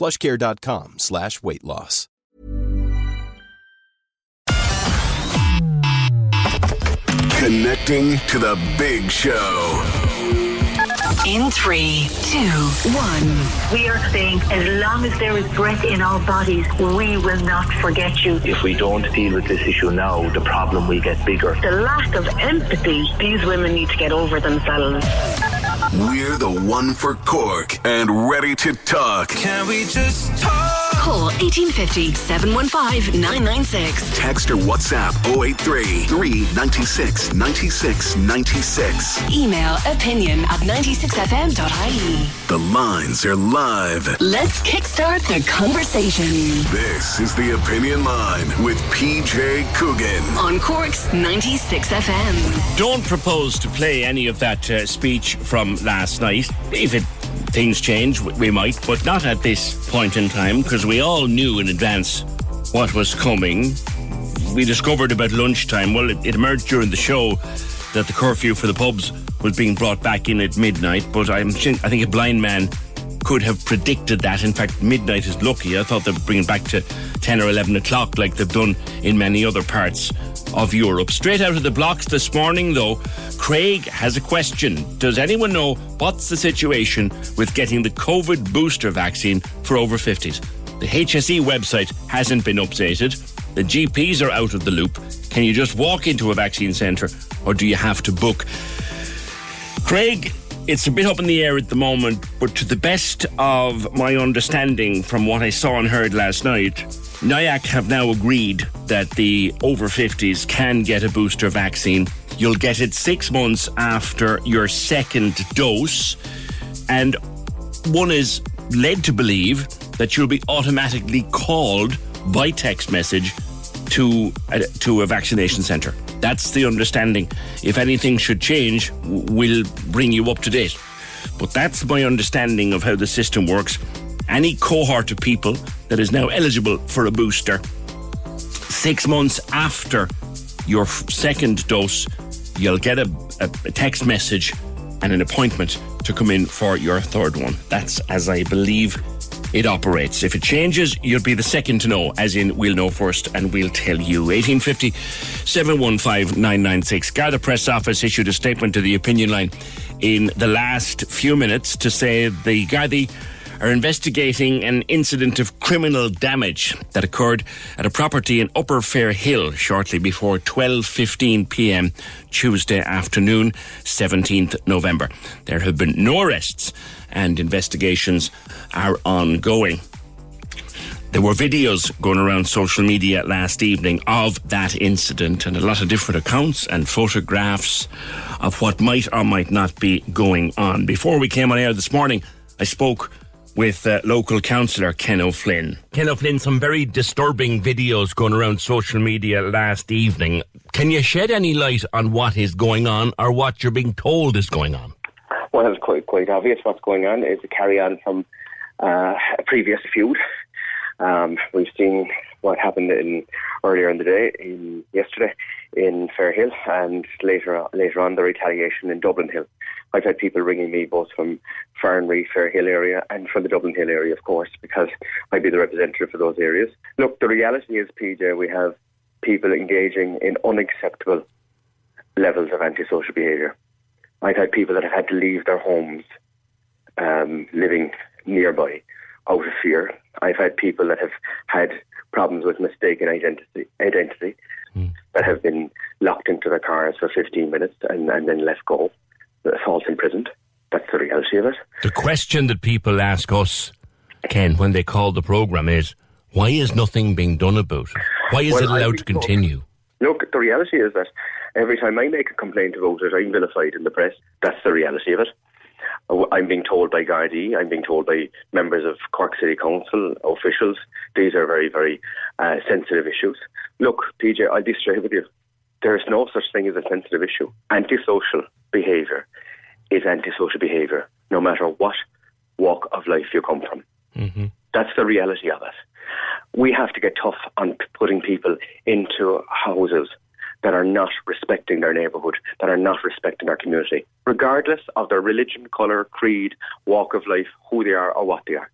plushcare.com slash weight loss. Connecting to the big show. In three, two, one. We are saying as long as there is breath in our bodies, we will not forget you. If we don't deal with this issue now, the problem will get bigger. The lack of empathy, these women need to get over themselves. We're the one for Cork and ready to talk. Can we just talk? Call 1850 715 996. Text or WhatsApp 083 396 96 96. Email opinion at 96fm.ie. The lines are live. Let's kickstart the conversation This is the Opinion Line with PJ Coogan. on Cork's 96FM. Don't propose to play any of that uh, speech from last night. If it things change, we- we might, but not at this point in time because we all knew in advance what was coming. We discovered about lunchtime. Well, it, it emerged during the show that the curfew for the pubs was being brought back in at midnight. But I'm, I think a blind man could have predicted that. In fact, midnight is lucky. I thought they'd bring it back to 10 or 11 o'clock like they've done in many other parts of Europe. Straight out of the blocks this morning, though, Craig has a question. Does anyone know what's the situation with getting the COVID booster vaccine for over 50s? The HSE website hasn't been updated. The GPs are out of the loop. Can you just walk into a vaccine centre or do you have to book? Craig, it's a bit up in the air at the moment, but to the best of my understanding from what I saw and heard last night, NIAC have now agreed that the over 50s can get a booster vaccine. You'll get it six months after your second dose, and one is led to believe that you'll be automatically called by text message to a, to a vaccination centre. That's the understanding. If anything should change, we'll bring you up to date. But that's my understanding of how the system works. Any cohort of people that is now eligible for a booster, six months after your second dose, you'll get a, a, a text message and an appointment to come in for your third one. That's as I believe it operates. If it changes, you'll be the second to know, as in we'll know first and we'll tell you. 1850 715 996. Garda Press Office issued a statement to the opinion line in the last few minutes to say the Gardaí are investigating an incident of criminal damage that occurred at a property in Upper Fair Hill shortly before 12:15 p.m. Tuesday afternoon, 17th November. There have been no arrests and investigations are ongoing. There were videos going around social media last evening of that incident and a lot of different accounts and photographs of what might or might not be going on. Before we came on air this morning, I spoke with uh, local councillor Ken O'Flynn. Ken O'Flynn, some very disturbing videos going around social media last evening. Can you shed any light on what is going on or what you're being told is going on? Well, it's quite quite obvious what's going on. It's a carry on from uh, a previous feud. Um, we've seen what happened in earlier in the day, in yesterday, in Fairhill, and later on, later on the retaliation in Dublin Hill. I've had people ringing me both from Farranree, Fairhill area, and from the Dublin Hill area, of course, because I'd be the representative for those areas. Look, the reality is, PJ, we have people engaging in unacceptable levels of antisocial behaviour. I've had people that have had to leave their homes um, living nearby out of fear. I've had people that have had problems with mistaken identity, identity Hmm. that have been locked into their cars for 15 minutes and, and then let go, false imprisoned. That's the reality of it. The question that people ask us, Ken, when they call the programme is, why is nothing being done about it? Why is Well, it allowed to continue? Look, the reality is that every time I make a complaint about it, I'm vilified in the press. That's the reality of it. Uh, I'm being told by Gardaí, I'm being told by members of Cork City Council officials. These are very, very uh, sensitive issues. Look, PJ, I'll be straight with you. There's no such thing as a sensitive issue. Antisocial behaviour is antisocial behaviour, no matter what walk of life you come from. That's the reality of it. We have to get tough on putting people into houses that are not respecting their neighbourhood, that are not respecting their community, regardless of their religion, colour, creed, walk of life, who they are or what they are.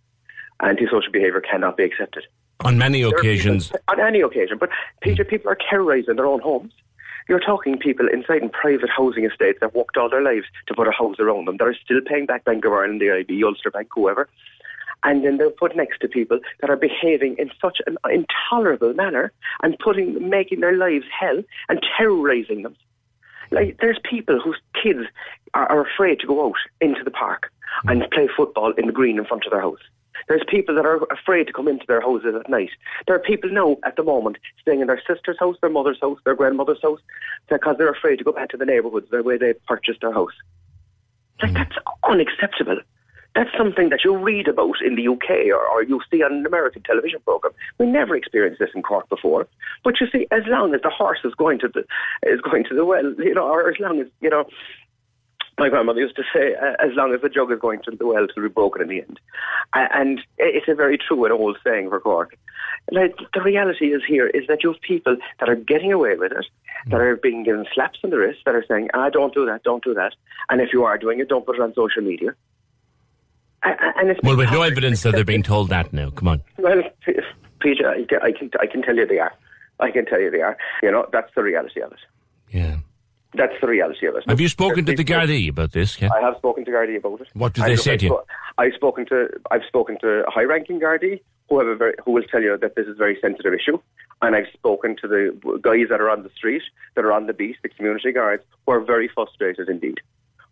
Antisocial behaviour cannot be accepted. On many There occasions, people- on any occasion, but PJ, mm. people are terrorising their own homes. You're talking people inside in private housing estates that worked all their lives to put a house around them that are still paying back Bank of Ireland, the IB, Ulster Bank, whoever. And then they're put next to people that are behaving in such an intolerable manner and putting, making their lives hell and terrorising them. Like there's people whose kids are, are afraid to go out into the park and play football in the green in front of their house. There's people that are afraid to come into their houses at night. There are people now at the moment staying in their sister's house, their mother's house, their grandmother's house, because they're afraid to go back to the neighbourhoods the way they purchased their house. Like that's unacceptable. That's something that you read about in the UK or, or you see on an American television program. We never experienced this in Cork before. But you see, as long as the horse is going to the is going to the well, you know, or as long as you know, my grandmother used to say, as long as the jug is going to the well, it'll be broken in the end. And it's a very true and old saying for Cork. Like, the reality is here is that you have people that are getting away with it, that are being given slaps on the wrist, that are saying, ah, don't do that, don't do that. And if you are doing it, don't put it on social media. And it's well, with no evidence that they're being told that now. Come on. well, Peter, I can, I can tell you they are. I can tell you they are. You know, that's the reality of it. Yeah. That's the reality of it. Have you spoken to the There's Gardaí about this, Ken? I have spoken to Gardaí about it. What did I- they say I to you? I've spoken to I've spoken to a high-ranking Gardaí who have a very, who will tell you that this is a very sensitive issue, and I've spoken to the guys that are on the street, that are on the beat, the community guards, who are very frustrated indeed,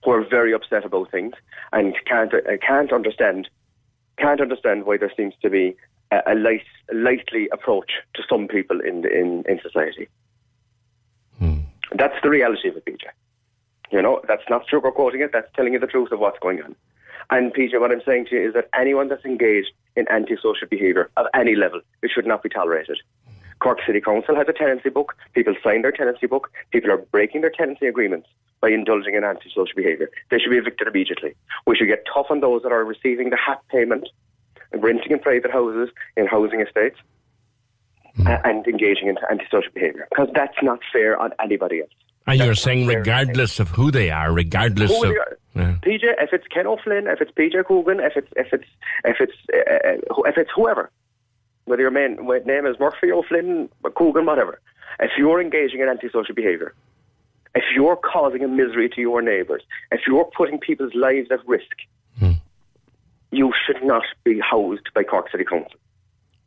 who are very upset about things and can't uh, can't understand can't understand why there seems to be a, a light, a lightly approach to some people in the, in in society. That's the reality of it, PJ. You know, that's not sugarcoating it, that's telling you the truth of what's going on. And PJ, what I'm saying to you is that anyone that's engaged in antisocial behaviour of any level, it should not be tolerated. Cork City Council has a tenancy book. People sign their tenancy book. People are breaking their tenancy agreements by indulging in antisocial behaviour. They should be evicted immediately. We should get tough on those that are receiving the HAP payment, and renting in private houses, in housing estates, a- and engaging in antisocial behaviour. Because that's not fair on anybody else. And you're saying, regardless of who they are, regardless Who of. are. Yeah. PJ, if it's Ken O'Flynn, if it's PJ Coogan, if it's if it's if it's uh, uh, if it's whoever, whether your main name is Murphy O'Flynn, Coogan, whatever, if you're engaging in antisocial behaviour, if you're causing a misery to your neighbours, if you're putting people's lives at risk, hmm. you should not be housed by Cork City Council.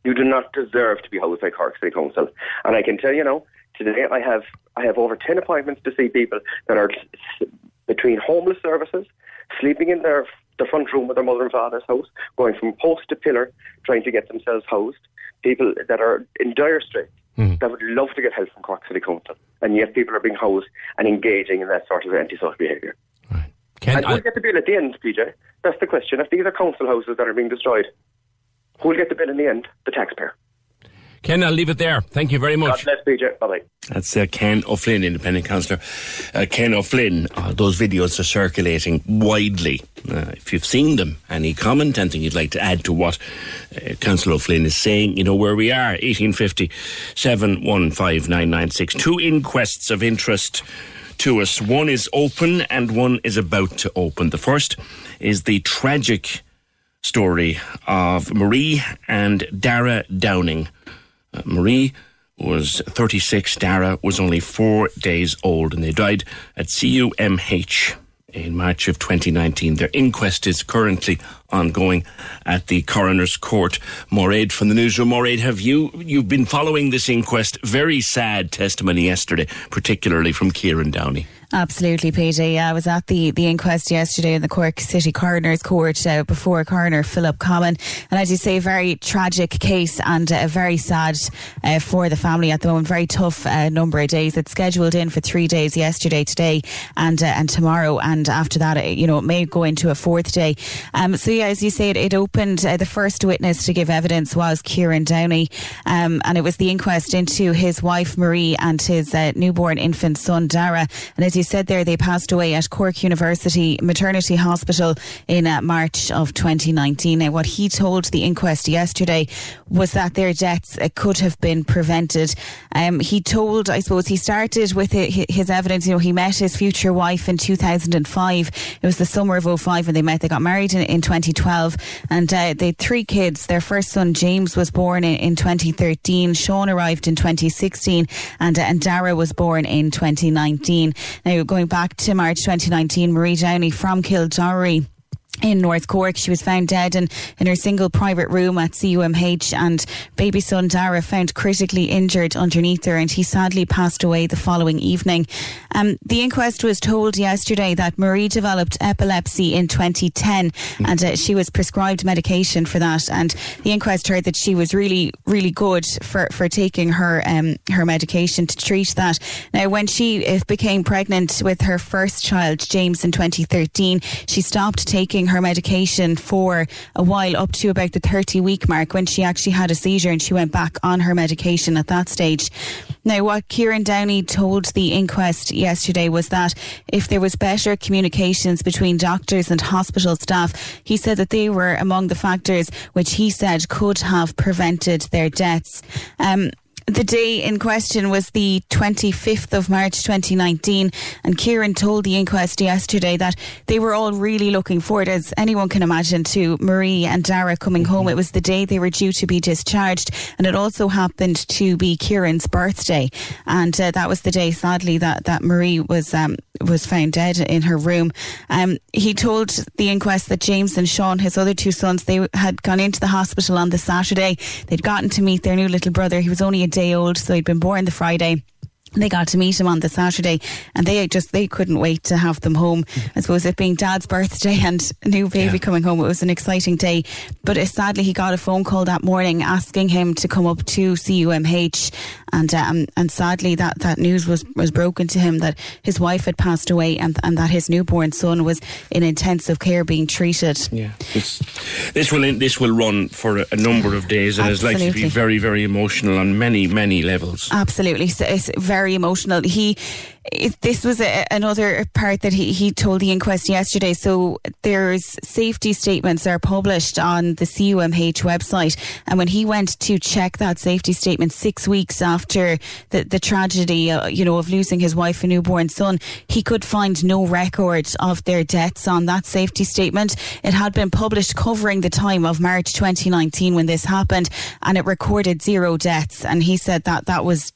You do not deserve to be housed by Cork City Council. And I can tell you now, today I have I have over ten appointments to see people that are between homeless services, sleeping in their the front room of their mother and father's house, going from post to pillar, trying to get themselves housed. People that are in dire straits Mm-hmm. that would love to get help from Cork City Council, and yet people are being housed and engaging in that sort of antisocial behaviour. Ken, And I- who'll get the bill at the end, PJ? That's the question. If these are council houses that are being destroyed, who'll get the bill in the end? The taxpayer. Ken, I'll leave it there. Thank you very much. God much. bless, PJ. Bye bye. That's uh, Ken O'Flynn, independent councillor. Uh, Ken O'Flynn, uh, those videos are circulating widely. Uh, if you've seen them, any comment, anything you'd like to add to what uh, Councillor O'Flynn is saying, you know where we are 1850 715 Two inquests of interest to us. One is open and one is about to open. The first is the tragic story of Marie and Dara Downey. Marie was 36, Dara was only four days old, and they died at CUMH in March of 2019. Their inquest is currently ongoing at the coroner's court. Mairead from the newsroom. Mairead, have you you've been following this inquest? Very sad testimony yesterday, particularly from Kieran Downey. Absolutely, PJ. I was at the, the inquest yesterday in the Cork City Coroner's Court uh, before Coroner Philip Comyn. And as you say, very tragic case and uh, very sad uh, for the family at the moment. Very tough uh, number of days. It's scheduled in for three days yesterday, today, and uh, and tomorrow. And after that, it, you know, it may go into a fourth day. Um, so, yeah, as you say, it, it opened. Uh, the first witness to give evidence was Kieran Downey. Um, and it was the inquest into his wife, Marie, and his newborn infant son, Dara. And as you said there, they passed away at Cork University Maternity Hospital in uh, March of 2019. Now, what he told the inquest yesterday was that their deaths uh, could have been prevented. Um, he told, I suppose, he started with his evidence. You know, he met his future wife in 2005. It was the summer of 05 when they met. They got married in, in 2012, and uh, they had three kids. Their first son, James, was born in, in 2013. Sean arrived in 2016, and uh, and Dara was born in 2019. Now, going back to March 2019, Marie Downey from Kildorrery in North Cork. She was found dead in, in her single private room at CUMH and baby son Dara found critically injured underneath her and he sadly passed away the following evening. Um, the inquest was told yesterday that Marie developed epilepsy in 2010 and uh, she was prescribed medication for that and the inquest heard that she was really, really good for, for taking her um, her medication to treat that. Now when she uh, became pregnant with her first child, James, in 2013, she stopped taking her medication for a while up to about the 30 week mark when she actually had a seizure and she went back on her medication at that stage. Now, what Kieran Downey told the inquest yesterday was that if there was better communications between doctors and hospital staff, he said that they were among the factors which he said could have prevented their deaths. Um, the day in question was the 25th of March 2019, and Kieran told the inquest yesterday that they were all really looking forward, as anyone can imagine, to Marie and Dara coming home. Mm-hmm. It was the day they were due to be discharged, and it also happened to be Kieran's birthday, and uh, that was the day, sadly, that that Marie was um, was found dead in her room. Um, he told the inquest that James and Sean, his other two sons, they had gone into the hospital on the Saturday. They'd gotten to meet their new little brother. He was only a day old, so he'd been born the Friday they got to meet him on the Saturday and they just they couldn't wait to have them home. I suppose it being dad's birthday and a new baby yeah. coming home, it was an exciting day. But uh, sadly he got a phone call that morning asking him to come up to CUMH and um, and sadly that, that news was, was broken to him that his wife had passed away and and that his newborn son was in intensive care being treated. Yeah. This, this will this will run for a, a number of days and Absolutely. is likely to be very, very emotional on many, many levels. Absolutely. So it's very very emotional. He this was a, another part that he, he told the inquest yesterday. So there's safety statements are published on the CUMH website. And when he went to check that safety statement six weeks after the, the tragedy, uh, you know, of losing his wife and newborn son, he could find no record of their deaths on that safety statement. It had been published covering the time of March 2019 when this happened and it recorded zero deaths. And he said that that was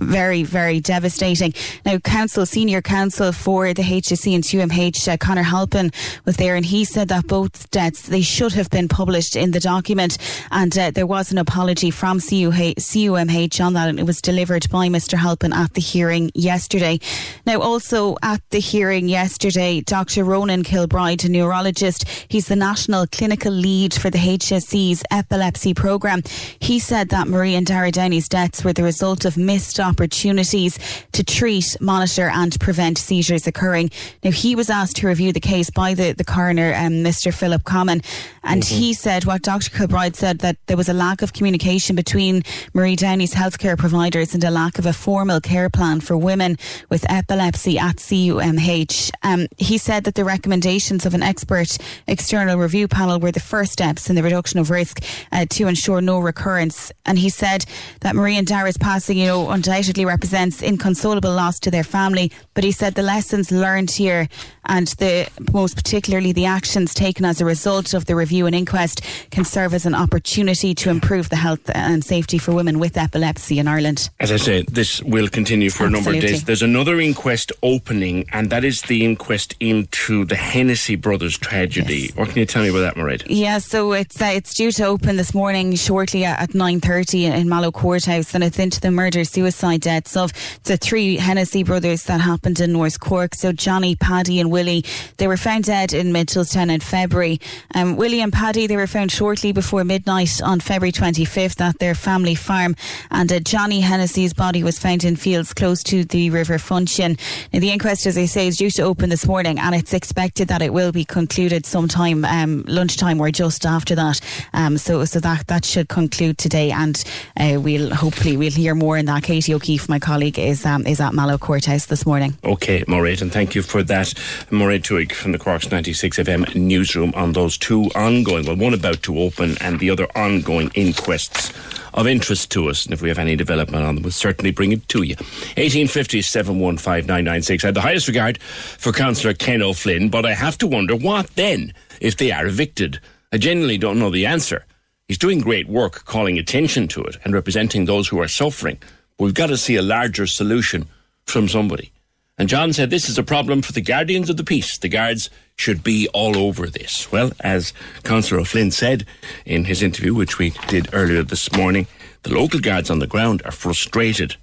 very, very devastating. Now, council, senior counsel for the HSE and CUMH, uh, Connor Halpin, was there, and he said that both deaths they should have been published in the document, and uh, there was an apology from CUMH on that, and it was delivered by Mr. Halpin at the hearing yesterday. Now, also at the hearing yesterday, Dr. Ronan Kilbride, a neurologist, he's the national clinical lead for the HSE's epilepsy programme. He said that Marie and Dara Downey's deaths were the result of missed missed opportunities to treat, monitor, and prevent seizures occurring. Now, he was asked to review the case by the, the coroner, um, Mr. Philip Comyn, and mm-hmm. he said what Dr. Kilbride said that there was a lack of communication between Marie Downey's healthcare providers and a lack of a formal care plan for women with epilepsy at CUMH. Um, he said that the recommendations of an expert external review panel were the first steps in the reduction of risk uh, to ensure no recurrence. And he said that Marie and Dara's passing, you know, undoubtedly represents inconsolable loss to their family, but he said the lessons learned here and the most particularly the actions taken as a result of the review and inquest can serve as an opportunity to improve the health and safety for women with epilepsy in Ireland. As I say, this will continue for Absolutely. a number of days. There's another inquest opening, and that is the inquest into the Hennessy brothers tragedy. Yes. What can you tell me about that, Mairead? Yeah, so it's uh, it's due to open this morning shortly at, at nine thirty in Mallow Courthouse, and it's into the murder suicide deaths of the three Hennessy brothers that happened in North Cork. So Johnny, Paddy, and Willie, they were found dead in Mitchelstown in February. Um, Willie and Paddy, they were found shortly before midnight on February twenty fifth at their family farm, and uh, Johnny Hennessy's body was found in fields close to the River Funcheon. Now, the inquest, as I say, is due to open this morning, and it's expected that it will be concluded sometime um, lunchtime or just after that. Um, so, so that that should conclude today, and uh, we'll hopefully we'll hear more in that. Katie O'Keefe, my colleague, is um, is at Mallow Courthouse this morning. Okay, Mairead, and thank you for that. Mairead Twohig from the Cork's 96 FM newsroom on those two ongoing, well, one about to open and the other ongoing inquests of interest to us. And if we have any development on them, we'll certainly bring it to you. 1850 715 996. I have the highest regard for Councillor Ken O'Flynn, but I have to wonder what then if they are evicted? I genuinely don't know the answer. He's doing great work calling attention to it and representing those who are suffering. We've got to see a larger solution from somebody. And John said this is a problem for the guardians of the peace. The guards should be all over this. Well, as Councillor O'Flynn said in his interview, which we did earlier this morning, the local guards on the ground are frustrated.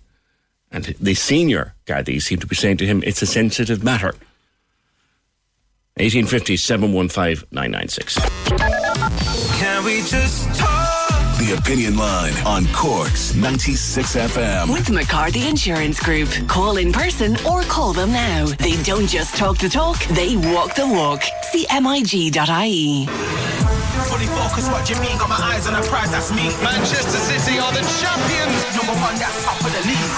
And the senior Gardaí seem to be saying to him, it's a sensitive matter. 1850 715 996. Can we just talk? The Opinion Line on Corks 96 FM. With McCarthy Insurance Group. Call in person or call them now. They don't just talk the talk, they walk the walk. See mig.ie. Fully focused, what you mean? Got my eyes on the prize, that's me. Manchester City are the champions. Number one, that's top of the league.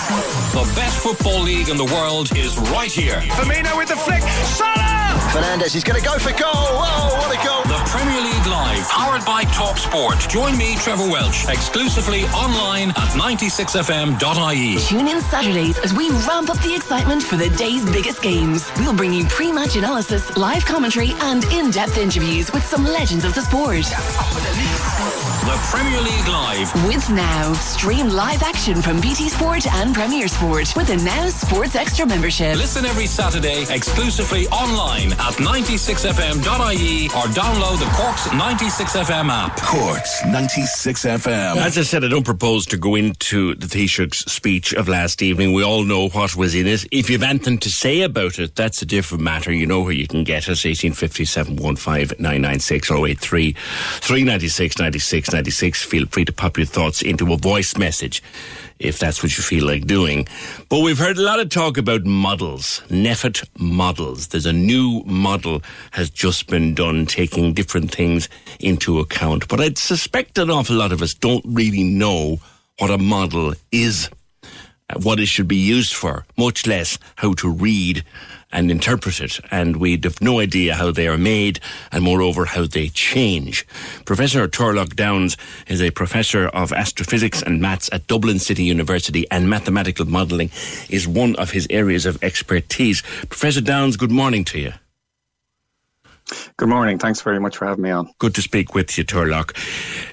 The best football league in the world is right here. Firmino with the flick. Salah! Fernandez, he's going to go for goal. Oh, what a goal. The Premier League Live, powered by Top Sport. Join me, Trevor Welch, exclusively online at 96fm.ie. Tune in Saturdays as we ramp up the excitement for the day's biggest games. We'll bring you pre-match analysis, live commentary, and in-depth interviews with some legends of the sport. The Premier League Live. With Now, stream live action from BT Sport and Premier Sport with a Now Sports Extra membership. Listen every Saturday exclusively online at 96fm.ie or download the Corks 96FM app. Corks 96 FM. As I said, I don't propose to go into the Taoiseach's speech of last evening. We all know what was in it. If you've anything to say about it, that's a different matter. You know where you can get us, 1857 996 083 396 96 96. Feel free to pop your thoughts into a voice message if that's what you feel like doing. But we've heard a lot of talk about models, NPHET models. There's a new model has just been done taking different things into account. But I'd suspect an awful lot of us don't really know what a model is, uh, what it should be used for, much less how to read and interpret it. And we'd have no idea how they are made and moreover how they change. Professor Turlough Downes is a professor of astrophysics and maths at Dublin City University and mathematical modelling is one of his areas of expertise. Professor Downes, good morning to you. Good morning. Thanks very much for having me on. Good to speak with you, Turlough.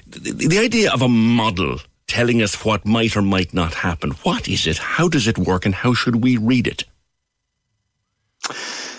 The, the idea of a model telling us what might or might not happen, what is it? How does it work and how should we read it?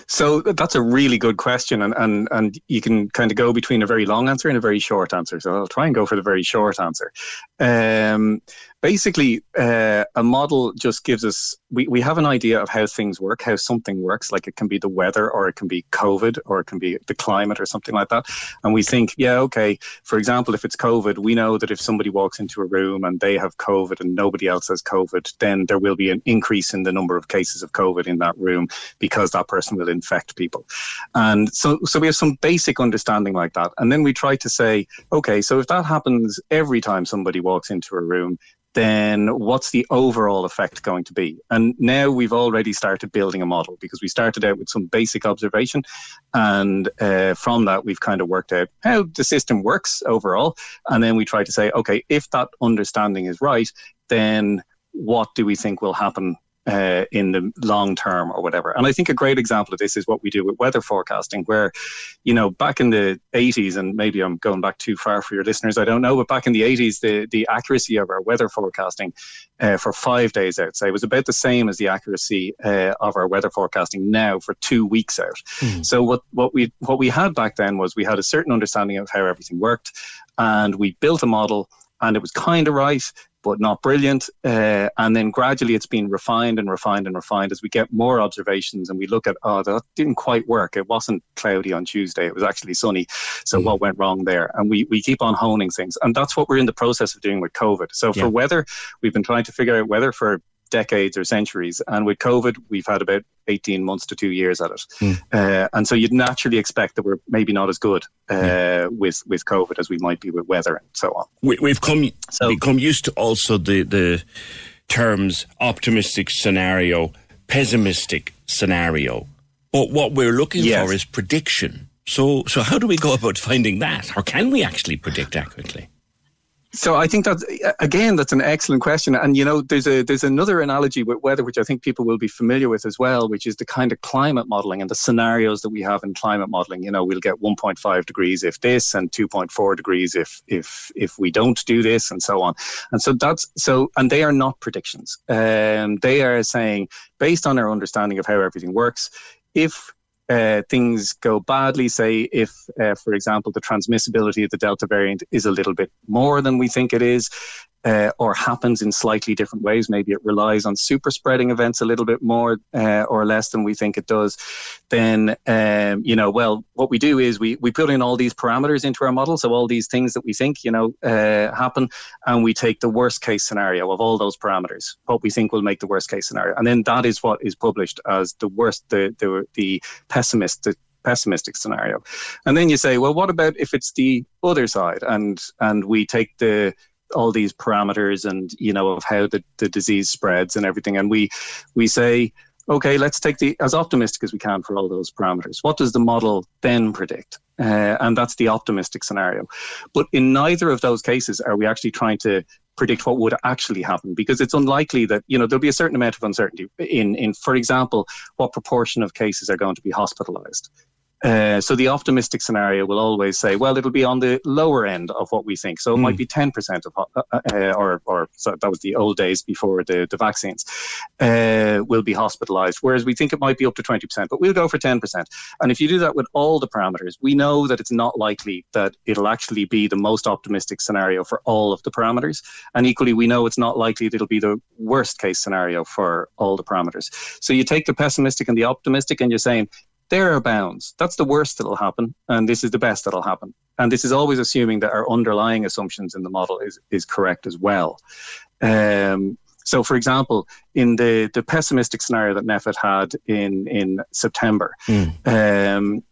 So that's a really good question, and, and and you can kind of go between a very long answer and a very short answer. So I'll try and go for the very short answer. Um, basically, uh, a model just gives us we, we have an idea of how things work, how something works. Like it can be the weather, or it can be COVID, or it can be the climate, or something like that. And we think, yeah, okay. For example, if it's COVID, we know that if somebody walks into a room and they have COVID and nobody else has COVID, then there will be an increase in the number of cases of COVID in that room because that person will infect people. And so, so we have some basic understanding like that. And then we try to say, okay, so if that happens every time somebody walks into a room, then what's the overall effect going to be? And now we've already started building a model because we started out with some basic observation. And uh, from that, we've kind of worked out how the system works overall. And then we try to say, okay, if that understanding is right, then what do we think will happen uh, in the long term or whatever. And I think a great example of this is what we do with weather forecasting, where, you know, back in the 80s, and maybe I'm going back too far for your listeners, I don't know, but back in the 80s, the, the accuracy of our weather forecasting uh, for five days out, say, was about the same as the accuracy uh, of our weather forecasting now for two weeks out. Mm. So what, what we what we had back then was we had a certain understanding of how everything worked, and we built a model and it was kind of right but not brilliant. Uh, and then gradually it's been refined and refined and refined as we get more observations and we look at, oh, that didn't quite work. It wasn't cloudy on Tuesday, it was actually sunny. So mm. what went wrong there? And we, we keep on honing things. And that's what we're in the process of doing with COVID. So for yeah. weather, we've been trying to figure out weather for decades or centuries. And with COVID, we've had about 18 months to two years at it. Mm. Uh, and so you'd naturally expect that we're maybe not as good uh, yeah. with, with COVID as we might be with weather and so on. We, have come, so, become used to also the, the terms optimistic scenario, pessimistic scenario. But what we're looking yes. for is prediction. So, so how do we go about finding that? Or can we actually predict accurately? So I think that again, that's an excellent question. And you know, there's a there's another analogy with weather which I think people will be familiar with as well, which is the kind of climate modeling and the scenarios that we have in climate modeling. You know, we'll get 1.5 degrees if this, and 2.4 degrees if if if we don't do this, and so on. And so that's so, and they are not predictions. Um, they are saying based on our understanding of how everything works, if uh, things go badly, say if, uh, for example, the transmissibility of the Delta variant is a little bit more than we think it is, uh, or happens in slightly different ways. Maybe it relies on super spreading events a little bit more uh, or less than we think it does. Then, um, you know, well, what we do is we, we put in all these parameters into our model. So all these things that we think, you know, uh, happen, and we take the worst case scenario of all those parameters, what we think will make the worst case scenario. And then that is what is published as the worst, the, the, the pessimist, the, pessimistic scenario. And then you say, well, what about if it's the other side and and we take the all these parameters and you know of how the, the disease spreads and everything. And we we say okay let's take the as optimistic as we can for all those parameters. What does the model then predict? Uh, and that's the optimistic scenario. But in neither of those cases are we actually trying to predict what would actually happen because it's unlikely that you know there'll be a certain amount of uncertainty in in for example what proportion of cases are going to be hospitalized uh, so the optimistic scenario will always say, well, it'll be on the lower end of what we think. So it mm. might hmm. be 10% of, uh, uh, or, or so that was the old days before the, the vaccines, uh, will be hospitalized. Whereas we think it might be up to 20%, but we'll go for 10%. And if you do that with all the parameters, we know that it's not likely that it'll actually be the most optimistic scenario for all of the parameters. And equally, we know it's not likely that it'll be the worst case scenario for all the parameters. So you take the pessimistic and the optimistic and you're saying, there are bounds. That's the worst that'll happen, and this is the best that'll happen. And this is always assuming that our underlying assumptions in the model is, is correct as well. Um, so, for example, in the, the pessimistic scenario that NPHET had in, in September, mm. um,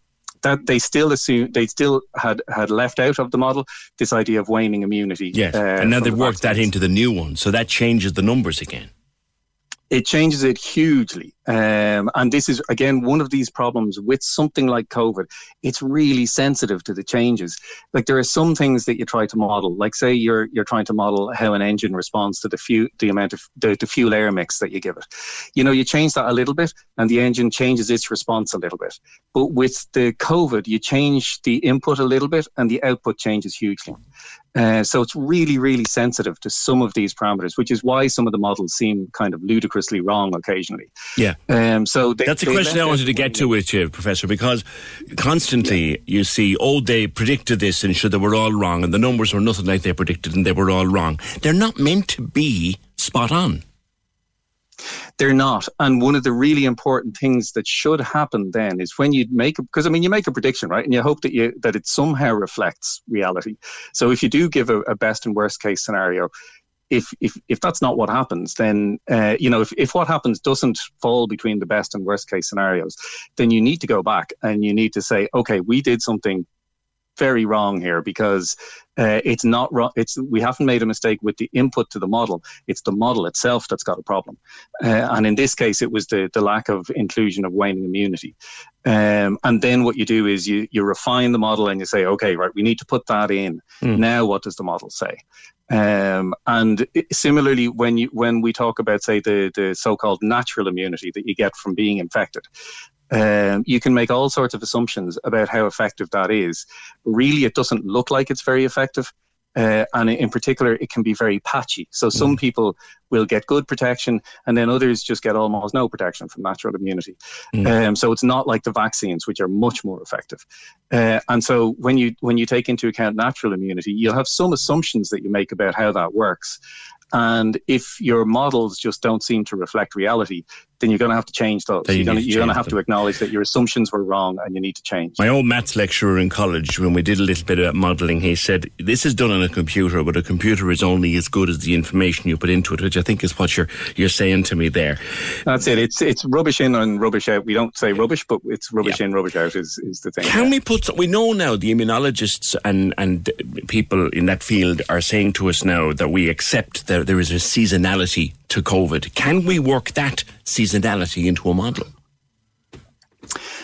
that they still assume they still had had left out of the model this idea of waning immunity. Yes, uh, and now they've worked that into the new one, so that changes the numbers again. It changes it hugely. Um, and this is, again, one of these problems with something like COVID. It's really sensitive to the changes. Like there are some things that you try to model, like say you're, you're trying to model how an engine responds to the, fuel, the amount of the, the fuel air mix that you give it. You know, you change that a little bit and the engine changes its response a little bit. But with the COVID, you change the input a little bit and the output changes hugely. Uh, so it's really, really sensitive to some of these parameters, which is why some of the models seem kind of ludicrously wrong occasionally. Yeah. Um, so they, that's a question I wanted to get to with you, Professor, because constantly yeah. you see, oh, they predicted this and sure they were all wrong, and the numbers were nothing like they predicted, and they were all wrong. They're not meant to be spot on. They're not. And one of the really important things that should happen then is when you make because I mean you make a prediction, right? And you hope that you that it somehow reflects reality. So if you do give a, a best and worst case scenario, if if if that's not what happens, then uh, you know if, if what happens doesn't fall between the best and worst case scenarios, then you need to go back and you need to say, okay, we did something very wrong here because Uh, it's not. It's we haven't made a mistake with the input to the model. It's the model itself that's got a problem. Uh, and in this case, it was the the lack of inclusion of waning immunity. Um, and then what you do is you you refine the model and you say, okay, right, we need to put that in. Mm. Now, what does the model say? Um, and similarly, when you when we talk about say the the so-called natural immunity that you get from being infected, um, you can make all sorts of assumptions about how effective that is. Really, it doesn't look like it's very effective. Uh, and in particular, it can be very patchy. So some mm. people will get good protection, and then others just get almost no protection from natural immunity. Mm. Um, so it's not like the vaccines, which are much more effective. Uh, and so when you when you take into account natural immunity, you'll have some assumptions that you make about how that works. And if your models just don't seem to reflect reality, then you're going to have to change those. Then you're, going to, you're going to have them. to acknowledge that your assumptions were wrong and you need to change. My old maths lecturer in college, when we did a little bit of modelling, he said, This is done on a computer, but a computer is only as good as the information you put into it, which I think is what you're, you're saying to me there. That's it. It's it's rubbish in and rubbish out. We don't say rubbish, but it's rubbish yeah. in, rubbish out is, is the thing. Can yeah. we put, we know now the immunologists and, and people in that field are saying to us now that we accept that there is a seasonality to COVID. Can we work that seasonality into a model?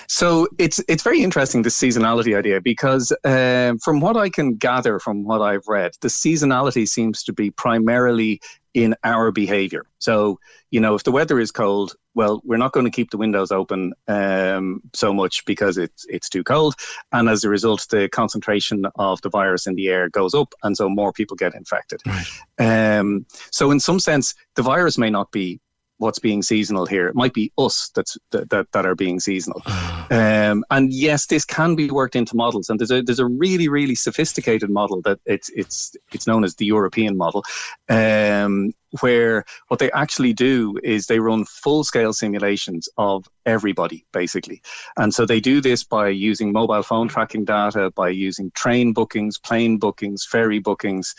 So it's it's very interesting the seasonality idea because um, from what I can gather from what I've read, the seasonality seems to be primarily in our behavior. So you know, if the weather is cold, well, we're not going to keep the windows open um, so much because it's it's too cold, and as a result, the concentration of the virus in the air goes up, and so more people get infected. Right. Um, so in some sense, the virus may not be what's being seasonal here. It might be us that's that that, that are being seasonal. um, and yes, this can be worked into models. And there's a there's a really really sophisticated model that it's it's it's known as the European model, um, where what they actually do is they run full scale simulations of everybody basically. And so they do this by using mobile phone tracking data, by using train bookings, plane bookings, ferry bookings,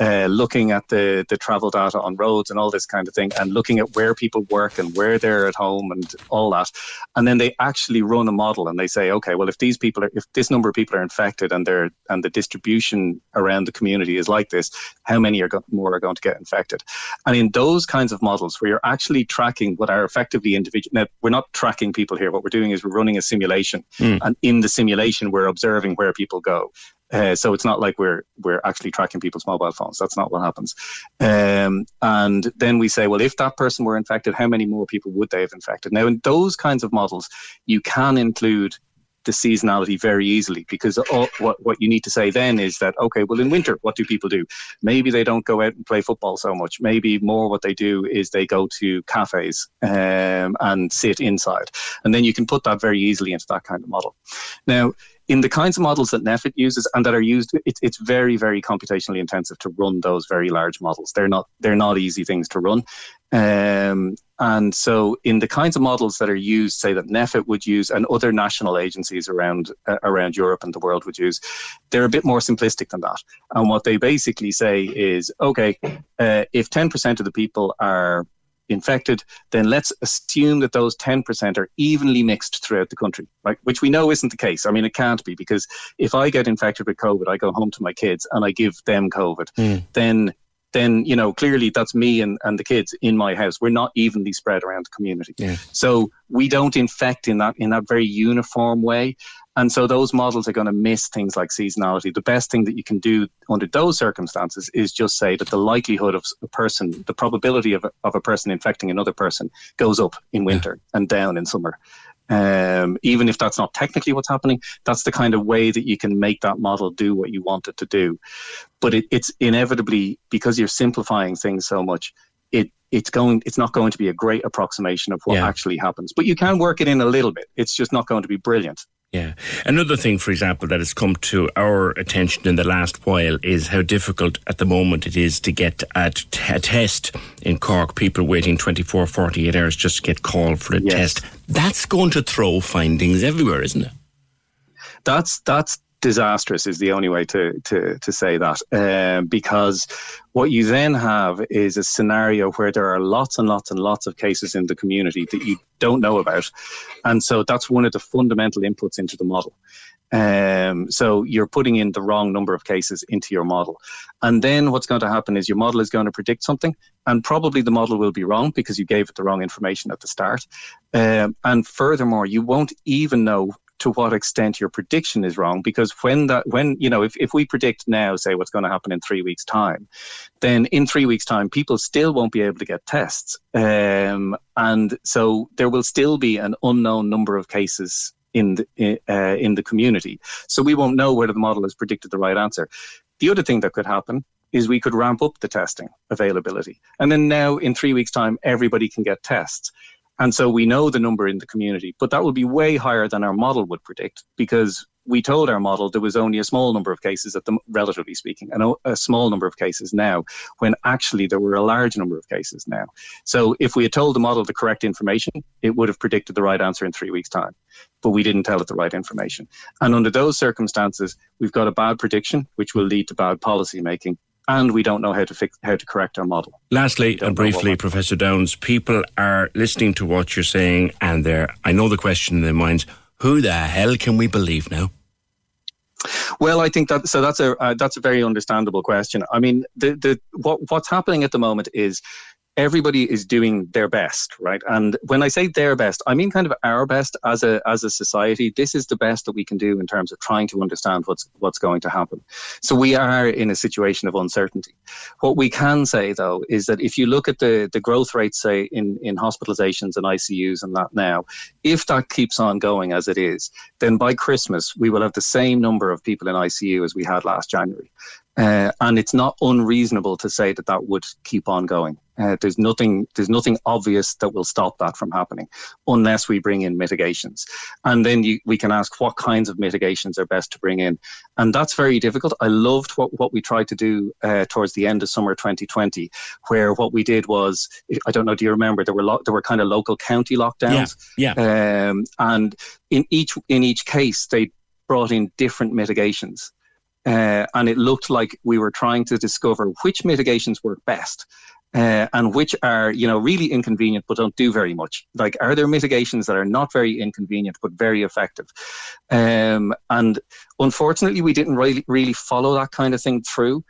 uh, looking at the, the travel data on roads and all this kind of thing, and looking at where people work and where they're at home and all that. And then they actually run a model and they say, okay, well, if these people are, if this number of people are infected and they're, and the distribution around the community is like this, how many are go- more are going to get infected? And in those kinds of models where you're actually tracking what are effectively individual, now we're not tracking people here. What we're doing is we're running a simulation, mm. and in the simulation, we're observing where people go. Uh, so it's not like we're we're actually tracking people's mobile phones. That's not what happens. Um, and then we say, well, if that person were infected, how many more people would they have infected? Now, in those kinds of models, you can include the seasonality very easily because all, what, what you need to say then is that okay well in winter what do people do? Maybe they don't go out and play football so much. Maybe more what they do is they go to cafes um, and sit inside. And then you can put that very easily into that kind of model. Now in the kinds of models that NPHET uses and that are used, it, it's very, very computationally intensive to run those very large models. They're not they're not easy things to run. Um, and so, in the kinds of models that are used, say that NPHET would use, and other national agencies around uh, around Europe and the world would use, they're a bit more simplistic than that. And what they basically say is, okay, uh, if 10% of the people are infected, then let's assume that those 10% are evenly mixed throughout the country, right? Which we know isn't the case. I mean, it can't be because if I get infected with COVID, I go home to my kids and I give them COVID, mm. then then you know clearly that's me and, and the kids in my house we're not evenly spread around the community yeah. so we don't infect in that in that very uniform way and so those models are going to miss things like seasonality. The best thing that you can do under those circumstances is just say that the likelihood of a person, the probability of, of a person infecting another person goes up in winter yeah. and down in summer. Um, even if that's not technically what's happening, that's the kind of way that you can make that model do what you want it to do. But it, it's inevitably because you're simplifying things so much, it it's going it's not going to be a great approximation of what yeah. actually happens. But you can work it in a little bit. It's just not going to be brilliant. Yeah. Another thing, for example, that has come to our attention in the last while is how difficult at the moment it is to get a, t- a test in Cork. People waiting 24, 48 hours just to get called for a yes. test. That's going to throw findings everywhere, isn't it? That's that's disastrous is the only way to to to say that um, because what you then have is a scenario where there are lots and lots and lots of cases in the community that you don't know about and so that's one of the fundamental inputs into the model Um, so you're putting in the wrong number of cases into your model. And then what's going to happen is your model is going to predict something, and probably the model will be wrong because you gave it the wrong information at the start. Um, and furthermore, you won't even know to what extent your prediction is wrong because when that when you know if, if we predict now say what's going to happen in three weeks time then in three weeks time people still won't be able to get tests. Um, and so there will still be an unknown number of cases in the uh, in the community. So we won't know whether the model has predicted the right answer. The other thing that could happen is we could ramp up the testing availability. And then now in three weeks time everybody can get tests and so we know the number in the community, but that will be way higher than our model would predict because we told our model there was only a small number of cases at the relatively speaking, and a small number of cases now, when actually there were a large number of cases now. So if we had told the model the correct information, it would have predicted the right answer in three weeks' time. But we didn't tell it the right information. And under those circumstances, we've got a bad prediction, which will lead to bad policy making, and we don't know how to fix how to correct our model. Lastly and briefly, Professor Downes, people are listening to what you're saying, and they're I know the question in their minds: Who the hell can we believe now? Well, I think that so that's a uh, that's a very understandable question. I mean, the the what what's happening at the moment is everybody is doing their best, right? And when I say their best, I mean kind of our best as a as a society. This is the best that we can do in terms of trying to understand what's what's going to happen. So we are in a situation of uncertainty. What we can say though is that if you look at the the growth rates, say in in hospitalizations and ICUs and that now, if that keeps on going as it is, then by Christmas we will have the same number of people in ICU as we had last January. Uh, and it's not unreasonable to say that that would keep on going. Uh, there's nothing there's nothing obvious that will stop that from happening unless we bring in mitigations. And then you, we can ask what kinds of mitigations are best to bring in. And that's very difficult. I loved what, what we tried to do uh, towards the end of summer 2020, where what we did was I don't know, do you remember there were lo- there were kind of local county lockdowns? Yeah. yeah. Um, and in each in each case they brought in different mitigations. Uh, and it looked like we were trying to discover which mitigations work best. Uh, and which are you know really inconvenient but don't do very much like are there mitigations that are not very inconvenient but very effective um, and unfortunately we didn't really really follow that kind of thing through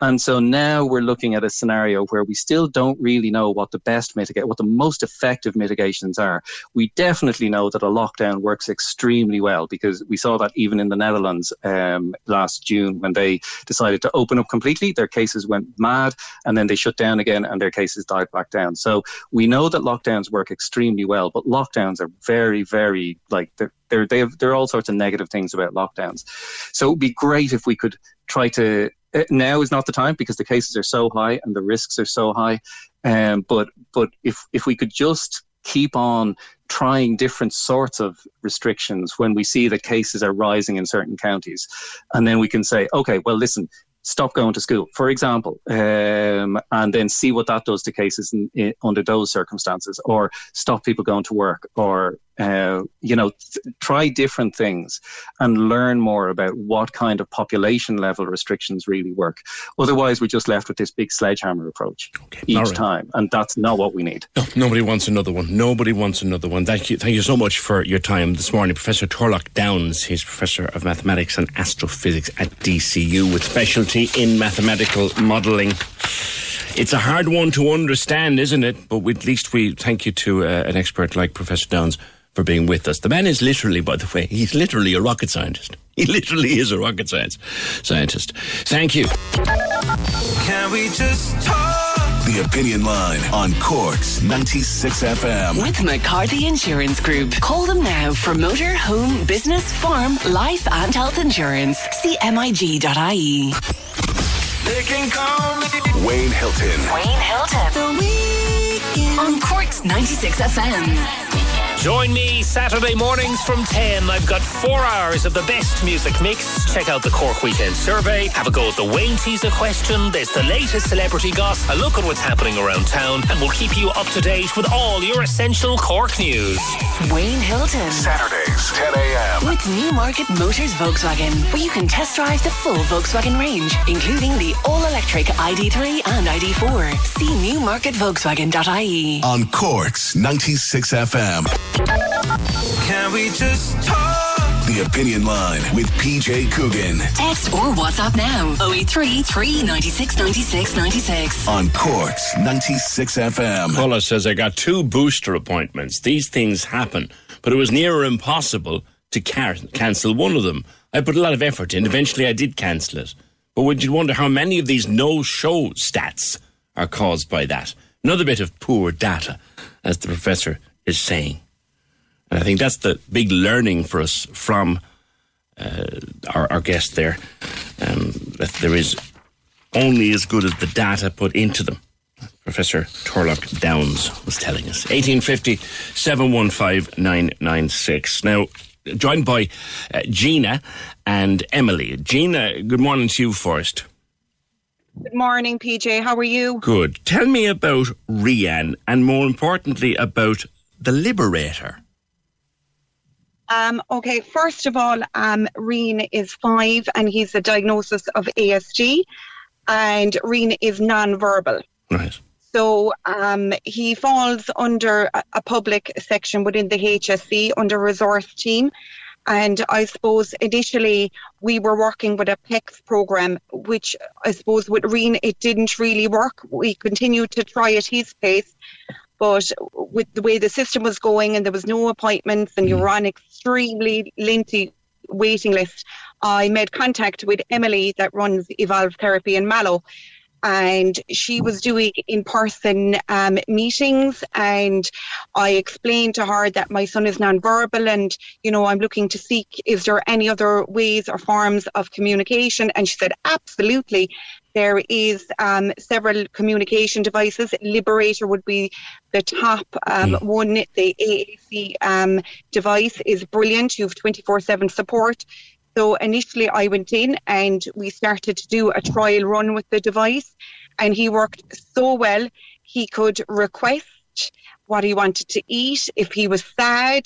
and so now we're looking at a scenario where we still don't really know what the best mitigate, what the most effective mitigations are. We definitely know that a lockdown works extremely well because we saw that even in the Netherlands um, last June when they decided to open up completely, their cases went mad and then they shut down again and their cases died back down. So we know that lockdowns work extremely well, but lockdowns are very, very like they're they're they have, there are all sorts of negative things about lockdowns. So it would be great if we could try to uh, now is not the time because the cases are so high and the risks are so high. Um, but but if if we could just keep on trying different sorts of restrictions when we see that cases are rising in certain counties, and then we can say, okay, well, listen, stop going to school, for example, um, and then see what that does to cases in, in, under those circumstances, or stop people going to work, or uh, you know, th- try different things and learn more about what kind of population level restrictions really work. Otherwise, we're just left with this big sledgehammer approach okay. each right. time, and that's not what we need. No, nobody wants another one. Nobody wants another one. Thank you. Thank you so much for your time this morning, Professor Turlough Downes. He's professor of mathematics and astrophysics at DCU with specialty in mathematical modelling. It's a hard one to understand, isn't it? But at least we thank you to uh, an expert like Professor Downes for being with us. The man is literally, by the way, he's literally a rocket scientist. He literally is a rocket science scientist. Thank you. Can we just talk? The Opinion Line on Cork's 96 FM. With McCarthy Insurance Group. Call them now for motor, home, business, farm, life, and health insurance. See MIG.ie. They can call me Wayne Hilton. Wayne Hilton. The weekend. On Cork's 96 FM. Join me Saturday mornings from 10. I've got four hours of the best music mix. Check out the Cork Weekend Survey. Have a go at the Wayne Teaser question. There's the latest celebrity gossip. A look at what's happening around town. And we'll keep you up to date with all your essential Cork news. Wayne Hilton. Saturdays, 10 a.m. With Newmarket Motors Volkswagen, where you can test drive the full Volkswagen range, including the all-electric ID3 and ID4. See newmarketvolkswagen.ie. On Cork's 96 FM. Can we just talk? The Opinion Line with PJ Coogan. Text or WhatsApp now 083 396 96 96. On Cork's 96 FM. Paula says, I got two booster appointments. These things happen, but it was near impossible to car- cancel one of them. I put a lot of effort in. Eventually, I did cancel it. But would you wonder how many of these no show stats are caused by that? Another bit of poor data, as the professor is saying. And I think that's the big learning for us from uh, our, our guest there. Um, that there is only as good as the data put into them. Professor Turlough Downes was telling us. 1850 715 996. Now, joined by uh, Gina and Emily. Gina, good morning to you first. Good morning, PJ. How are you? Good. Tell me about Rian and more importantly about the Liberator. Um, okay, first of all, um, Rian is five and he's a diagnosis of ASD, and Rian is non-verbal. Right. So um, he falls under a, public section within the HSE under resource team. And I suppose initially we were working with a PECS program, which I suppose with Rian it didn't really work. We continued to try at his pace, but with the way the system was going and there was no appointments and you mm. were on extremely lengthy waiting list, I made contact with Emily that runs Evolve Therapy in Mallow and she was doing in person um, meetings and i explained to her that my son is nonverbal and you know i'm looking to seek is there any other ways or forms of communication? And she said absolutely. There is um, several communication devices. Liberator would be the top um, mm. one. The aac um, device is brilliant. You have 24-7 support so initially, I went in and we started to do a trial run with the device, and he worked so well. He could request what he wanted to eat, if he was sad.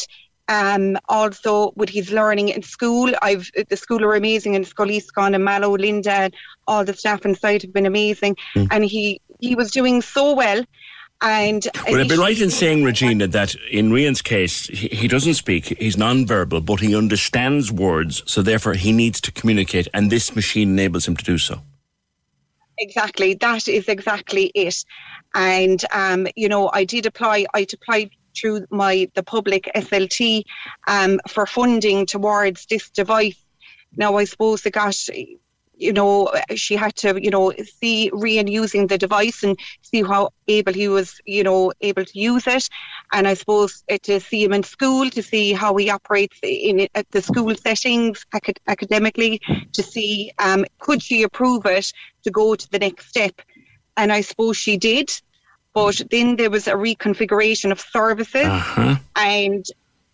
Um, also with his learning in school, I've the school are amazing in Scoliscon and Mallow, Linda, and all the staff inside have been amazing, mm. and he he was doing so well. And would I be right in saying, Regina, that in Rian's case, he, he doesn't speak, he's non-verbal, but he understands words, so therefore he needs to communicate, and this machine enables him to do so? Exactly, that is exactly it. And um, you know, I did apply. I applied through my the public SLT um, for funding towards this device. Now, I suppose they got you know, she had to, you know, see Rian using the device and see how able he was, you know, able to use it. And I suppose uh, to see him in school, to see how he operates in at the school settings acad- academically, to see um, could she approve it to go to the next step. And I suppose she did. But then there was a reconfiguration of services, uh-huh. and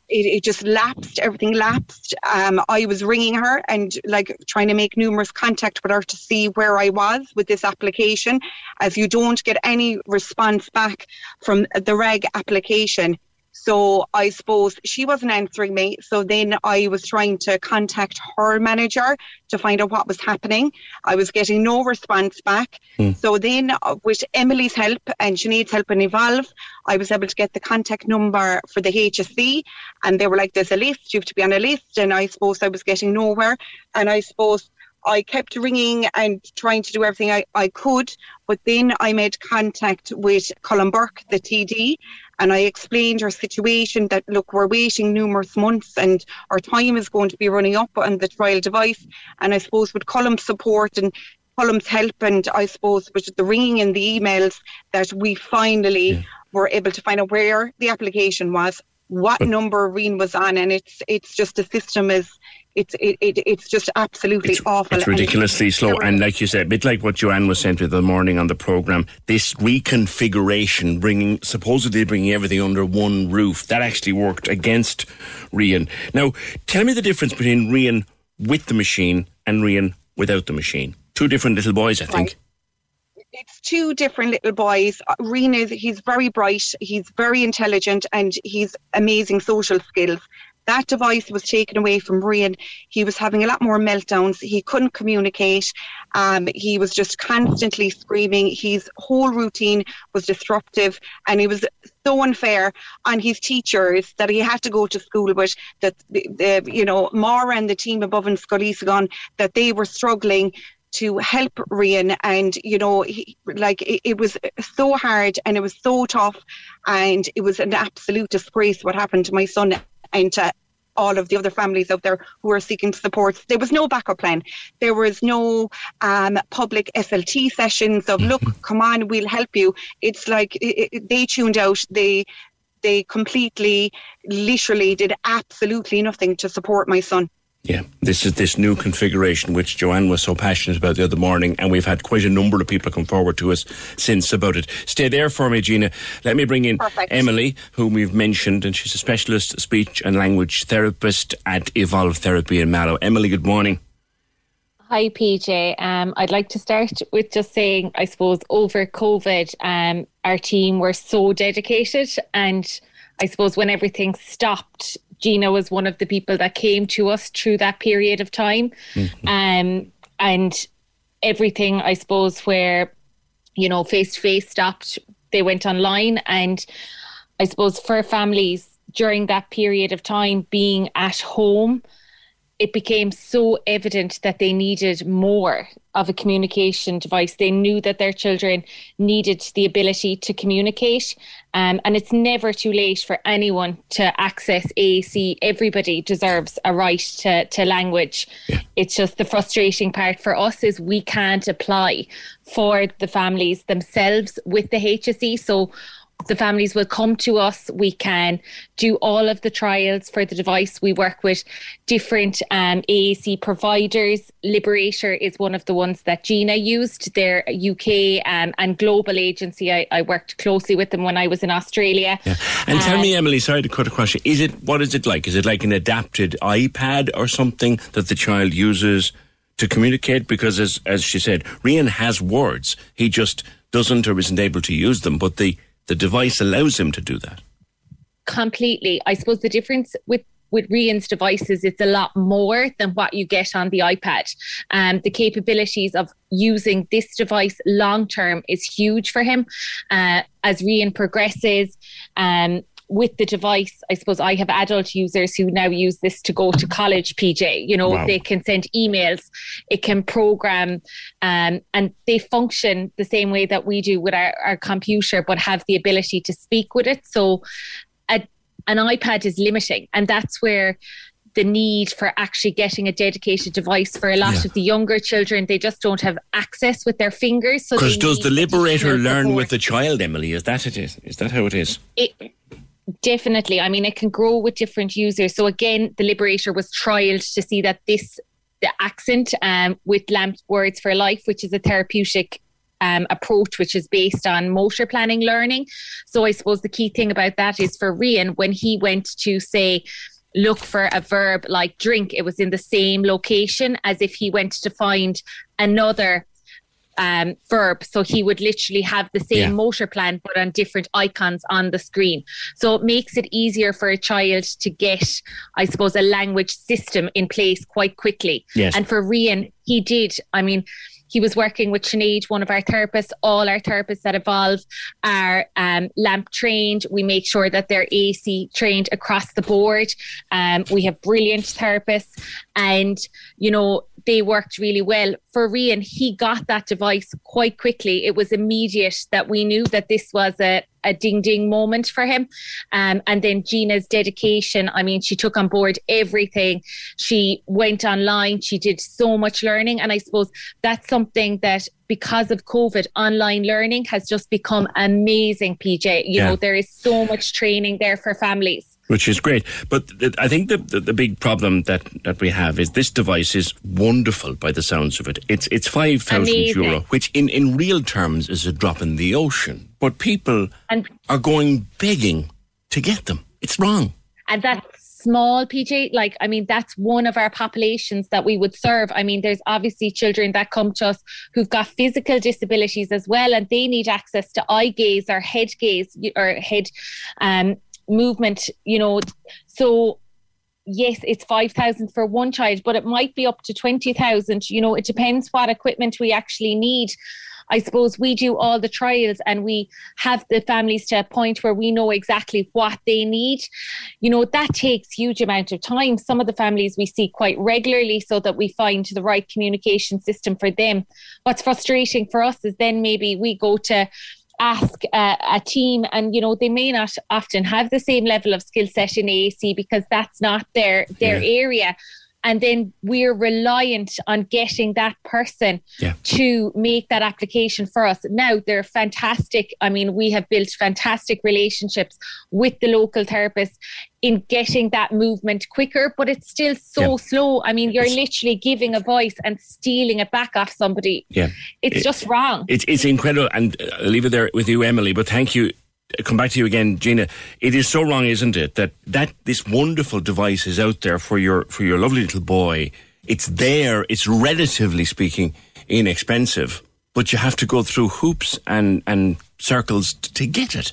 it, it just lapsed, everything lapsed. Um, I was ringing her and like trying to make numerous contact with her to see where I was with this application. As you don't get any response back from the reg application, so I suppose she wasn't answering me. So then I was trying to contact her manager to find out what was happening. I was getting no response back. Mm. So then, uh, with Emily's help, and she needs help in Evolve, I was able to get the contact number for the HSE. And they were like, there's a list, you have to be on a list. And I suppose I was getting nowhere. And I suppose I kept ringing and trying to do everything I, I could, but then I made contact with Colm Burke, the TD, and I explained our situation that, look, we're waiting numerous months and our time is going to be running up on the trial device. And I suppose with Colm's support and Colm's help, and I suppose with the ringing and the emails, that we finally yeah. were able to find out where the application was, what number Rian was on, and it's it's just the system is it's it, it, it's just absolutely it's, awful. It's ridiculously it's slow, and like you said, a bit like what Joanne was saying to the morning on the program, this reconfiguration, bringing supposedly bringing everything under one roof, that actually worked against Rian. Now, tell me the difference between Rian with the machine and Rian without the machine. Two different little boys, I think. Right it's two different little boys. Rian is he's very bright, he's very intelligent, and he's amazing social skills. that device was taken away from Rian, he was having a lot more meltdowns. He couldn't communicate. Um, he was just constantly screaming. His whole routine was disruptive, and he was so unfair on his teachers that he had to go to school, but that the, the you know Mara and the team above in Scoleasagon that they were struggling to help Rian and you know he, like it, it, was so hard and it was so tough and it was an absolute disgrace what happened to my son and to all of the other families out there who are seeking support. There was no backup plan. There was no um, public SLT sessions of look, come on, we'll help you. It's like it, it, they tuned out. They they completely, literally did absolutely nothing to support my son. Yeah, this is this new configuration which Joanne was so passionate about the other morning, and we've had quite a number of people come forward to us since about it. Stay there for me, Gina. Let me bring in Perfect. Emily, whom we've mentioned, and she's a specialist speech and language therapist at Evolve Therapy in Mallow. Emily, good morning. Hi, PJ. Um, I'd like to start with just saying, I suppose, over COVID, um, our team were so dedicated. And I suppose when everything stopped, Gina was one of the people that came to us through that period of time. Mm-hmm. Um, and everything, I suppose, where, you know, face to face stopped, they went online. And I suppose for families during that period of time being at home, it became so evident that they needed more of a communication device. They knew that their children needed the ability to communicate. Um, and it's never too late for anyone to access AAC. Everybody deserves a right to, to language. Yeah. It's just the frustrating part for us is we can't apply for the families themselves with the HSE. So the families will come to us. We can do all of the trials for the device. We work with different um, AAC providers. Liberator is one of the ones that Gina used. Their UK um, and global agency. I, I, worked closely with them when I was in Australia. Yeah. And um, tell me, Emily, sorry to cut across you. Is it what is it like? Is it like an adapted iPad or something that the child uses? To communicate, because as as she said, Rian has words. He just doesn't or isn't able to use them. But the the device allows him to do that. Completely. I suppose the difference with with Rian's devices, it's a lot more than what you get on the iPad. Um, the capabilities of using this device long term is huge for him. Uh, as Rian progresses, um, with the device, I suppose I have adult users who now use this to go to college, PJ. You know, wow. they can send emails, it can program, um, and they function the same way that we do with our, our computer, but have the ability to speak with it. So a, an iPad is limiting, and that's where the need for actually getting a dedicated device for a lot yeah. of the younger children. They just don't have access with their fingers. Because so does the liberator learn support. with the child, Emily? Is that it is? Is that how it is? It, Definitely. I mean, it can grow with different users. So again, the Liberator was trialed to see that this the accent um, with LAMP Words for Life, which is a therapeutic um, approach, which is based on motor planning learning. So I suppose the key thing about that is for Rian, when he went to say, look for a verb like drink, it was in the same location as if he went to find another um, verb. So he would literally have the same yeah. motor plan, but on different icons on the screen. So it makes it easier for a child to get, I suppose, a language system in place quite quickly. Yes. And for Rian, he did. I mean, he was working with Sinead, one of our therapists. All our therapists that Evolve are um, LAMP trained. We make sure that they're AC trained across the board. Um, we have brilliant therapists, and you know they worked really well. For Rian, he got that device quite quickly. It was immediate that we knew that this was a, a ding ding moment for him. Um, and then Gina's dedication. I mean, she took on board everything. She went online. She did so much learning. And I suppose that's something that because of COVID, online learning has just become amazing, PJ. You yeah. know, there is so much training there for families which is great. But I think the, the, the big problem that that we have is this device is wonderful by the sounds of it. It's it's five thousand euro, which in in real terms is a drop in the ocean. But people and, are going begging to get them. It's wrong. And that's small, PJ. Like, I mean, that's one of our populations that we would serve. I mean, there's obviously children that come to us who've got physical disabilities as well, and they need access to eye gaze or head gaze or head um, movement, you know. So yes, it's 5,000 for one child, but it might be up to 20,000. You know, it depends what equipment we actually need. I suppose we do all the trials and we have the families to a point where we know exactly what they need. You know, that takes huge amount of time. Some of the families we see quite regularly so that we find the right communication system for them. What's frustrating for us is then maybe we go to ask uh, a team and you know they may not often have the same level of skill set in AAC because that's not their their yeah. area and then we're reliant on getting that person yeah. to make that application for us. Now they're fantastic. I mean, we have built fantastic relationships with the local therapists in getting that movement quicker, but it's still so yeah. slow. I mean, you're it's, literally giving a voice and stealing it back off somebody. Yeah. It's it, just wrong. It's, it's incredible. And uh, I'll leave it there with you, Emily, but thank you come back to you again, Gina. It is so wrong, isn't it, that that this wonderful device is out there for your for your lovely little boy. It's there. It's relatively speaking inexpensive, but you have to go through hoops and and circles to get it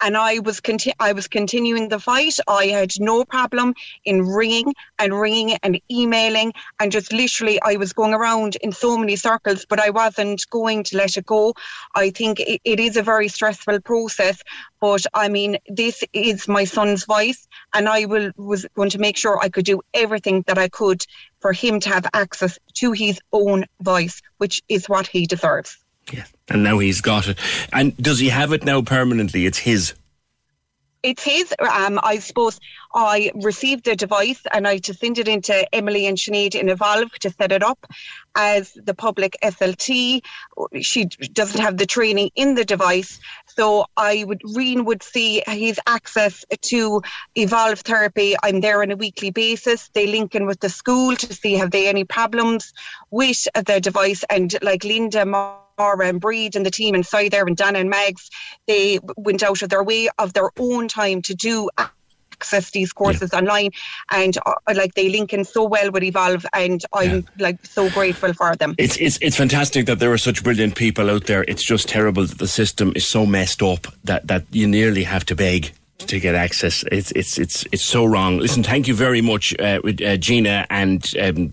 and I was conti- I was continuing the fight. I had no problem in ringing and ringing and emailing and just literally I was going around in so many circles, but I wasn't going to let it go. I think it, it is a very stressful process, but I mean this is my son's voice, and I will was going to make sure I could do everything that I could for him to have access to his own voice, which is what he deserves. Yeah, and now he's got it. And does he have it now permanently? It's his. It's his. Um, I suppose I received the device and I to send it into Emily and Sinead in Evolve to set it up as the public SLT. She doesn't have the training in the device, so I would Rian would see his access to Evolve therapy. I'm there on a weekly basis. They link in with the school to see have they any problems with the device, and like Linda. Laura and Breed and the team inside there and Dana and Mags, they went out of their way of their own time to do access these courses yeah. online and uh, like they link in so well with evolve and i'm yeah. like so grateful for them it's, it's it's fantastic that there are such brilliant people out there it's just terrible that the system is so messed up that that you nearly have to beg to get access. It's it's it's it's so wrong. Listen, thank you very much, uh, uh, Gina, and um,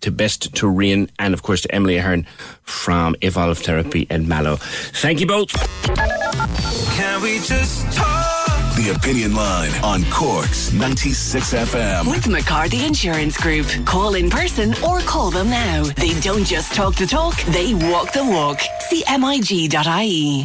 to best to Rian, and of course to Emily Ahern from Evolve Therapy in Mallow. Thank you both. Can we just talk? The Opinion Line on Cork's 96 FM. With McCarthy Insurance Group. Call in person or call them now. They don't just talk the talk, they walk the walk. See MIG.ie.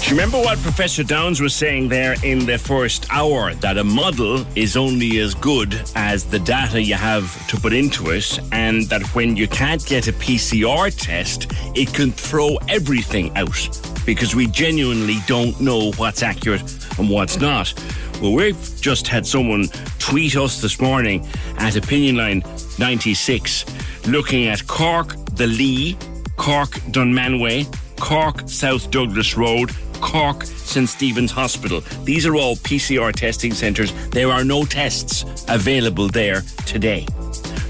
Do you remember what Professor Downes was saying there in the first hour? That a model is only as good as the data you have to put into it, and that when you can't get a PCR test, it can throw everything out because we genuinely don't know what's accurate and what's not. Well, we've just had someone tweet us this morning at Opinion Line 96 looking at Cork, the Lee, Cork, Dunmanway, Cork, South Douglas Road, Cork, St Stephen's Hospital. These are all PCR testing centres. There are no tests available there today.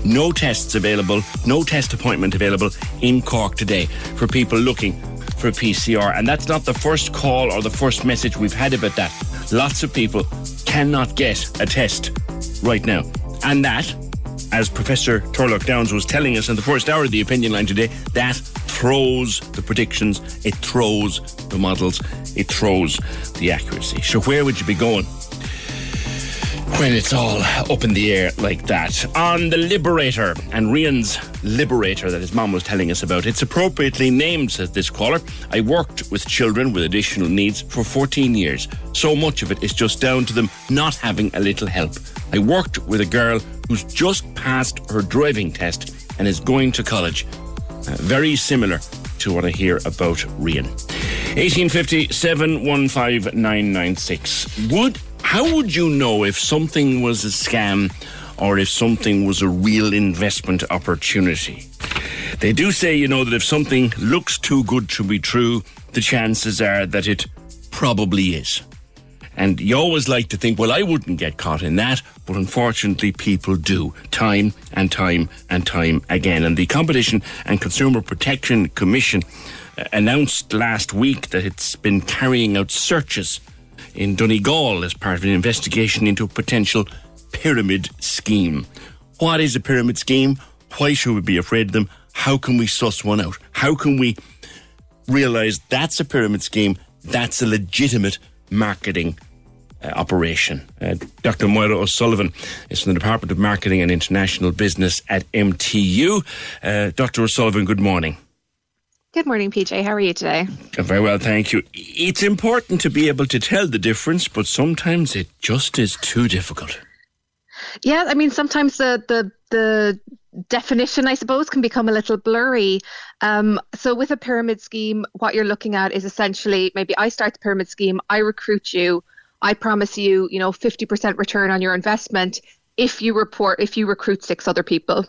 No tests available, no test appointment available in Cork today for people looking for PCR. And that's not the first call or the first message we've had about that. Lots of people cannot get a test right now. And that as Professor Turlough Downes was telling us in the first hour of the opinion line today, that throws the predictions, it throws the models, it throws the accuracy. So, where would you be going? when it's all up in the air like that. On the Liberator and Rian's Liberator that his mom was telling us about. It's appropriately named, says this caller. I worked with children with additional needs for 14 years. So much of it is just down to them not having a little help. I worked with a girl who's just passed her driving test and is going to college. Uh, very similar to what I hear about Rian. 1850 715 996. Would how would you know if something was a scam or if something was a real investment opportunity? They do say, you know, that if something looks too good to be true, the chances are that it probably is. And you always like to think, well, I wouldn't get caught in that, but unfortunately, people do time and time and time again. And the Competition and Consumer Protection Commission uh, announced last week that it's been carrying out searches in Donegal as part of an investigation into a potential pyramid scheme. What is a pyramid scheme? Why should we be afraid of them? How can we suss one out? How can we realise that's a pyramid scheme? That's a legitimate marketing uh, operation. Uh, Dr. Moira O'Sullivan is from the Department of Marketing and International Business at MTU. Uh, Dr. O'Sullivan, good morning. Good morning, PJ. How are you today? Very well, thank you. It's important to be able to tell the difference, but sometimes it just is too difficult. Yeah, I mean, sometimes the the the definition, I suppose, can become a little blurry. Um, so, with a pyramid scheme, what you're looking at is essentially maybe I start the pyramid scheme, I recruit you, I promise you, you know, 50% return on your investment if you report, if you recruit six other people.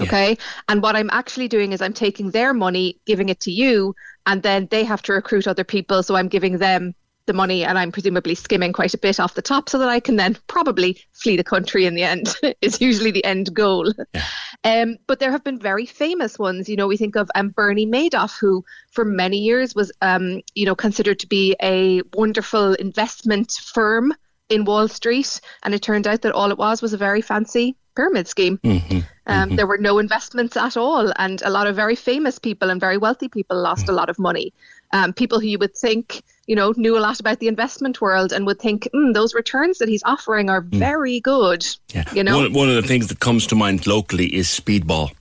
Okay. And what I'm actually doing is I'm taking their money, giving it to you, and then they have to recruit other people. So I'm giving them the money and I'm presumably skimming quite a bit off the top so that I can then probably flee the country in the end is usually the end goal. Yeah. Um, but there have been very famous ones. You know, we think of um, Bernie Madoff, who for many years was, um, you know, considered to be a wonderful investment firm in Wall Street. And it turned out that all it was was a very fancy pyramid scheme. Mm-hmm. Um, mm-hmm. There were no investments at all. And a lot of very famous people and very wealthy people lost mm-hmm. a lot of money. Um, people who you would think you know, knew a lot about the investment world and would think, mm, those returns that he's offering are mm. very good. Yeah. You know, one, one of the things that comes to mind locally is speedball.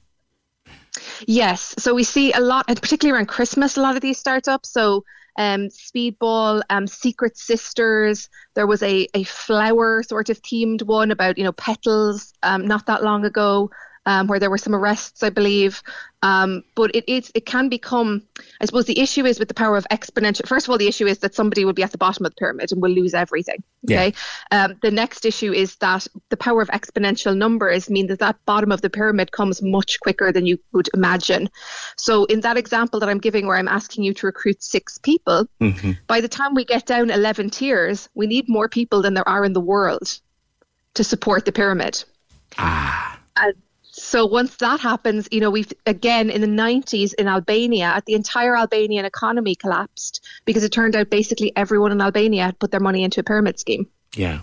Yes, so we see a lot, and particularly around Christmas, a lot of these startups. So um, Speedball, um, Secret Sisters. There was a, a flower sort of themed one about, you know, petals um, not that long ago um, where there were some arrests, I believe. Um, but it is it can become, I suppose, the issue is with the power of exponential. First of all, the issue is that somebody will be at the bottom of the pyramid and will lose everything. Okay. Yeah. Um, the next issue is that the power of exponential numbers mean that that bottom of the pyramid comes much quicker than you would imagine. So in that example that I'm giving, where I'm asking you to recruit six people, mm-hmm. by the time we get down 11 tiers, we need more people than there are in the world to support the pyramid. Ah. And so once that happens, you know, we've again in the 90s in Albania, the entire Albanian economy collapsed because it turned out basically everyone in Albania had put their money into a pyramid scheme. Yeah.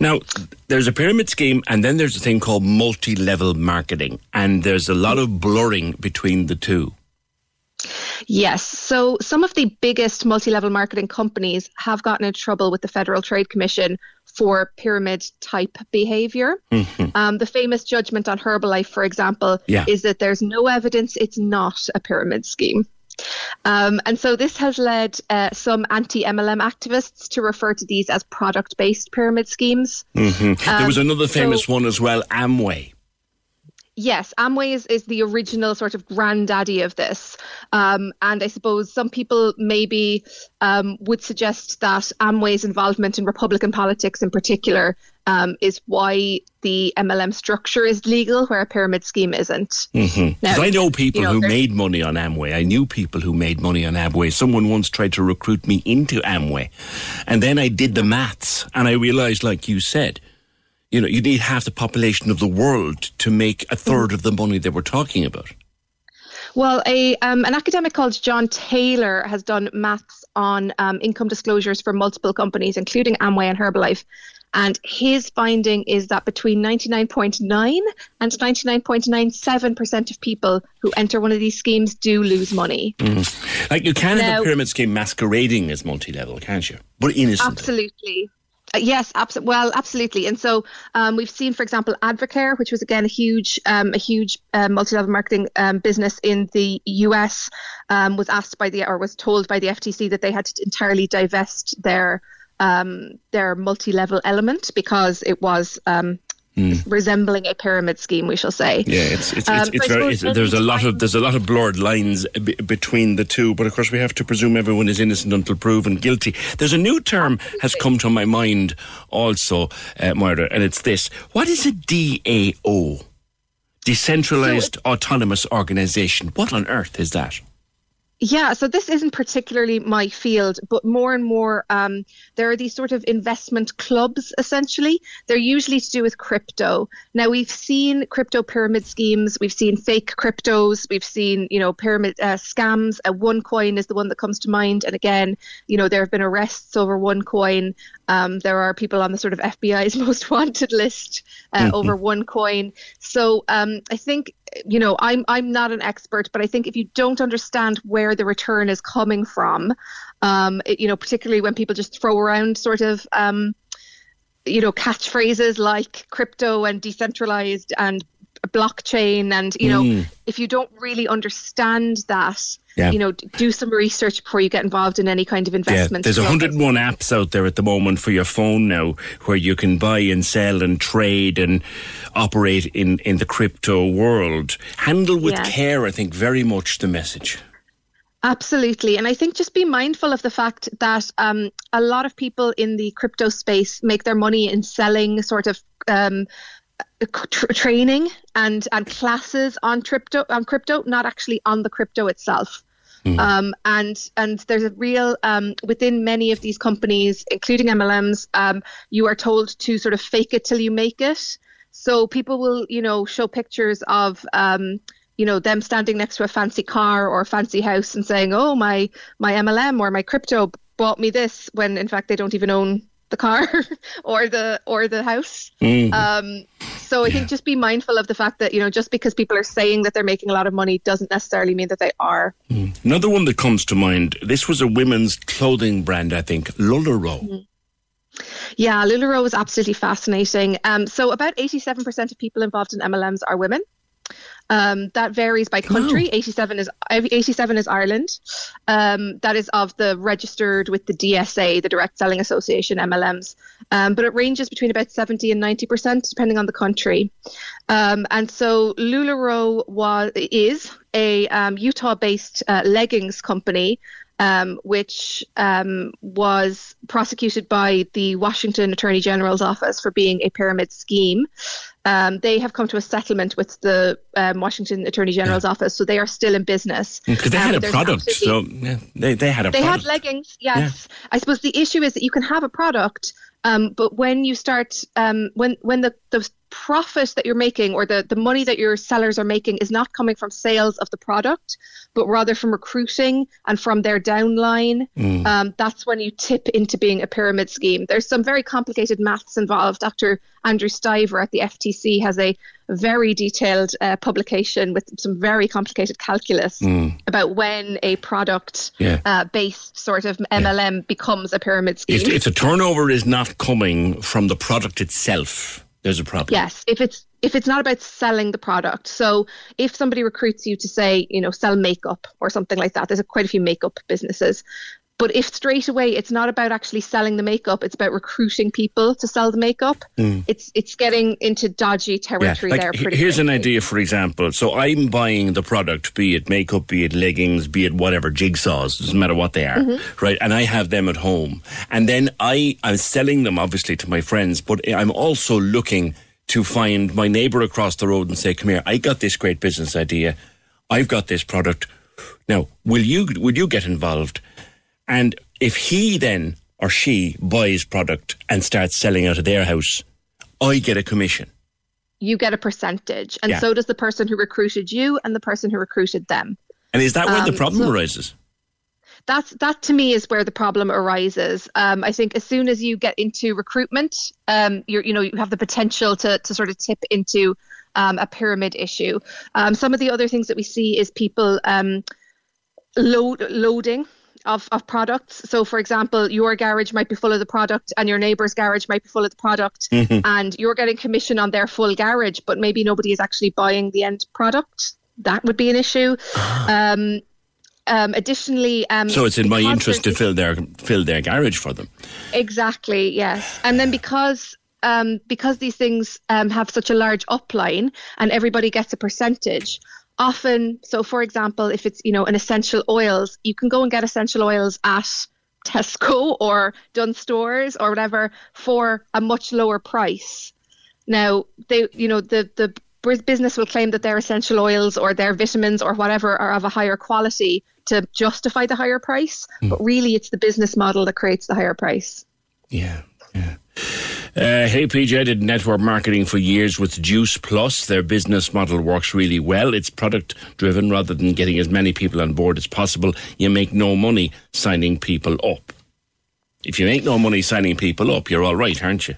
Now, there's a pyramid scheme, and then there's a thing called multi level marketing, and there's a lot of blurring between the two. Yes. So some of the biggest multi level marketing companies have gotten in trouble with the Federal Trade Commission for pyramid type behavior. Mm-hmm. Um, the famous judgment on Herbalife, for example, yeah. is that there's no evidence it's not a pyramid scheme. Um, and so this has led uh, some anti MLM activists to refer to these as product based pyramid schemes. Mm-hmm. Um, there was another famous so, one as well, Amway. Yes, Amway is, is the original sort of granddaddy of this. Um, and I suppose some people maybe um, would suggest that Amway's involvement in Republican politics in particular um, is why the MLM structure is legal, where a pyramid scheme isn't. Mm-hmm. Now, I know people you know, who made money on Amway. I knew people who made money on Amway. Someone once tried to recruit me into Amway. And then I did the maths and I realized, like you said, you know, you need half the population of the world to make a third of the money they were talking about. Well, a um, an academic called John Taylor has done maths on um, income disclosures for multiple companies, including Amway and Herbalife. And his finding is that between 99.9 and 99.97% of people who enter one of these schemes do lose money. Mm. Like you can now, have a pyramid scheme masquerading as multi level, can't you? But innocently. Absolutely. Uh, yes, absolutely. Well, absolutely. And so um, we've seen, for example, Advocare, which was again a huge, um, a huge uh, multi-level marketing um, business in the US, um, was asked by the or was told by the FTC that they had to entirely divest their um, their multi-level element because it was Mm. resembling a pyramid scheme, we shall say. Yeah, it's it's, um, it's, very it's, there's a lot of there's a lot of blurred lines b- between the two, but of course we have to presume everyone is innocent until proven guilty. There's a new term Absolutely. has come to my mind also, uh, Moira, and it's this: what is a DAO? Decentralized so autonomous organization. What on earth is that? Yeah, so this isn't particularly my field, but more and more um, there are these sort of investment clubs essentially. They're usually to do with crypto. Now, we've seen crypto pyramid schemes, we've seen fake cryptos, we've seen, you know, pyramid uh, scams. Uh, OneCoin is the one that comes to mind. And again, you know, there have been arrests over OneCoin. Um, there are people on the sort of FBI's most wanted list uh, mm-hmm. over OneCoin. So um, I think you know, I'm I'm not an expert, but I think if you don't understand where the return is coming from, um, it, you know, particularly when people just throw around sort of, um, you know, catchphrases like crypto and decentralized and blockchain, and you know, mm. if you don't really understand that, yeah. you know, do some research before you get involved in any kind of investment. Yeah, there's 101 apps out there at the moment for your phone now where you can buy and sell and trade and operate in, in the crypto world. Handle with yeah. care, I think, very much the message. Absolutely. And I think just be mindful of the fact that um, a lot of people in the crypto space make their money in selling sort of um, training and, and classes on crypto, on crypto, not actually on the crypto itself. Mm. Um, and and there's a real um, within many of these companies, including MLMs, um, you are told to sort of fake it till you make it. So people will, you know, show pictures of, um, you know, them standing next to a fancy car or a fancy house and saying, "Oh, my my MLM or my crypto bought me this," when in fact they don't even own the car or the or the house. Mm. Um, so I yeah. think just be mindful of the fact that you know just because people are saying that they're making a lot of money doesn't necessarily mean that they are. Mm. Another one that comes to mind. This was a women's clothing brand, I think, LuLaRoe. Mm-hmm. Yeah, LuLaRoe was absolutely fascinating. Um, so about 87% of people involved in MLMs are women. Um, that varies by country. Oh. 87 is 87 is Ireland. Um, that is of the registered with the DSA, the Direct Selling Association MLMs. Um, but it ranges between about 70 and 90 percent, depending on the country. Um, and so LuLaRoe was is a um, Utah-based uh, leggings company um, which um, was prosecuted by the Washington Attorney General's office for being a pyramid scheme. Um, they have come to a settlement with the um, Washington Attorney General's yeah. office, so they are still in business. Because they had um, a product, so yeah, they, they had a they product. had leggings, yes. Yeah. I suppose the issue is that you can have a product, um, but when you start, um, when when the, the profit that you're making or the, the money that your sellers are making is not coming from sales of the product, but rather from recruiting and from their downline, mm. um, that's when you tip into being a pyramid scheme. There's some very complicated maths involved. Dr. Andrew Stiver at the FTC has a very detailed uh, publication with some very complicated calculus mm. about when a product yeah. uh, based sort of MLM yeah. becomes a pyramid scheme. If, if the turnover is not coming from the product itself, there's a problem. Yes, if it's if it's not about selling the product. So if somebody recruits you to say, you know, sell makeup or something like that, there's a, quite a few makeup businesses. But if straight away it's not about actually selling the makeup, it's about recruiting people to sell the makeup. Mm. It's it's getting into dodgy territory yeah, like, there. here's quickly. an idea, for example. So I'm buying the product, be it makeup, be it leggings, be it whatever jigsaws, doesn't matter what they are, mm-hmm. right? And I have them at home, and then I I'm selling them obviously to my friends, but I'm also looking to find my neighbour across the road and say, "Come here, I got this great business idea. I've got this product. Now, will you will you get involved?" And if he then or she buys product and starts selling out of their house, I get a commission. You get a percentage, and yeah. so does the person who recruited you and the person who recruited them. And is that where um, the problem so arises? That's that to me is where the problem arises. Um, I think as soon as you get into recruitment, um, you you know you have the potential to to sort of tip into um, a pyramid issue. Um, some of the other things that we see is people um, load loading of, of products. So, for example, your garage might be full of the product, and your neighbour's garage might be full of the product, mm-hmm. and you're getting commission on their full garage, but maybe nobody is actually buying the end product. That would be an issue. um, um, additionally, um, so it's in my interest to fill their fill their garage for them. Exactly. Yes, and then because um, because these things um, have such a large upline and everybody gets a percentage, often so for example if it's you know an essential oils you can go and get essential oils at tesco or dunnes stores or whatever for a much lower price now they you know the the business will claim that their essential oils or their vitamins or whatever are of a higher quality to justify the higher price. Mm. But really, it's the business model that creates the higher price. Yeah, yeah. Uh, hey PJ, did network marketing for years with Juice Plus. Their business model works really well. It's product driven rather than getting as many people on board as possible. You make no money signing people up. If you make no money signing people up, you're all right, aren't you?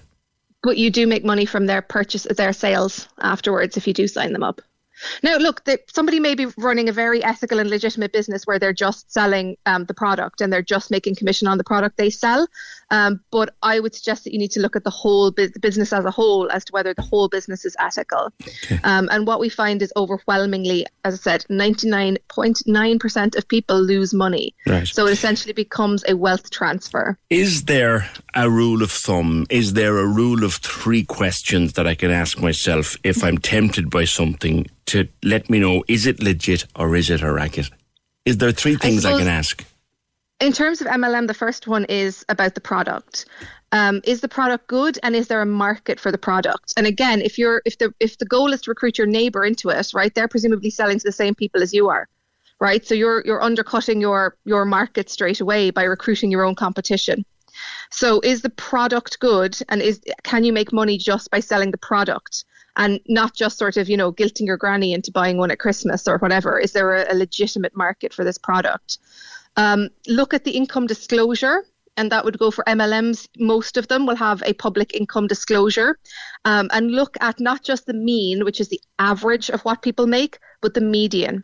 But you do make money from their purchase, their sales afterwards if you do sign them up. Now, look, somebody may be running a very ethical and legitimate business where they're just selling um, the product and they're just making commission on the product they sell. Um, but I would suggest that you need to look at the whole bu- business as a whole as to whether the whole business is ethical. Okay. Um, and what we find is overwhelmingly, as I said, 99.9% of people lose money. Right. So it essentially becomes a wealth transfer. Is there a rule of thumb? Is there a rule of three questions that I can ask myself if I'm tempted by something to let me know is it legit or is it a racket? Is there three things I, I can ask? In terms of MLM, the first one is about the product. Um, is the product good and is there a market for the product and again if you're if the if the goal is to recruit your neighbor into it right they're presumably selling to the same people as you are right so you're you're undercutting your your market straight away by recruiting your own competition so is the product good and is can you make money just by selling the product and not just sort of, you know, guilting your granny into buying one at Christmas or whatever. Is there a, a legitimate market for this product? Um, look at the income disclosure and that would go for MLMs. Most of them will have a public income disclosure. Um, and look at not just the mean, which is the average of what people make, but the median.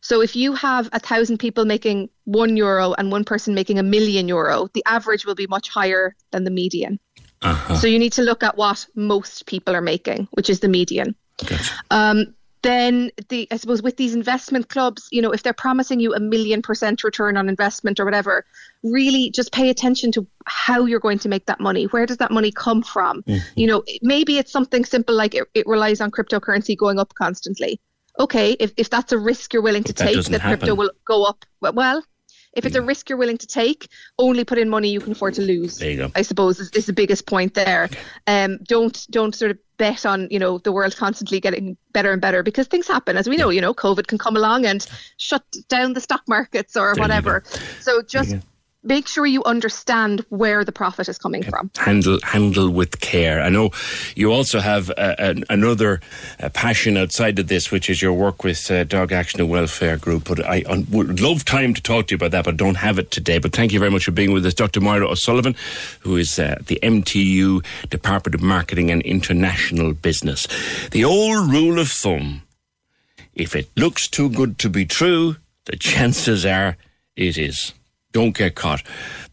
So if you have a thousand people making one euro and one person making a million euro, the average will be much higher than the median. Uh-huh. So you need to look at what most people are making, which is the median. Gotcha. Um, then the I suppose with these investment clubs, you know, if they're promising you a million percent return on investment or whatever, really just pay attention to how you're going to make that money. Where does that money come from? Mm-hmm. You know, maybe it's something simple like it, it, relies on cryptocurrency going up constantly. Okay, if, if that's a risk you're willing to but take, that, that crypto will go up. Well, if it's a risk you're willing to take, only put in money you can afford to lose. There you go. I suppose is, is the biggest point there. Um, don't don't sort of bet on you know the world constantly getting better and better because things happen as we know. You know, COVID can come along and shut down the stock markets or there whatever. So just make sure you understand where the profit is coming from. Handle handle with care. I know you also have another passion outside of this, which is your work with uh, Dog Action and Welfare Group. But I un- would love time to talk to you about that, but don't have it today. But thank you very much for being with us, Dr. Moira O'Sullivan, who is uh, the MTU Department of Marketing and International Business. The old rule of thumb: if it looks too good to be true, the chances are it is. Don't get caught.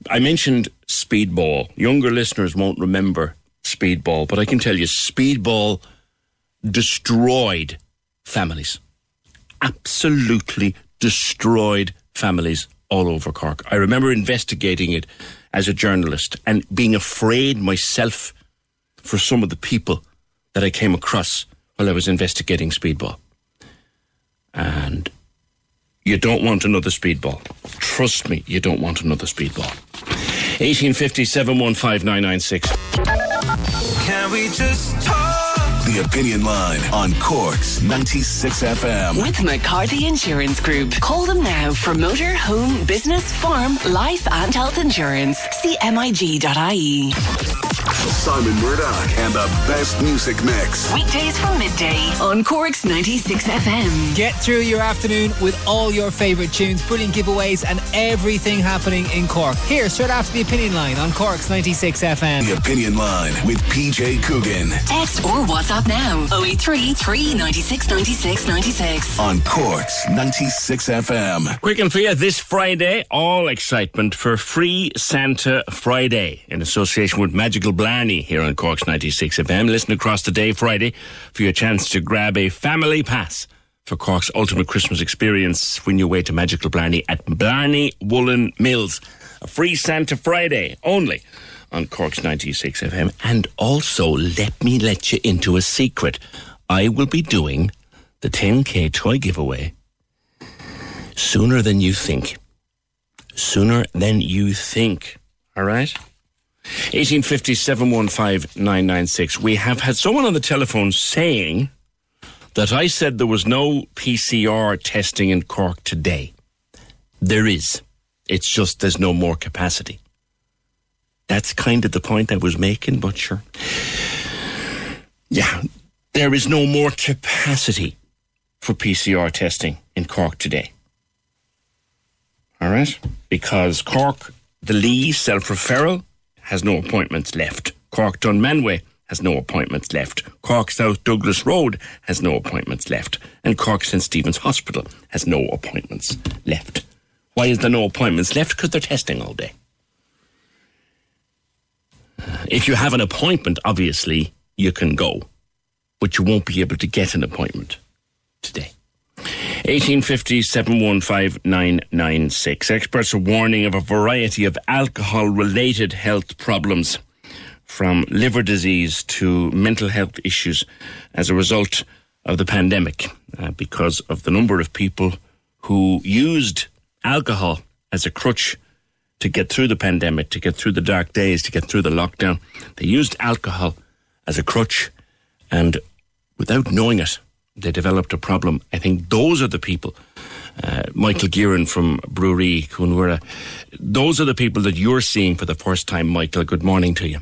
I mentioned speedball. Younger listeners won't remember speedball, but I can tell you speedball destroyed families. Absolutely destroyed families all over Cork. I remember investigating it as a journalist and being afraid myself for some of the people that I came across while I was investigating speedball. And you don't want another speedball. Trust me, you don't want another speedball. 1850 Can we just talk? The Opinion Line on Cork's 96 FM. With McCarthy Insurance Group. Call them now for motor, home, business, farm, life, and health insurance. See MIG.ie. Simon Murdoch and the best music mix. Weekdays from midday on Cork's 96 FM. Get through your afternoon with all your favourite tunes, brilliant giveaways, and everything happening in Cork. Here, straight after the Opinion Line on Cork's 96 FM. The Opinion Line with PJ Coogan. Text or WhatsApp now 083 396 96 96. On Cork's 96 FM. Quick and for you this Friday, all excitement for Free Santa Friday in association with Magical Blarney here on Cork's 96 FM. Listen across the day Friday for your chance to grab a family pass for Cork's ultimate Christmas experience when you away to Magical Blarney at Blarney Woollen Mills. A free Santa Friday only on Cork's 96 FM. And also, let me let you into a secret. I will be doing the 10k toy giveaway sooner than you think. Sooner than you think. All right? 1850 We have had someone on the telephone saying that I said there was no PCR testing in Cork today. There is. It's just there's no more capacity. That's kind of the point I was making, but sure. Yeah, there is no more capacity for PCR testing in Cork today. All right? Because Cork, the Lee self referral has no appointments left. Cork Dunmanway has no appointments left. Cork South Douglas Road has no appointments left. And Cork St Stephen's Hospital has no appointments left. Why is there no appointments left? Because they're testing all day. Uh, if you have an appointment, obviously, you can go, but you won't be able to get an appointment today. 1850 715 Experts are warning of a variety of alcohol related health problems from liver disease to mental health issues as a result of the pandemic uh, because of the number of people who used alcohol as a crutch to get through the pandemic, to get through the dark days, to get through the lockdown. They used alcohol as a crutch and without knowing it, they developed a problem. I think those are the people, uh, Michael Guerin from Brewery Coonawarra, those are the people that you're seeing for the first time, Michael. Good morning to you.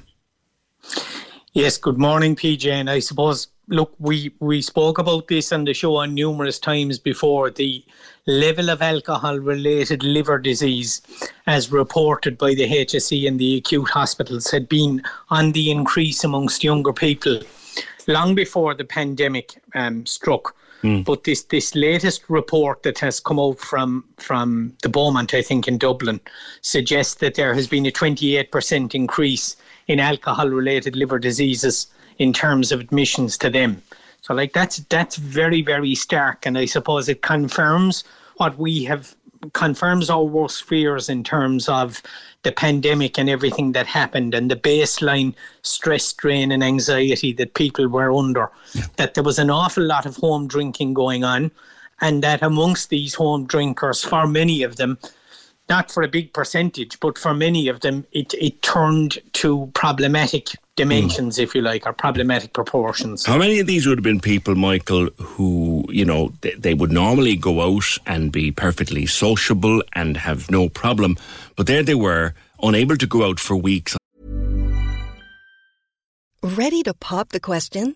Yes, good morning, PJ. And I suppose, look, we, we spoke about this on the show on numerous times before. The level of alcohol related liver disease, as reported by the HSE and the acute hospitals, had been on the increase amongst younger people long before the pandemic um, struck. Mm. But this this latest report that has come out from from the Beaumont, I think, in Dublin, suggests that there has been a 28% increase in alcohol related liver diseases in terms of admissions to them. So like that's that's very very stark, and I suppose it confirms what we have confirms our worst fears in terms of the pandemic and everything that happened and the baseline stress, strain, and anxiety that people were under. Yeah. That there was an awful lot of home drinking going on, and that amongst these home drinkers, for many of them, not for a big percentage, but for many of them, it, it turned to problematic dimensions, mm. if you like, or problematic proportions. How many of these would have been people, Michael, who, you know, they, they would normally go out and be perfectly sociable and have no problem, but there they were, unable to go out for weeks? Ready to pop the question?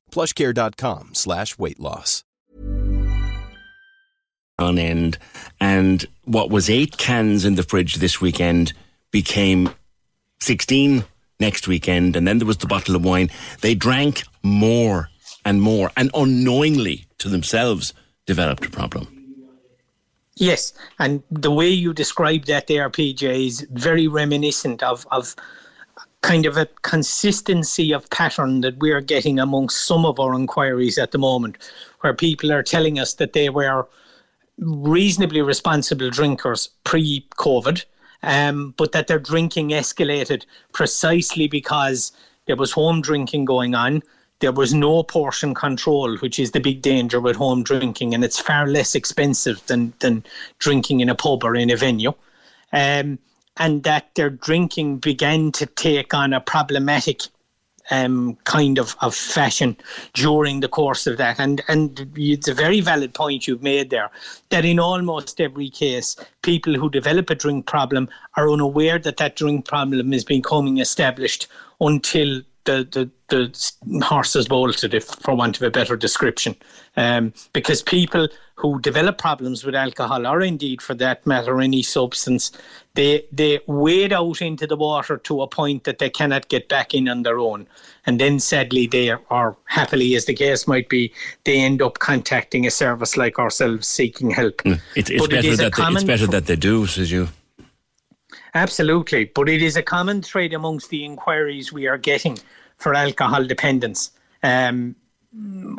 plushcare.com slash weight loss. On end, and what was eight cans in the fridge this weekend became 16 next weekend, and then there was the bottle of wine. They drank more and more, and unknowingly to themselves developed a problem. Yes, and the way you describe that there, PJ, is very reminiscent of, of kind of a consistency of pattern that we're getting amongst some of our inquiries at the moment, where people are telling us that they were reasonably responsible drinkers pre COVID, um, but that their drinking escalated precisely because there was home drinking going on. there was no portion control, which is the big danger with home drinking, and it's far less expensive than, than drinking in a pub or in a venue. Um, and that their drinking began to take on a problematic um, kind of, of fashion during the course of that. And and it's a very valid point you've made there that in almost every case, people who develop a drink problem are unaware that that drink problem is becoming established until the, the, the horse is bolted, if for want of a better description. Um, because people who develop problems with alcohol, or indeed for that matter any substance, they they wade out into the water to a point that they cannot get back in on their own. And then sadly they are, or happily as the case might be, they end up contacting a service like ourselves seeking help. Mm. It, it's, better it that they, it's better that they do, says you. Absolutely, but it is a common thread amongst the inquiries we are getting for alcohol dependence. Um,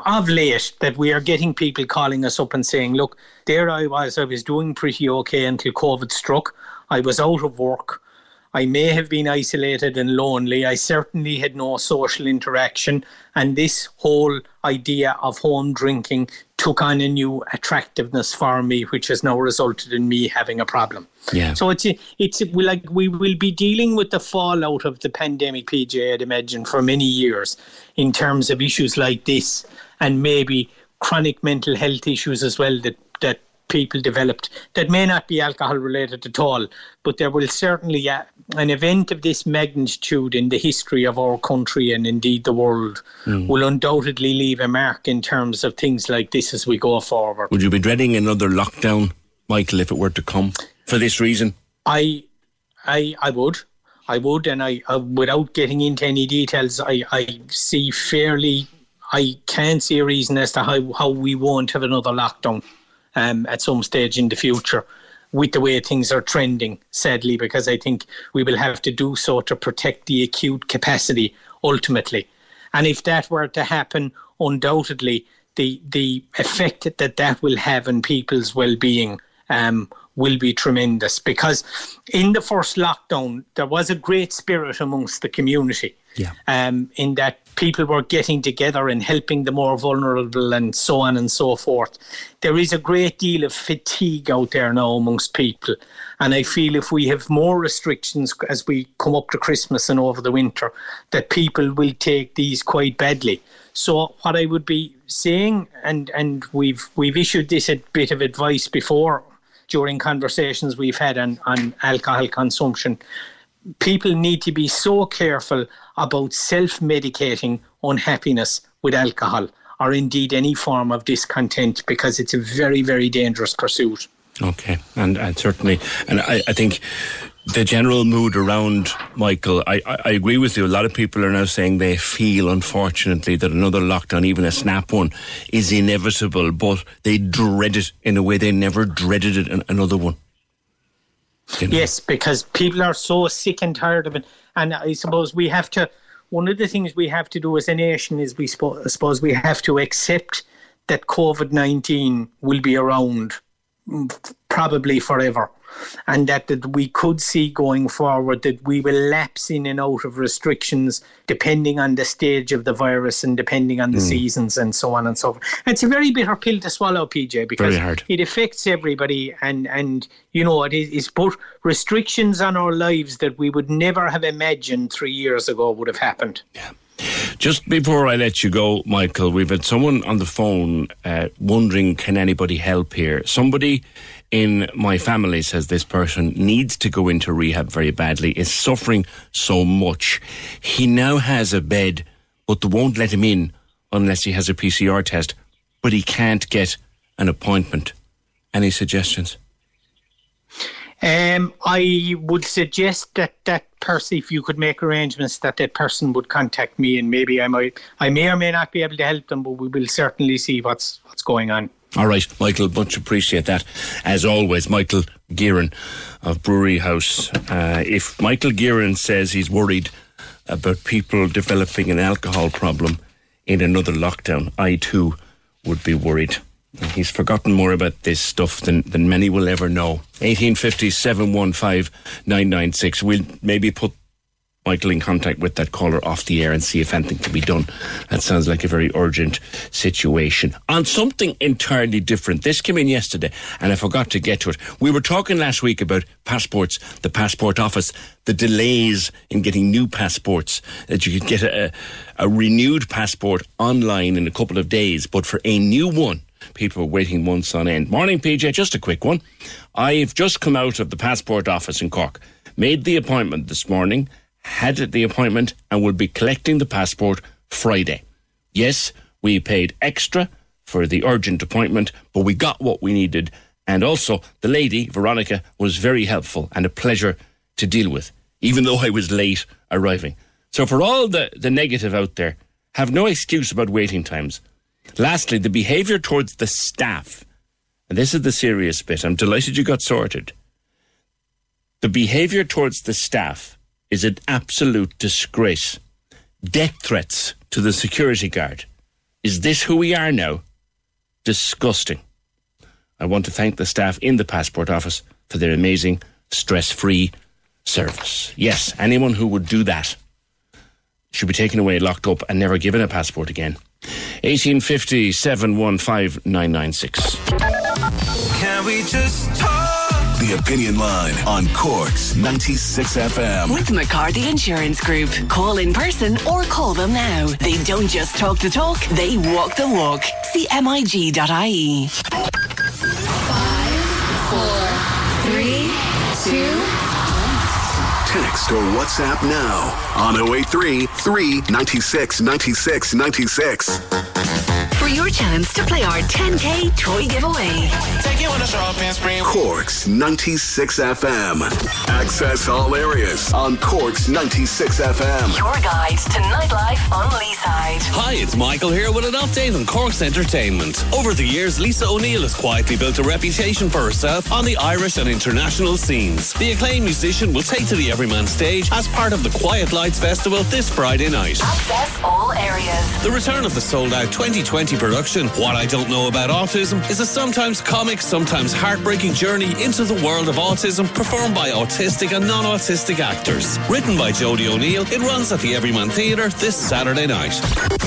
of late, that we are getting people calling us up and saying, "Look, there I was. I was doing pretty okay until COVID struck. I was out of work. I may have been isolated and lonely. I certainly had no social interaction. And this whole idea of home drinking took on a new attractiveness for me, which has now resulted in me having a problem. Yeah. So it's it's like we will be dealing with the fallout of the pandemic, PJ, I'd imagine, for many years in terms of issues like this and maybe chronic mental health issues as well that that people developed that may not be alcohol related at all, but there will certainly uh, an event of this magnitude in the history of our country and indeed the world mm. will undoubtedly leave a mark in terms of things like this as we go forward. Would you be dreading another lockdown, Michael, if it were to come for this reason? I, I, I would. I would, and I, uh, without getting into any details, I, I see fairly, I can't see a reason as to how, how we won't have another lockdown um, at some stage in the future with the way things are trending, sadly, because I think we will have to do so to protect the acute capacity ultimately. And if that were to happen, undoubtedly, the, the effect that that will have on people's well being um, will be tremendous because in the first lockdown, there was a great spirit amongst the community. Yeah. Um, in that people were getting together and helping the more vulnerable and so on and so forth. There is a great deal of fatigue out there now amongst people. And I feel if we have more restrictions as we come up to Christmas and over the winter, that people will take these quite badly. So what I would be saying, and, and we've we've issued this a bit of advice before during conversations we've had on, on alcohol consumption, people need to be so careful about self medicating unhappiness with alcohol or indeed any form of discontent because it's a very, very dangerous pursuit. Okay, and, and certainly, and I, I think the general mood around Michael, I, I, I, agree with you. A lot of people are now saying they feel, unfortunately, that another lockdown, even a snap one, is inevitable, but they dread it in a way they never dreaded it in another one. You know? Yes, because people are so sick and tired of it. And I suppose we have to, one of the things we have to do as a nation is we suppose we have to accept that COVID 19 will be around probably forever and that, that we could see going forward that we will lapse in and out of restrictions depending on the stage of the virus and depending on the mm. seasons and so on and so forth. It's a very bitter pill to swallow, PJ, because it affects everybody and, and you know, it is put restrictions on our lives that we would never have imagined three years ago would have happened. Yeah. Just before I let you go, Michael, we've had someone on the phone uh, wondering can anybody help here? Somebody in my family, says this person, needs to go into rehab very badly, is suffering so much. He now has a bed, but they won't let him in unless he has a PCR test, but he can't get an appointment. Any suggestions? Um, I would suggest that that person, if you could make arrangements, that that person would contact me, and maybe I might, I may or may not be able to help them, but we will certainly see what's what's going on. All right, Michael, much appreciate that. As always, Michael Guerin of Bruree House. Uh, if Michael Guerin says he's worried about people developing an alcohol problem in another lockdown, I too would be worried. He's forgotten more about this stuff than, than many will ever know. 1850 715 996. We'll maybe put Michael in contact with that caller off the air and see if anything can be done. That sounds like a very urgent situation. On something entirely different, this came in yesterday and I forgot to get to it. We were talking last week about passports, the passport office, the delays in getting new passports, that you could get a, a renewed passport online in a couple of days, but for a new one, people waiting months on end. Morning, PJ, just a quick one. I've just come out of the passport office in Cork, made the appointment this morning had the appointment and will be collecting the passport Friday. Yes, we paid extra for the urgent appointment, but we got what we needed. And also, the lady, Veronica, was very helpful and a pleasure to deal with, even though I was late arriving. So, for all the, the negative out there, have no excuse about waiting times. Lastly, the behaviour towards the staff. And this is the serious bit. I'm delighted you got sorted. The behaviour towards the staff is an absolute disgrace. Death threats to the security guard. Is this who we are now? Disgusting. I want to thank the staff in the passport office for their amazing, stress free service. Yes, anyone who would do that should be taken away, locked up, and never given a passport again. 1850 715 996. Can we just talk? The Opinion Line on Cork's 96 FM. With McCarthy Insurance Group. Call in person or call them now. They don't just talk the talk, they walk the walk. See mig.ie. Five, four, three, two, Text or WhatsApp now on 083 396 96 96 for your chance to play our 10k toy giveaway. Take you on a shopping spree. Corks 96 FM. Access all areas on Corks 96 FM. Your guide to nightlife on Leeside. Hi, it's Michael here with an update on Corks Entertainment. Over the years, Lisa O'Neill has quietly built a reputation for herself on the Irish and international scenes. The acclaimed musician will take to the Everyman stage as part of the Quiet Lights Festival this Friday night. Access all areas. The return of the sold out 2020 production. What I Don't Know About Autism is a sometimes comic, sometimes heartbreaking journey into the world of autism performed by autistic and non autistic actors. Written by Jody O'Neill, it runs at the Everyman Theatre this Saturday night.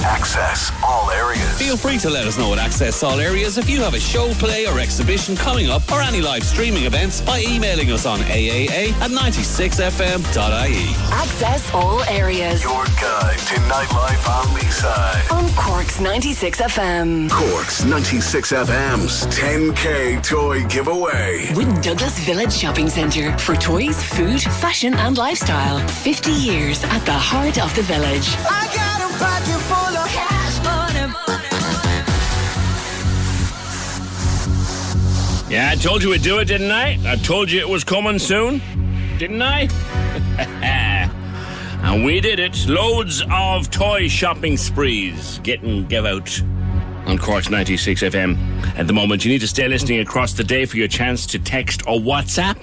Access all areas. Feel free to let us know at Access All Areas if you have a show, play, or exhibition coming up or any live streaming events by emailing us on AAA at 96fm.ie. Access all areas. Your guide to nightlife on Leeside. On Cork's 96 FM. FM. Cork's 96 FM's 10K toy giveaway. With Douglas Village Shopping Centre for toys, food, fashion, and lifestyle. 50 years at the heart of the village. I got a pocket full of cash money. Yeah, I told you we'd do it, didn't I? I told you it was coming soon, didn't I? and we did it. Loads of toy shopping sprees getting give out on Cork's 96 FM. At the moment, you need to stay listening across the day for your chance to text or WhatsApp.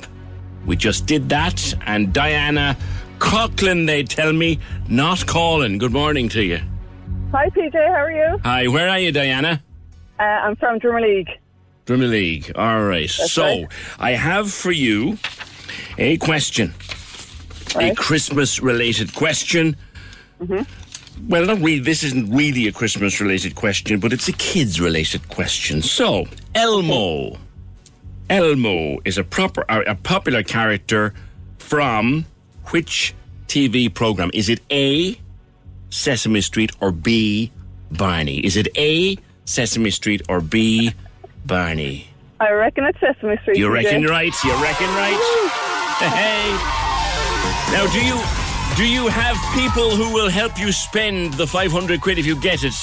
We just did that. And Diana Coughlin, they tell me, not calling. Good morning to you. Hi, PJ. How are you? Hi, where are you, Diana? Uh, I'm from Drimoleague. Drimoleague. All right. That's so, right. I have for you a question. Right. A Christmas related question. Mm-hmm. Well, not really. This isn't really a Christmas related question, but it's a kids related question. So, Elmo. Elmo is a proper a popular character from which TV program? Is it A, Sesame Street, or B, Barney? Is it A, Sesame Street, or B, Barney? I reckon it's Sesame Street. You reckon right? You reckon right? hey. Now, do you do you have people who will help you spend the 500 quid if you get it?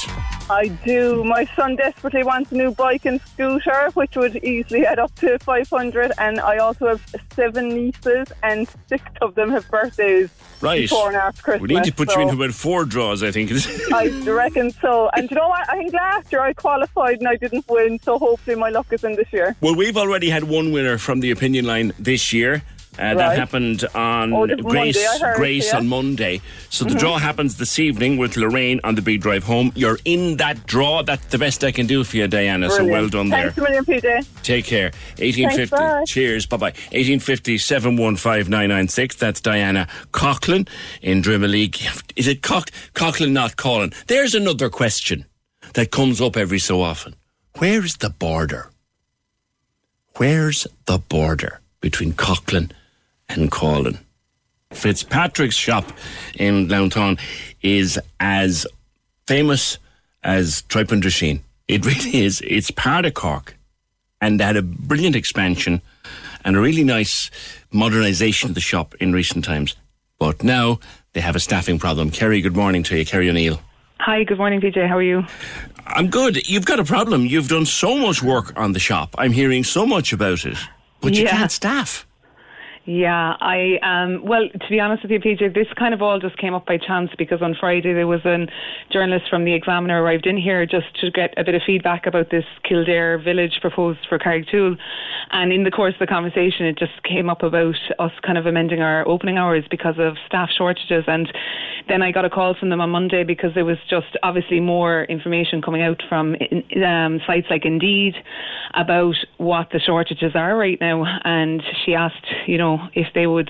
I do. My son desperately wants a new bike and scooter, which would easily add up to 500. And I also have seven nieces, and six of them have birthdays Right. before and after Christmas. We need to put so you into about four draws, I think. I reckon so. And you know what? I think last year I qualified and I didn't win, so hopefully my luck is in this year. well, we've already had one winner from the opinion line this year. Uh, That happened on Oh, Grace Monday, heard, Grace yeah. on Monday. So the Mhm. draw happens this evening with Lorraine on the big drive home. You're in that draw. That's the best I can do for you, Diana. So well done there. Thanks a million, PJ. Take care. 1850. Thanks. Cheers. Bye bye. 1850 715 That's Diana Coughlin in Drimoleague. Is it Coch- Coughlin, not Colin? There's another question that comes up every so often. Where is the border? Where's the border between Coughlin and Colin? Fitzpatrick's shop in Glounthaune is as famous as tripe and drisheen. It really is. It's part of Cork and they had a brilliant expansion and a really nice modernisation of the shop in recent times. But now they have a staffing problem. Kerry, good morning to you. Kerry O'Neill. Hi, good morning, PJ. How are you? I'm good. You've got a problem. You've done so much work on the shop. I'm hearing so much about it, but you Yeah. can't staff. Yeah, I um well to be honest with you, PJ, this kind of all just came up by chance because on Friday there was a journalist from the Examiner arrived in here just to get a bit of feedback about this Kildare village proposed for Carrigtwohill. And in the course of the conversation it just came up about us kind of amending our opening hours because of staff shortages and then I got a call from them on Monday because there was just obviously more information coming out from um, sites like Indeed about what the shortages are right now and she asked, you know, if they would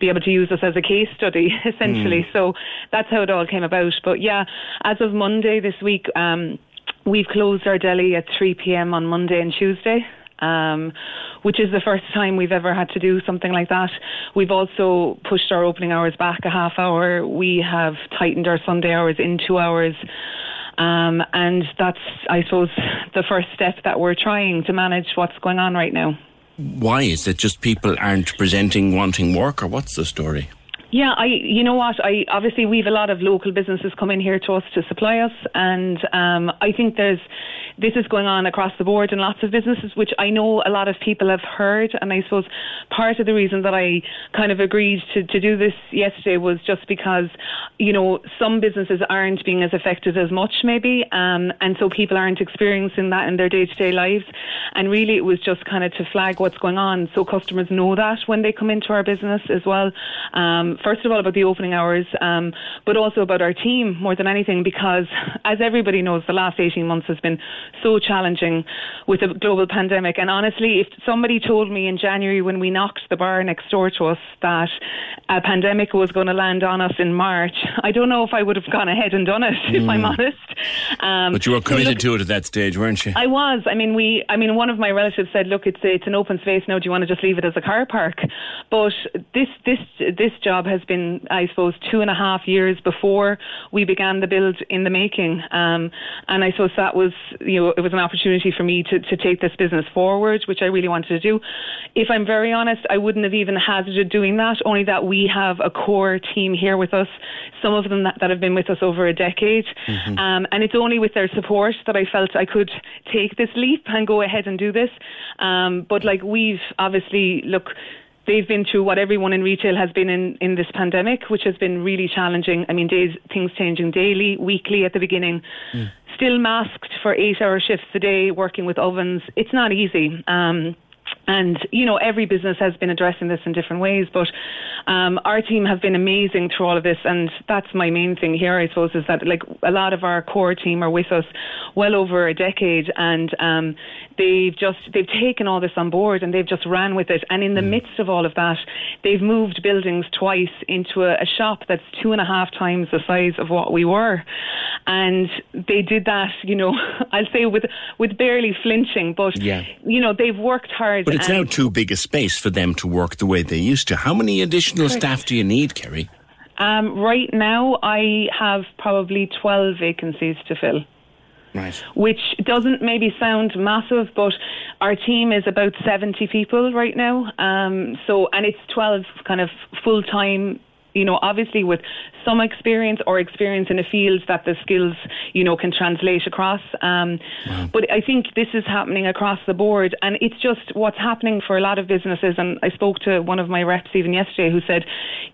be able to use us as a case study, essentially. Mm. So that's how it all came about. But yeah, as of Monday this week, um, we've closed our deli at 3 p.m. on Monday and Tuesday. Um, which is the first time we've ever had to do something like that. We've also pushed our opening hours back a half hour. We have tightened our Sunday hours in two hours. Um, and that's, I suppose, the first step that we're trying to manage what's going on right now. Why is it just people aren't presenting wanting work, or what's the story? Yeah, I. You know what? I obviously we've a lot of local businesses come in here to us to supply us, and um, I think there's this is going on across the board in lots of businesses, which I know a lot of people have heard. And I suppose part of the reason that I kind of agreed to, to do this yesterday was just because you know some businesses aren't being as affected as much, maybe, um, and so people aren't experiencing that in their day to day lives. And really, it was just kind of to flag what's going on, so customers know that when they come into our business as well. Um, first of all, about the opening hours, um, but also about our team more than anything, because as everybody knows, the last 18 months has been so challenging with the global pandemic. And honestly, if somebody told me in January when we knocked the bar next door to us that a pandemic was going to land on us in March, I don't know if I would have gone ahead and done it, if I'm Mm. honest. Um, But you were so committed look- to it at that stage, weren't you? I was. I mean, we. I mean, one of my relatives said, "Look, it's it's an open space now. Do you want to just leave it as a car park?" But this this this job has been, I suppose, two and a half years before we began the build in the making. Um, and I suppose that was, you know, it was an opportunity for me to to take this business forward, which I really wanted to do. If I'm very honest, I wouldn't have even hazarded doing that. Only that we have a core team here with us. Some of them that, that have been with us over a decade. Um, and it's only with their support that I felt I could take this leap and go ahead and do this. Um, but like we've obviously, look, they've been through what everyone in retail has been in, in this pandemic, which has been really challenging. I mean, days, things changing daily, weekly at the beginning. Still masked for eight hour shifts a day, working with ovens. It's not easy. Um, and you know every business has been addressing this in different ways but um, our team have been amazing through all of this and that's my main thing here i suppose is that like a lot of our core team are with us well over a decade and um, they've just they've taken all this on board and they've just ran with it. And in the midst of all of that they've moved buildings twice into a, a shop that's two and a half times the size of what we were. And they did that you know i'll say with with barely flinching but Yeah. you know they've worked hard But it's now too big a space for them to work the way they used to. How many additional Correct. staff do you need, Kerry? um, right now i have probably 12 vacancies to fill Right. which doesn't maybe sound massive, but our team is about 70 people right now. Um, so, and it's 12 kind of full time you know, obviously with some experience or experience in a field that the skills, you know, can translate across. Um, wow. But I think this is happening across the board, and it's just what's happening for a lot of businesses. And I spoke to one of my reps even yesterday who said,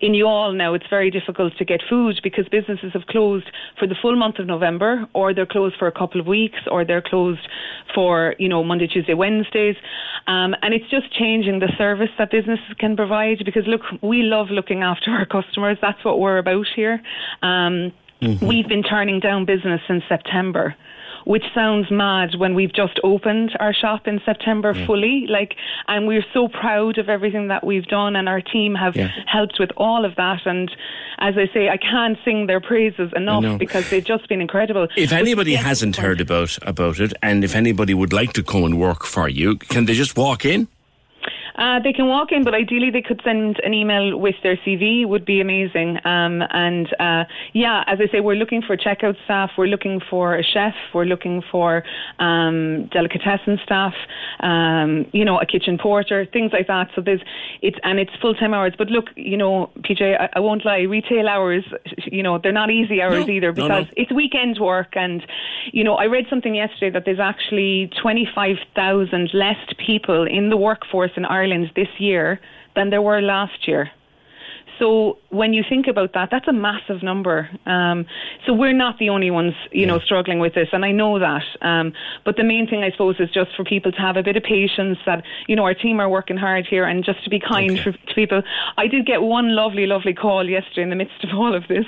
in Youghal now it's very difficult to get food because businesses have closed for the full month of November, or they're closed for a couple of weeks, or they're closed for you know Monday, Tuesday, Wednesdays, um, and it's just changing the service that businesses can provide. Because look, we love looking after our customers. That's what we're about here. Um, mm-hmm. We've been turning down business since September which sounds mad when we've just opened our shop in September yeah. fully. Like, and we're so proud of everything that we've done, and our team have yeah. helped with all of that. And as I say, I can't sing their praises enough because they've just been incredible. If anybody hasn't heard about about it, and if anybody would like to come and work for you, can they just walk in? Uh, they can walk in, but ideally they could send an email with their CV. Would be amazing. Um, and uh, yeah, as I say, we're looking for checkout staff. We're looking for a chef. We're looking for um, delicatessen staff. Um, you know, a kitchen porter, things like that. So there's it's and it's full time hours. But look, you know, PJ, I, I, won't lie. Retail hours, you know, they're not easy hours no, either because no, no. it's weekend work. And you know, I read something yesterday that there's actually twenty five thousand less people in the workforce in Ireland Ireland this year than there were last year. So when you think about that, that's a massive number. Um, so we're not the only ones, you yeah. know, struggling with this, and I know that. Um, but the main thing, I suppose, is just for people to have a bit of patience. That you know, our team are working hard here, and just to be kind okay. for, to people. I did get one lovely, lovely call yesterday in the midst of all of this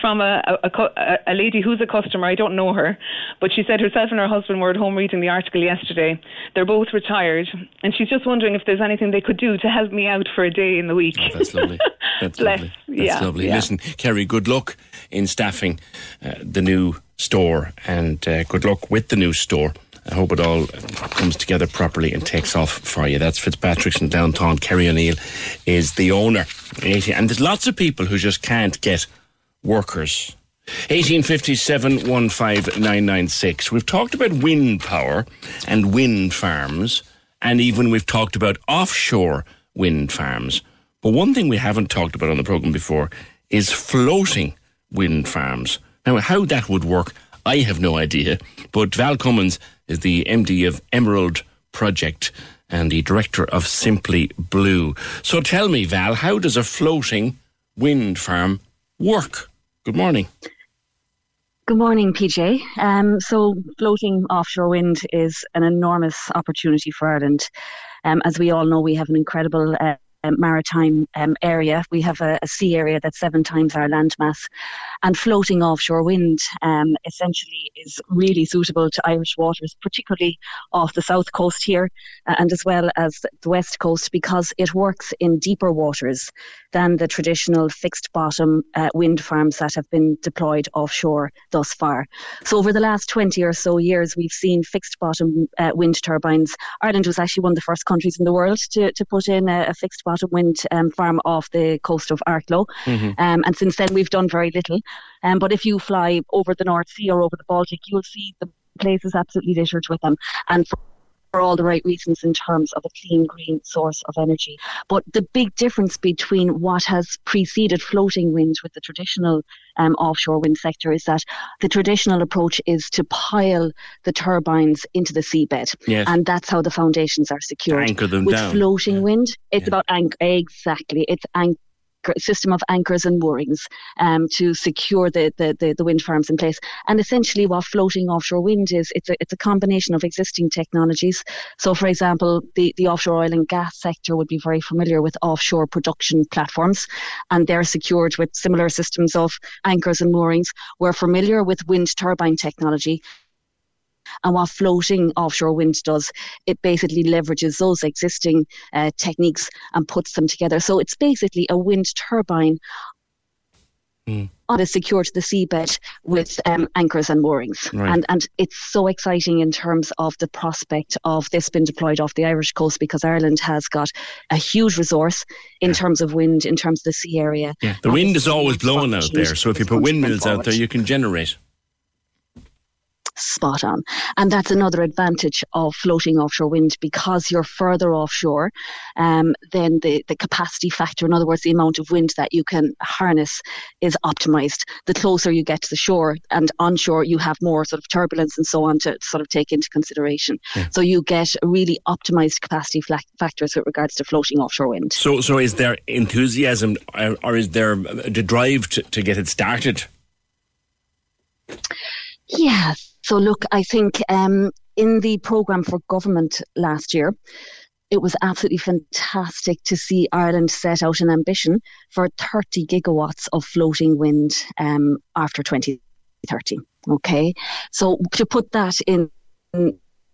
from a, a, a, a lady who's a customer. I don't know her, but she said herself and her husband were at home reading the article yesterday. They're both retired, and she's just wondering if there's anything they could do to help me out for a day in the week. Oh, that's lovely. That's lovely. That's yeah, lovely. Yeah. Listen, Kerry, good luck in staffing uh, the new store and uh, good luck with the new store. I hope it all comes together properly and takes off for you. That's Fitzpatrick's in Glounthaune. Kerry O'Neill is the owner. And there's lots of people who just can't get workers. 1857 15996. We've talked about wind power and wind farms, and even we've talked about offshore wind farms. But one thing we haven't talked about on the programme before is floating wind farms. Now, how that would work, I have no idea. But Val Cummins is the MD of Emerald Project and the director of Simply Blue. So tell me, Val, how does a floating wind farm work? Good morning. Good morning, PJ. Um, so, floating offshore wind is an enormous opportunity for Ireland. Um, as we all know, we have an incredible uh, maritime um, area. We have a, a, sea area that's seven times our land mass, and floating offshore wind um, essentially is really suitable to Irish waters, particularly off the south coast here, uh, and as well as the west coast, because it works in deeper waters than the traditional fixed bottom uh, wind farms that have been deployed offshore thus far. So over the last 20 or so years, we've seen fixed bottom uh, wind turbines. Ireland was actually one of the first countries in the world to, to put in a, a fixed bottom wind um, farm off the coast of Arklow. Mm-hmm. Um, and since then, we've done very little. Um, but if you fly over the North Sea or over the Baltic, you'll see the place is absolutely littered with them. And for for all the right reasons in terms of a clean green source of energy. But the big difference between what has preceded floating wind with the traditional um, offshore wind sector is that the traditional approach is to pile the turbines into the seabed. Yes. And that's how the foundations are secured. Anchor them with down. floating yeah. wind, it's yeah. about anchor. Exactly. It's anchor system of anchors and moorings um, to secure the, the, the, the, wind farms in place. And essentially, what floating offshore wind is, it's a, it's a combination of existing technologies. So, for example, the, the offshore oil and gas sector would be very familiar with offshore production platforms, and they're secured with similar systems of anchors and moorings. We're familiar with wind turbine technology, and what floating offshore wind does, it basically leverages those existing uh, techniques and puts them together. So it's basically a wind turbine mm. on a secure to the seabed with um, anchors and moorings. Right. And and it's so exciting in terms of the prospect of this being deployed off the Irish coast because Ireland has got a huge resource in yeah. terms of wind, in terms of the sea area. Yeah, the wind is always blowing out there. So if you put windmills out there, you can generate. Spot on. And that's another advantage of floating offshore wind because you're further offshore, um, then the, the capacity factor, in other words, the amount of wind that you can harness is optimized. The closer you get to the shore and onshore, you have more sort of turbulence and so on to sort of take into consideration. Yeah. So you get really optimized capacity factors with regards to floating offshore wind. So, so is there enthusiasm or, or is there the drive to, to get it started? Yeah. So look, I think um, in the program for government last year, it was absolutely fantastic to see Ireland set out an ambition for 30 gigawatts of floating wind um, after 2030. Okay, so to put that in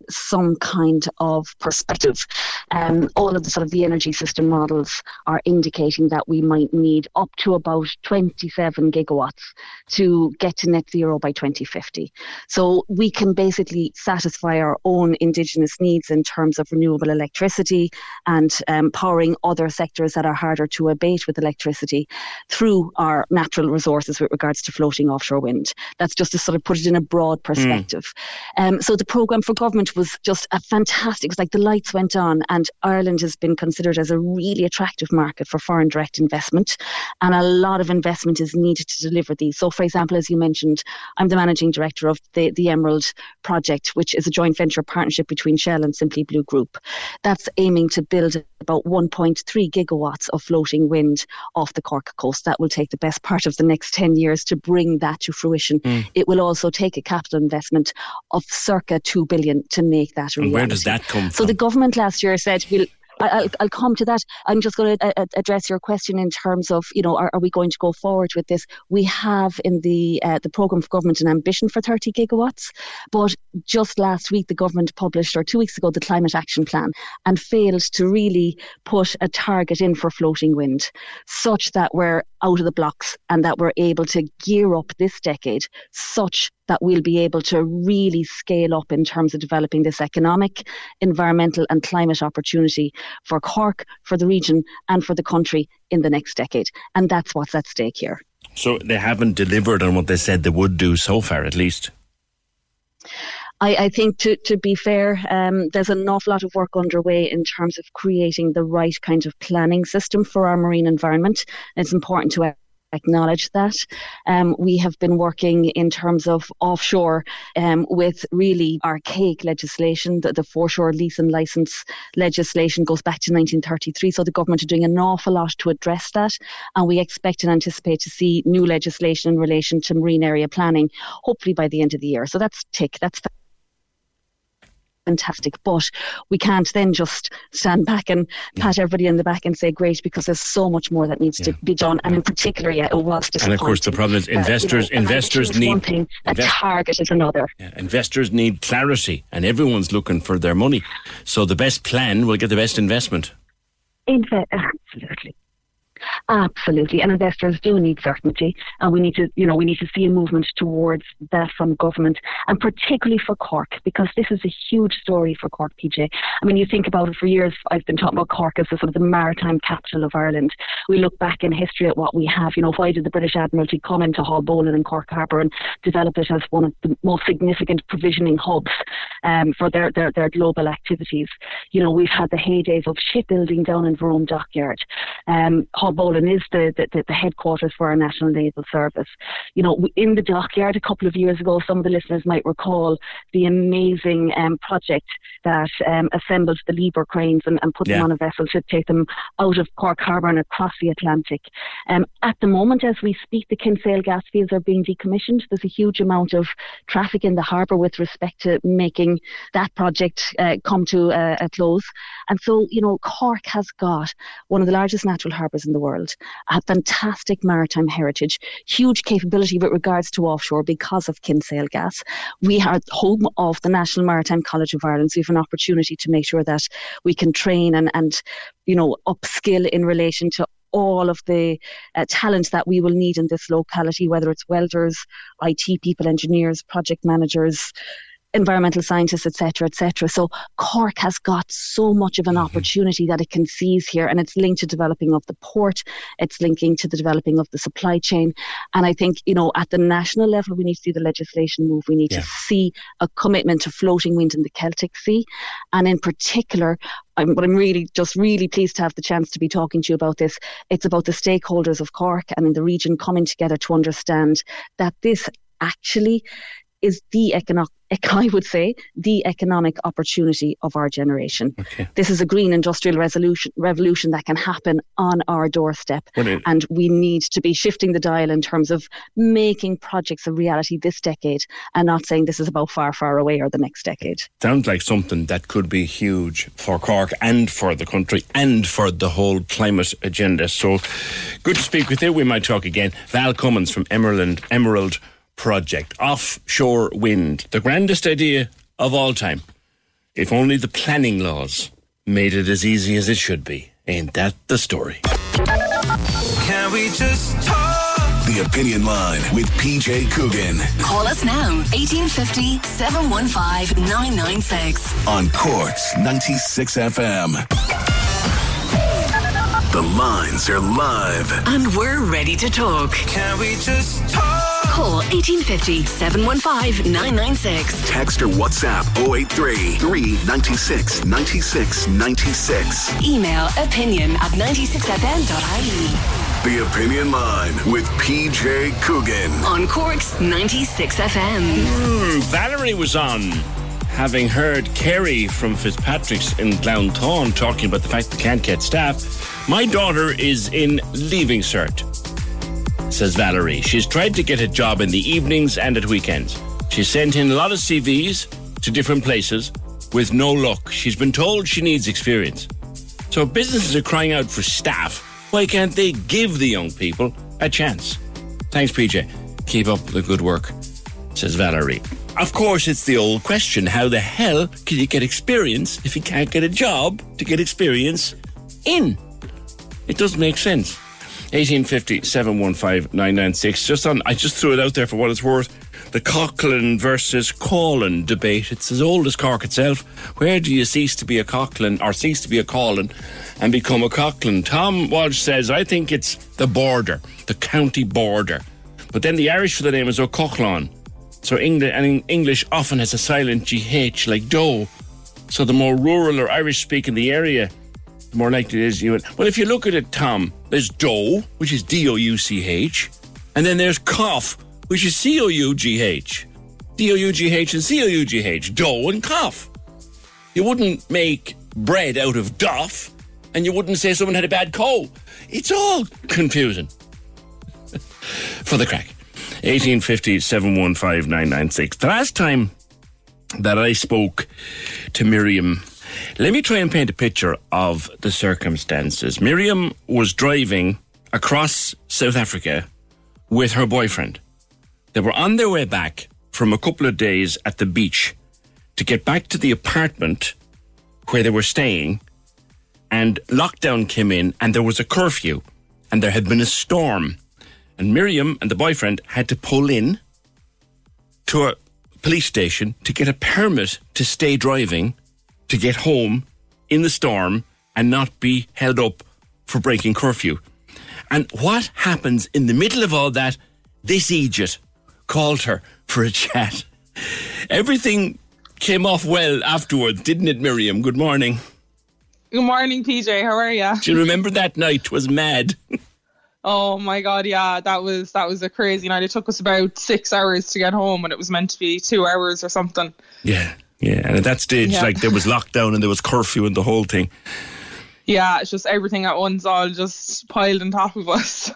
some kind of perspective. Um, all of the sort of the energy system models are indicating that we might need up to about 27 gigawatts to get to net zero by 2050. So we can basically satisfy our own indigenous needs in terms of renewable electricity and um, powering other sectors that are harder to abate with electricity through our natural resources with regards to floating offshore wind. That's just to sort of put it in a broad hmm. perspective. Mm. Um, so the programme for government was just a fantastic. It was like the lights went on, and Ireland has been considered as a really attractive market for foreign direct investment, and a lot of investment is needed to deliver these. So, for example, as you mentioned, I'm the managing director of the the Emerald project, which is a joint venture partnership between Shell and Simply Blue Group. That's aiming to build about 1.3 gigawatts of floating wind off the Cork coast. That will take the best part of the next 10 years to bring that to fruition. Mm. It will also take a capital investment of circa 2 billion to make that reality. And where does that come from? So the government last year said we'll I'll, I'll come to that. I'm just going to uh, address your question in terms of, you know, are, are, we going to go forward with this? We have in the uh, the program for government an ambition for 30 gigawatts, but just last week the government published, or two weeks ago, the climate action plan, and failed to really put a target in for floating wind, such that we're out of the blocks and that we're able to gear up this decade such that we'll be able to really scale up in terms of developing this economic, environmental, and climate opportunity for Cork, for the region, and for the country in the next decade. And that's what's at stake here. So they haven't delivered on what they said they would do so far, at least. I, I, think to, to be fair, um, there's an awful lot of work underway in terms of creating the right kind of planning system for our marine environment. It's important to acknowledge that. Um, we have been working in terms of offshore um, with really archaic legislation. The, the foreshore lease and license legislation goes back to 1933, so the government are doing an awful lot to address that. And we expect and anticipate to see new legislation in relation to marine area planning, hopefully by the end of the year. So that's tick. That's fantastic. But we can't then just stand back and pat everybody in the back and say great because there's so much more that needs yeah. to be done. And in particular, yeah, it was And of course, the problem is investors. Uh, you know, investors need one thing, a target is another. Yeah, investors need clarity, and everyone's looking for their money. So the best plan will get the best investment. Inve- absolutely. Absolutely, and investors do need certainty, and we need to, you know, we need to see a movement towards that from government, and particularly for Cork, because this is a huge story for Cork, PJ. I mean, you think about it for years. I've been talking about Cork as the sort of the maritime capital of Ireland. We look back in history at what we have. You know, why did the British Admiralty come into Haulbowline and Cork Harbour and develop it as one of the most significant provisioning hubs um, for their, their their global activities? You know, we've had the heydays of shipbuilding down in Verolme Dockyard. Um, Haulbowline is the, the, the, headquarters for our National Naval Service. You know, in the dockyard a couple of years ago, some of the listeners might recall the amazing um, project that um, assembled the Liebherr cranes and, and put yeah. them on a vessel to take them out of Cork Harbour and across the Atlantic. Um, at the moment, as we speak, the Kinsale gas fields are being decommissioned. There's a huge amount of traffic in the harbour with respect to making that project uh, come to a, a close. And so, you know, Cork has got one of the largest natural harbours in the world, a fantastic maritime heritage, huge capability with regards to offshore because of Kinsale Gas. We are home of the National Maritime College of Ireland, so we have an opportunity to make sure that we can train and, and you know, upskill in relation to all of the uh, talent that we will need in this locality, whether it's welders, IT people, engineers, project managers, environmental scientists, etc., etc. So Cork has got so much of an Mm-hmm. opportunity that it can seize here, and it's linked to developing of the port. It's linking to the developing of the supply chain, and I think you know at the national level we need to see the legislation move. We need Yeah. to see a commitment to floating wind in the Celtic Sea, and in particular. I'm, but I'm really just really pleased to have the chance to be talking to you about this. It's about the stakeholders of Cork and in the region coming together to understand that this actually is the economic, I would say, the economic opportunity of our generation. This is a green industrial resolution, revolution that can happen on our doorstep. And we need to be shifting the dial in terms of making projects a reality this decade and not saying this is about far, far away or the next decade. Sounds like something that could be huge for Cork and for the country and for the whole climate agenda. So good to speak with you. We might talk again. Val Cummins from Emerald, Emerald Project. Offshore wind. The grandest idea of all time. If only the planning laws made it as easy as it should be. Ain't that the story? Can we just talk? The Opinion Line with PJ Coogan Call us now, 1850 715 996. on Corks 96 FM. The lines are live. And we're ready to talk. Can we just talk? Call 1850 715 996. Text or WhatsApp 083 396 96 96. Email opinion at 96fm.ie. The Opinion Line with PJ Coogan. On Cork's 96 FM. Hmm, Valerie was on, having heard Kerry from Fitzpatrick's in Glounthaune talking about the fact they can't get staff. My daughter is in Leaving Cert, says Valerie. She's tried to get a job in the evenings and at weekends. She's sent in a lot of CVs to different places with no luck. She's been told she needs experience. So businesses are crying out for staff. Why can't they give the young people a chance? Thanks, PJ. Keep up the good work, says Valerie. Of course, it's the old question how the hell can you get experience if you can't get a job to get experience in? It doesn't make sense. 1850 715 996. Just on, I just threw it out there for what it's worth. The Coughlin versus Callan debate. It's as old as Cork itself. Where do you cease to be a Coughlin or cease to be a Callan and become a Coughlin? Tom Walsh says, I think it's the border, the county border. But then the Irish for the name is O'Coughlin. So England, and English often has a silent GH like dough. So the more rural or Irish speaking the area, more likely it is you. would. Well, if you look at it, Tom, there's dough, which is D O U C H, and then there's cough, which is C O U G H. D O U G H and C O U G H. dough and cough. You wouldn't make bread out of duff, and you wouldn't say someone had a bad cold. It's all confusing. For the crack. 1850 715 996. The last time that I spoke to Miriam, let me try and paint a picture of the circumstances. Miriam was driving across South Africa with her boyfriend. They were on their way back from a couple of days at the beach to get back to the apartment where they were staying, and lockdown came in, and there was a curfew, and there had been a storm. And Miriam and the boyfriend had to pull in to a police station to get a permit to stay driving to get home in the storm and not be held up for breaking curfew. And what happens in the middle of all that? This Egypt called her for a chat. Everything came off well afterwards, didn't it, Miriam? Good morning. Good morning, PJ. How are you? Do you remember that night? Was mad. Oh my god, yeah, that was that was a crazy night. It took us about six hours to get home, and it was meant to be two hours or something. Yeah, yeah. And at that stage, Yeah. like there was lockdown and there was curfew and the whole thing. Yeah, it's just everything at once, all just piled on top of us.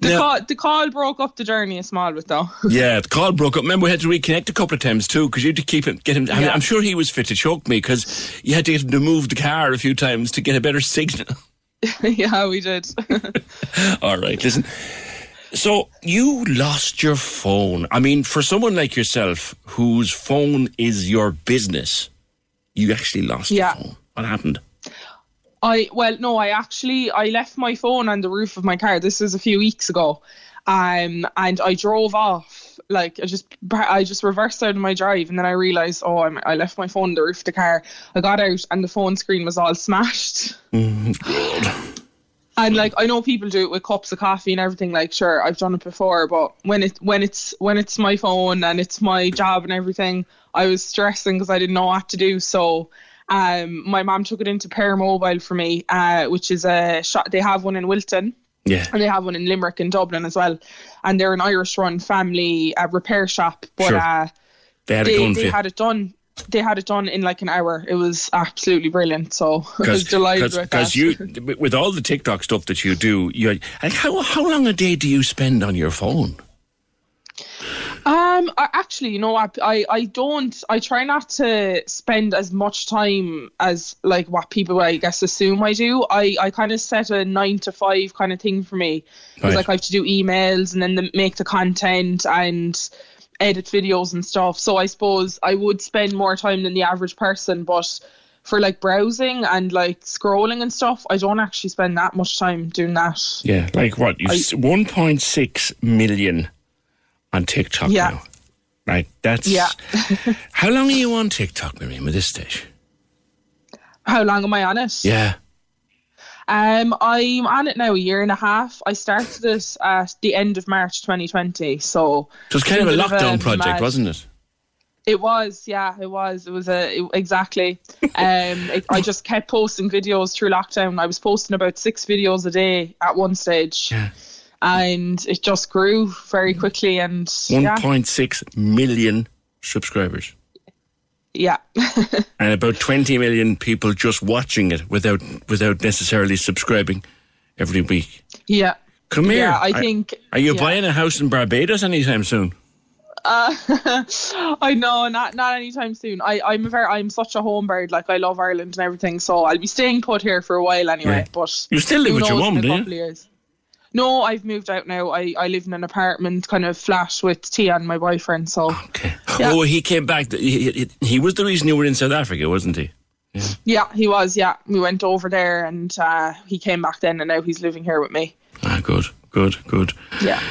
the Now- call, the call broke up the journey a small bit though. Yeah, the call broke up. Remember, we had to reconnect a couple of times too because you had to keep him, get him. I Yeah. I'm sure he was fit to choke me because you had to get him to move the car a few times to get a better signal. yeah, we did. All right, listen. So you lost your phone. I mean, for someone like yourself whose phone is your business, you actually lost Yeah. your phone. What happened? I well, no, I actually I left my phone on the roof of my car. This was a few weeks ago, um, and I drove off like I just I just reversed out of my drive and then I realized oh I'm, I left my phone on the roof of the car. I got out and the phone screen was all smashed. Mm, And like I know people do it with cups of coffee and everything. Like sure, I've done it before, but when it when it's when it's my phone and it's my job and everything, I was stressing because I didn't know what to do. So um, my mom took it into Pair Mobile for me, uh, which is a shop. They have one in Wilton. Yeah. And they have one in Limerick and Dublin as well. And they're an Irish run family uh, repair shop. But Sure. uh, They had it they had it done. They had it done in like an hour. It was absolutely brilliant. So I was delighted with that. Because you, with all the TikTok stuff that you do, you like how how long a day do you spend on your phone? Um, I, actually, you know what? I, I don't. I try not to spend as much time as like what people I guess assume I do. I, I kind of set a nine to five kind of thing for me because Right. like I have to do emails and then the, make the content and edit videos and stuff. So I suppose I would spend more time than the average person, but for like browsing and like scrolling and stuff, I don't actually spend that much time doing that. Yeah, like what? You I- s 1.6 million on TikTok Yeah. now. Right, that's Yeah. how long are you on TikTok, Miriam, at this stage? How long am I on it? Yeah, Um, I'm on it now a year and a half. I started it at the end of March 2020, so it was kind of a bit of lockdown project, mad- wasn't it? It was, yeah, it was. It was a it- exactly. Um, it, I just kept posting videos through lockdown. I was posting about six videos a day at one stage, and it just grew very quickly. And yeah, 1.6 million subscribers yeah. and about 20 million people just watching it without without necessarily subscribing every week. yeah. Come here. Yeah, I Are- think. Are you yeah. buying a house in Barbados anytime soon? Uh, I know, not not anytime soon. I I'm a very I'm such a home bird. Like I love Ireland and everything, so I'll be staying put here for a while anyway. Yeah. But You still live with your mum, do you? years. No, I've moved out now. I, I live in an apartment kind of flat with Tia and my boyfriend. So Yeah. Oh, he came back. He, he, he was the reason you were in South Africa, wasn't he? yeah, he was. Yeah, we went over there and uh, he came back then, and now he's living here with me. Ah, good, good, good. Yeah.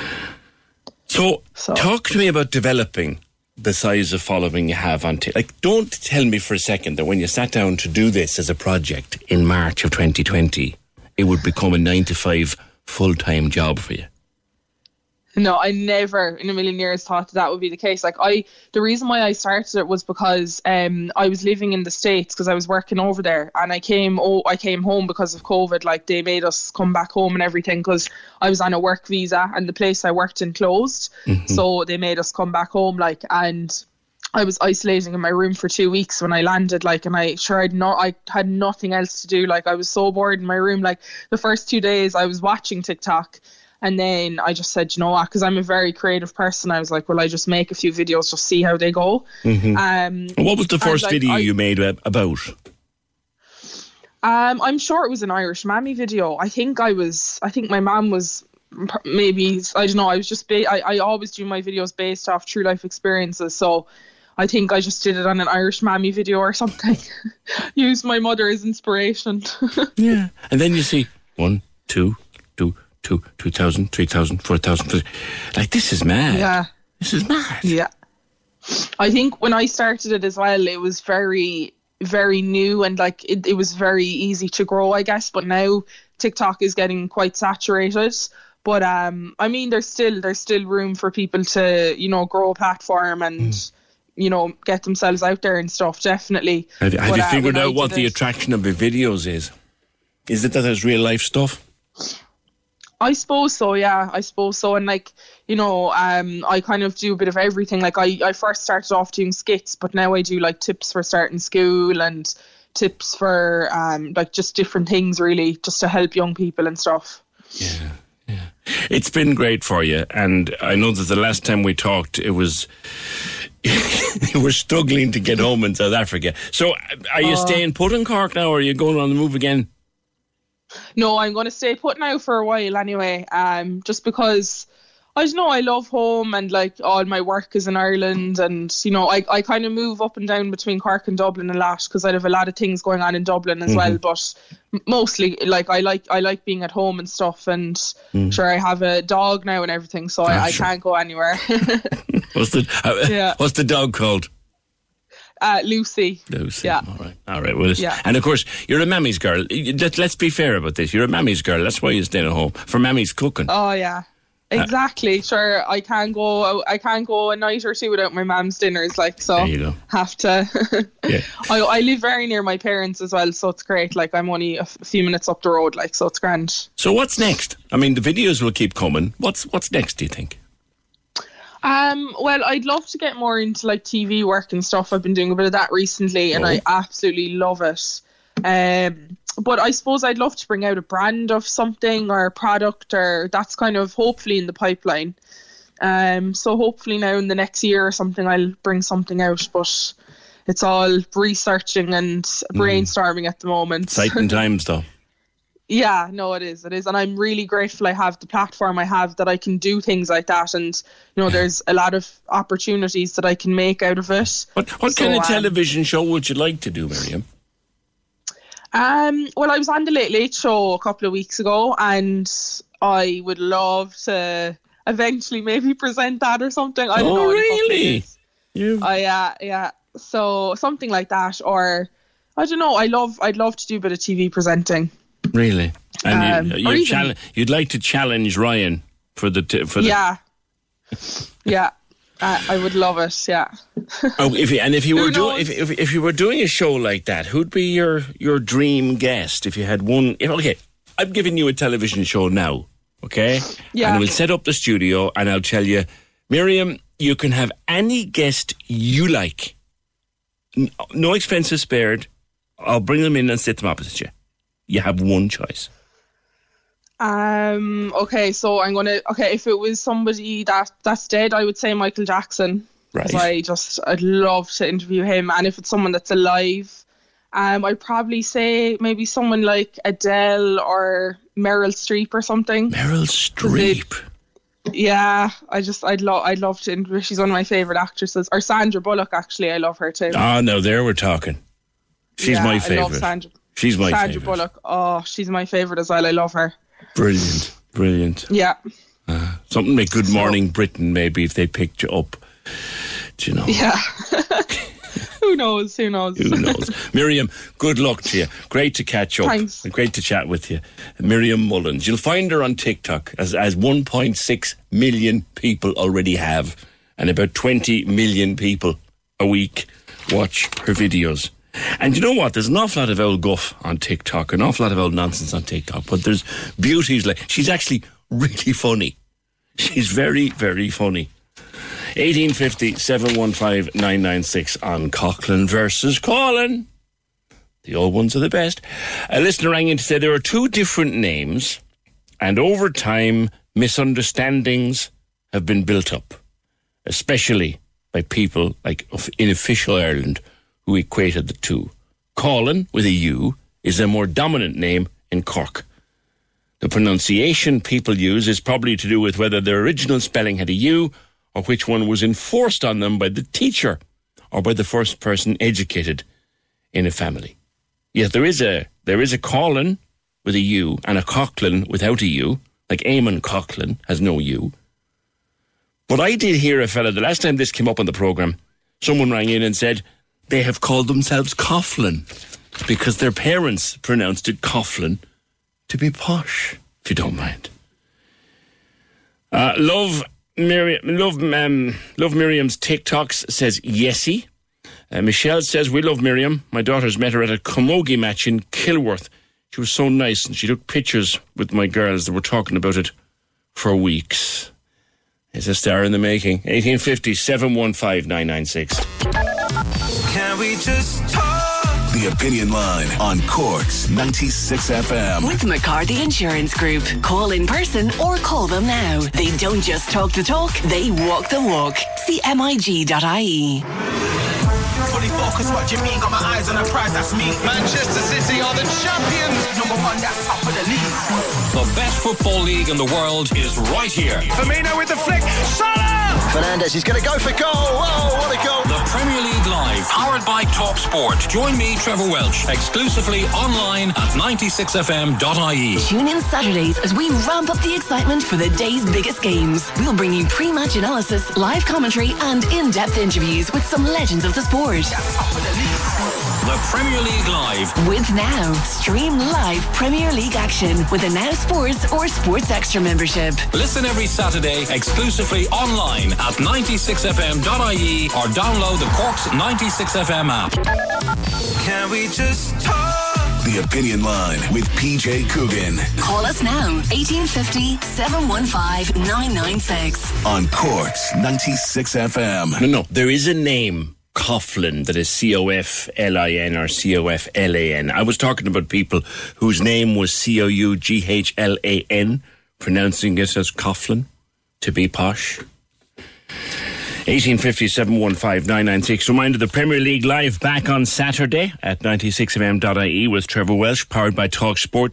So, talk to me about developing the size of following you have on t- Like, don't tell me for a second that when you sat down to do this as a project in March of 2020, it would become a nine to five full time job for you. No, I never in a million years thought that, that would be the case. Like I, the reason why I started it was because um I was living in the states because I was working over there, and I came oh I came home because of COVID. Like they made us come back home and everything because I was on a work visa and the place I worked in closed, so they made us come back home. Like and. I was isolating in my room for two weeks when I landed, like, and I sure I'd not, I had nothing else to do. Like, I was so bored in my room. Like, the first two days I was watching TikTok, and then I just said, you know what, because I'm a very creative person, I was like, well, I just make a few videos, just see how they go. Mhm. Um, what was the and, first like, video I- you made about? Um, I'm sure it was an Irish mammy video. I think I was. I think my mom was maybe. I don't know. I was just. Ba- I I always do my videos based off true life experiences. So. I think I just did it on an Irish mammy video or something. Use my mother as inspiration. yeah. And then you see one, two, two, two, two thousand, three thousand, four thousand. Like, this is mad. Yeah. This is mad. Yeah. I think when I started it as well, it was very, very new and like it, it was very easy to grow, I guess. But now TikTok is getting quite saturated. But um, I mean, there's still there's still room for people to you know grow a platform and you know get themselves out there and stuff. Definitely. Have, you- have But, you uh, figured out what the it- attraction of the videos is? Is it that there's real life stuff? I suppose so, yeah. I suppose so. And like, you know, um, I kind of do a bit of everything. Like I, I first started off doing skits, but now I do like tips for starting school and tips for um like just different things really, just to help young people and stuff. Yeah. Yeah. It's been great for you, and I know that the last time we talked, it was you were struggling to get home in South Africa. So, are you Uh, staying put in Cork now, or are you going on the move again? No, I'm going to stay put now for a while anyway. Um, just because I just know I love home and like all my work is in Ireland and you know I, I kind of move up and down between Cork and Dublin a lot because I have a lot of things going on in Dublin as well Mm-hmm. but mostly like I like I like being at home and stuff and Mm. sure I have a dog now and everything so I, Ah, I can't go anywhere What's the uh, Yeah. What's the dog called? uh, Lucy Lucy. yeah All right. All right. Well, Yeah. and of course, you're a mammy's girl. Let, let's be fair about this. You're a mammy's girl. That's why you stay at home for mammy's cooking. oh yeah exactly sure I can't go I can't go a night or two without my mum's dinners like so There you go. have to Yeah. I, I live very near my parents as well, so it's great. Like I'm only a f- few minutes up the road, like so it's grand. So what's next? I mean, the videos will keep coming. What's What's next? Do you think? Um, well, I'd love to get more into like TV work and stuff. I've been doing a bit of that recently, and I absolutely love it. Um, but I suppose I'd love to bring out a brand of something or a product, or that's kind of hopefully in the pipeline. Um, so hopefully now in the next year or something, I'll bring something out. But it's all researching and brainstorming at the moment. Exciting times, though. Yeah, no, it is. It is. And I'm really grateful I have the platform I have that I can do things like that. And, you know, there's a lot of opportunities that I can make out of it. What What So, kind of um, television show would you like to do, Miriam? Um, well, I was on the Late Late Show a couple of weeks ago, and I would love to eventually maybe present that or something. I don't Oh, know. in a couple of really? years. Oh, yeah, yeah. So something like that, or I don't know. I love. I'd love to do a bit of TV presenting. Really? And Um, you, you even- challenge, you'd like to challenge Ryan for the t- for the. Yeah, yeah. Uh, I would love it. Yeah. Oh, if you, and if you Who were doing if, if if you were doing a show like that, who'd be your your dream guest if you had one? If, okay, I'm giving you a television show now. Okay. Yeah. And we'll set up the studio, and I'll tell you, Miriam, you can have any guest you like. No expenses spared. I'll bring them in and sit them opposite you. You have one choice. Um. Okay. So I'm gonna. Okay. If it was somebody that that's dead, I would say Michael Jackson. Right. I just I'd love to interview him, and if it's someone that's alive, um, I'd probably say maybe someone like Adele or Meryl Streep or something. Meryl Streep. Yeah, I just I'd love I'd love to interview. She's one of my favorite actresses. Or Sandra Bullock, actually, I love her too. Ah, no, there we're talking. She's Yeah, my I love favorite. Sandra. She's my Sandra favorite. Bullock. Oh, she's my favorite as well. I love her. Brilliant, brilliant. Yeah. Uh, something like Good Morning Britain, maybe if they picked you up. Do you know? Yeah. Who knows? Who knows? Who knows? Miriam, good luck to you. Great to catch up. Thanks. Great to chat with you. Miriam Mullins. You'll find her on TikTok as, as 1.6 million people already have, and about 20 million people a week watch her videos. And you know what? There's an awful lot of old guff on TikTok, an awful lot of old nonsense on TikTok, but there's beauties like she's actually really funny. She's very, very funny. 1850 715 996 on Coughlin versus Colin. The old ones are the best. A listener rang in to say there are two different names, and over time, misunderstandings have been built up, especially by people like of- in official Ireland who equated the two. Colin, with a U, is a more dominant name in Cork. The pronunciation people use is probably to do with whether their original spelling had a U or which one was enforced on them by the teacher or by the first person educated in a family. Yet there is a there is a Colin with a U and a Coughlin without a U, like Eamonn Coghlan has no U. But I did hear a fella the last time this came up on the program, someone rang in and said they have called themselves Coughlin because their parents pronounced it Coughlin to be posh, if you don't mind. Uh, love love um, love Miriam's TikToks says yesy. Uh, Michelle says we love Miriam. My daughter's met her at a camogie match in Kilworth. She was so nice, and she took pictures with my girls that were talking about it for weeks. It's a star in the making. 1850 715 996. Can we just talk? The Opinion Line on Cork's 96 FM. With McCarthy Insurance Group. Call in person or call them now. They don't just talk the talk, they walk the walk. See MIG.ie. Fully focused, what you mean? Got my eyes on the prize, that's me. Manchester City are the champions. Number one, that's top of the league. The best football league in the world is right here. Firmino with the flick. Salah! Fernandez, he's going to go for goal. Oh, what a goal. The Premier League Live, powered by Top Sport. Join me, Trevor Welch, exclusively online at 96fm.ie. Tune in Saturdays as we ramp up the excitement for the day's biggest games. We'll bring you pre-match analysis, live commentary, and in-depth interviews with some legends of the sport. The Premier League Live. With Now, stream live Premier League action with a Now Sports or Sports Extra membership. Listen every Saturday exclusively online at 96fm.ie or download the Cork's 96FM app. Can we just talk? The Opinion Line with PJ Coogan Call us now, 1850 715 996. on Cork's 96 FM. No, no, there is a name. Coughlin, that is C O F L I N or C O F L A N. I was talking about people whose name was C O U G H L A N, pronouncing it as Coughlin to be posh. 1850 Reminder the Premier League live back on Saturday at 96fm.ie with Trevor Welch, powered by Talk Sport.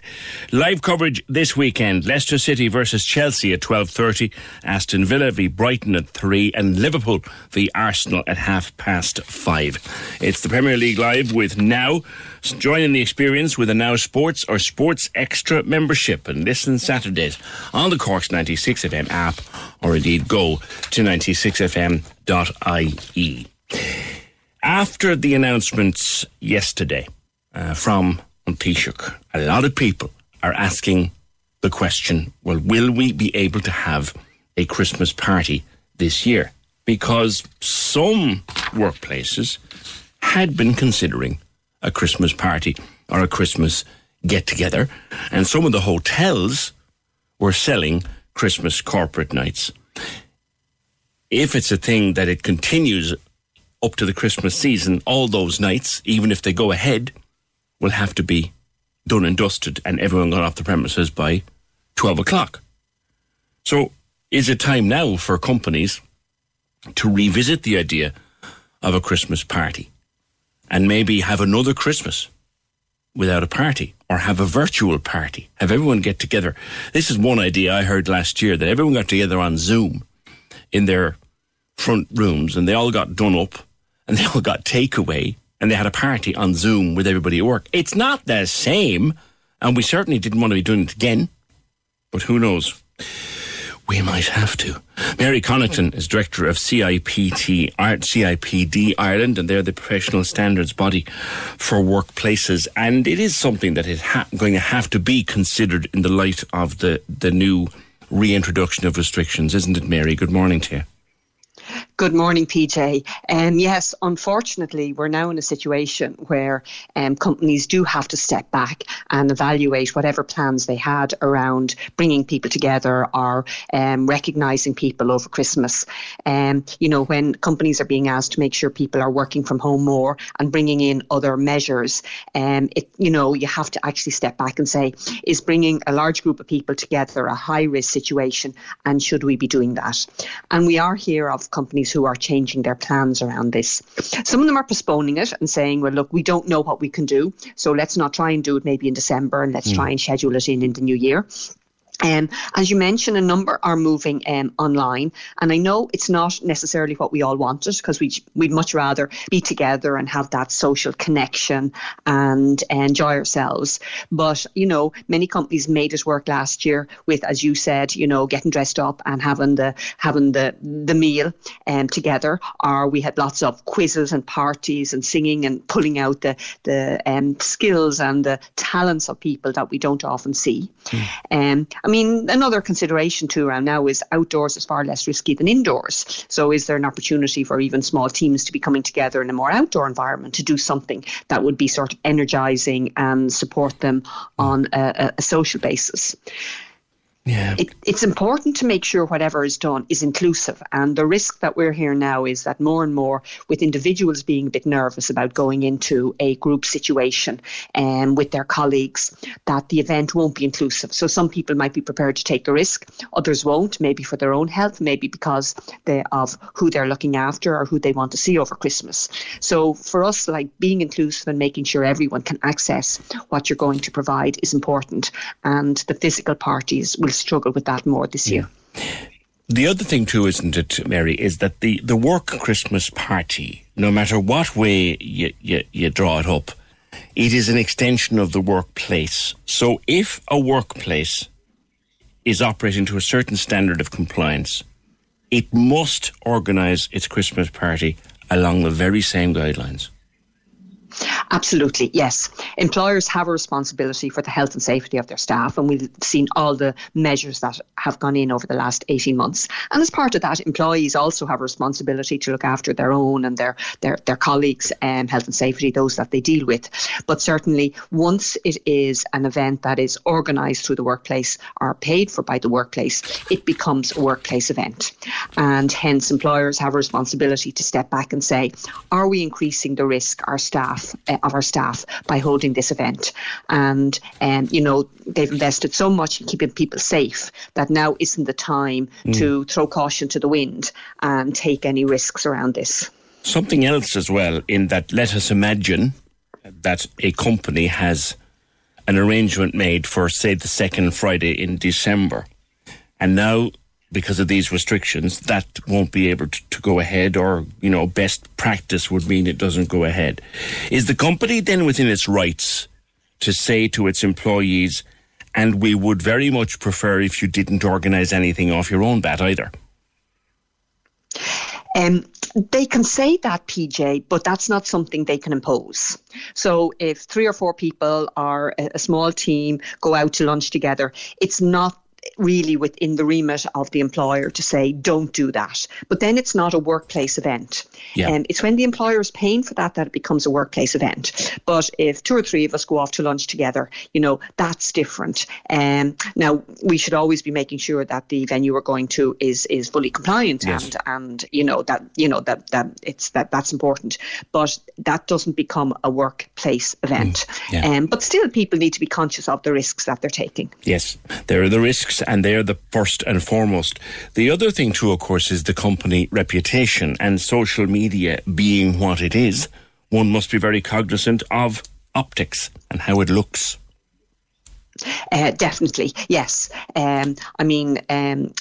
Live coverage this weekend Leicester City versus Chelsea at 12.30, Aston Villa v Brighton at 3, and Liverpool v Arsenal at half past 5. It's the Premier League live with Now. Join in the experience with a Now Sports or Sports Extra membership and listen Saturdays on the Corks 96FM app or indeed go to 96fm.ie. After the announcements yesterday uh, from Taoiseach, a lot of people are asking the question well, will we be able to have a Christmas party this year? Because some workplaces had been considering a Christmas party or a Christmas get together, and some of the hotels were selling Christmas corporate nights. If it's a thing that it continues up to the Christmas season, all those nights, even if they go ahead, will have to be done and dusted and everyone gone off the premises by 12 o'clock. So, is it time now for companies to revisit the idea of a Christmas party and maybe have another Christmas without a party or have a virtual party? Have everyone get together? This is one idea I heard last year that everyone got together on Zoom in their front rooms and they all got done up and they all got takeaway and they had a party on Zoom with everybody at work. It's not the same, and we certainly didn't want to be doing it again, but who knows? We might have to. Mary Connaughton is director of CIPT CIPD Ireland, and they're the professional standards body for workplaces. And it is something that is ha- going to have to be considered in the light of the the new reintroduction of restrictions, isn't it, Mary? Good morning to you. Good morning, PJ. Um, yes, unfortunately, we're now in a situation where um, companies do have to step back and evaluate whatever plans they had around bringing people together or um, recognising people over Christmas. Um, you know, when companies are being asked to make sure people are working from home more and bringing in other measures, um, it, you know, you have to actually step back and say, is bringing a large group of people together a high risk situation, and should we be doing that? And we are here of companies who are changing their plans around this. Some of them are postponing it and saying, well, look, we don't know what we can do, so let's not try and do it maybe in December and let's Mm. try and schedule it in in the new year. Um, as you mentioned, a number are moving um, online, and I know it's not necessarily what we all wanted because we we'd much rather be together and have that social connection and enjoy ourselves. But you know, many companies made it work last year with, as you said, you know, getting dressed up and having the having the the meal um, together. Or we had lots of quizzes and parties and singing and pulling out the the um, skills and the talents of people that we don't often see. Um, I mean, another consideration too around now is outdoors is far less risky than indoors. So, is there an opportunity for even small teams to be coming together in a more outdoor environment to do something that would be sort of energizing and support them mm. on a, a- a social basis? Yeah. It, it's important to make sure whatever is done is inclusive. And the risk that we're here now is that more and more, with individuals being a bit nervous about going into a group situation um, with their colleagues, that the event won't be inclusive. So some people might be prepared to take the risk, others won't, maybe for their own health, maybe because they, of who they're looking after or who they want to see over Christmas. So for us, like being inclusive and making sure everyone can access what you're going to provide is important. And the physical parties will struggle with that more this year. The other thing too, isn't it, Mary, is that the, the work Christmas party, no matter what way you, you, you draw it up, it is an extension of the workplace. So if a workplace is operating to a certain standard of compliance, it must organise its Christmas party along the very same guidelines. Absolutely, yes. Employers have a responsibility for the health and safety of their staff, and we've seen all the measures that have gone in over the last 18 months. And as part of that, employees also have a responsibility to look after their own and their, their, their colleagues' um, health and safety, those that they deal with. But certainly, once it is an event that is organised through the workplace or paid for by the workplace, it becomes a workplace event. And hence, employers have a responsibility to step back and say, are we increasing the risk our staff uh, of our staff by holding this event. And, um, you know, they've invested so much in keeping people safe that now isn't the time mm. to throw caution to the wind and take any risks around this. Something else as well, in that let us imagine that a company has an arrangement made for, say, the second Friday in December. And now because of these restrictions, that won't be able to, to, go ahead, or you know, best practice would mean it doesn't go ahead. Is the company then within its rights to say to its employees, and we would very much prefer if you didn't organise anything off your own bat either? Um, they can say that, PJ, but that's not something they can impose. So if three or four people or a, a small team go out to lunch together, it's not really within the remit of the employer to say, don't do that. But then it's not a workplace event. Yeah. Um, it's when the employer is paying for that that it becomes a workplace event. But if two or three of us go off to lunch together, you know, that's different. Um, now, we should always be making sure that the venue we're going to is is fully compliant yes. and, and, you know, that, you know, that, that it's that that's important. But that doesn't become a workplace event. Mm, yeah. um, but still, people need to be conscious of the risks that they're taking. Yes, there are the risks and they're the first and foremost. The other thing, too, of course, is the company reputation and social media being what it is. One must be very cognizant of optics and how it looks. Uh, definitely, yes. Um, I mean, um,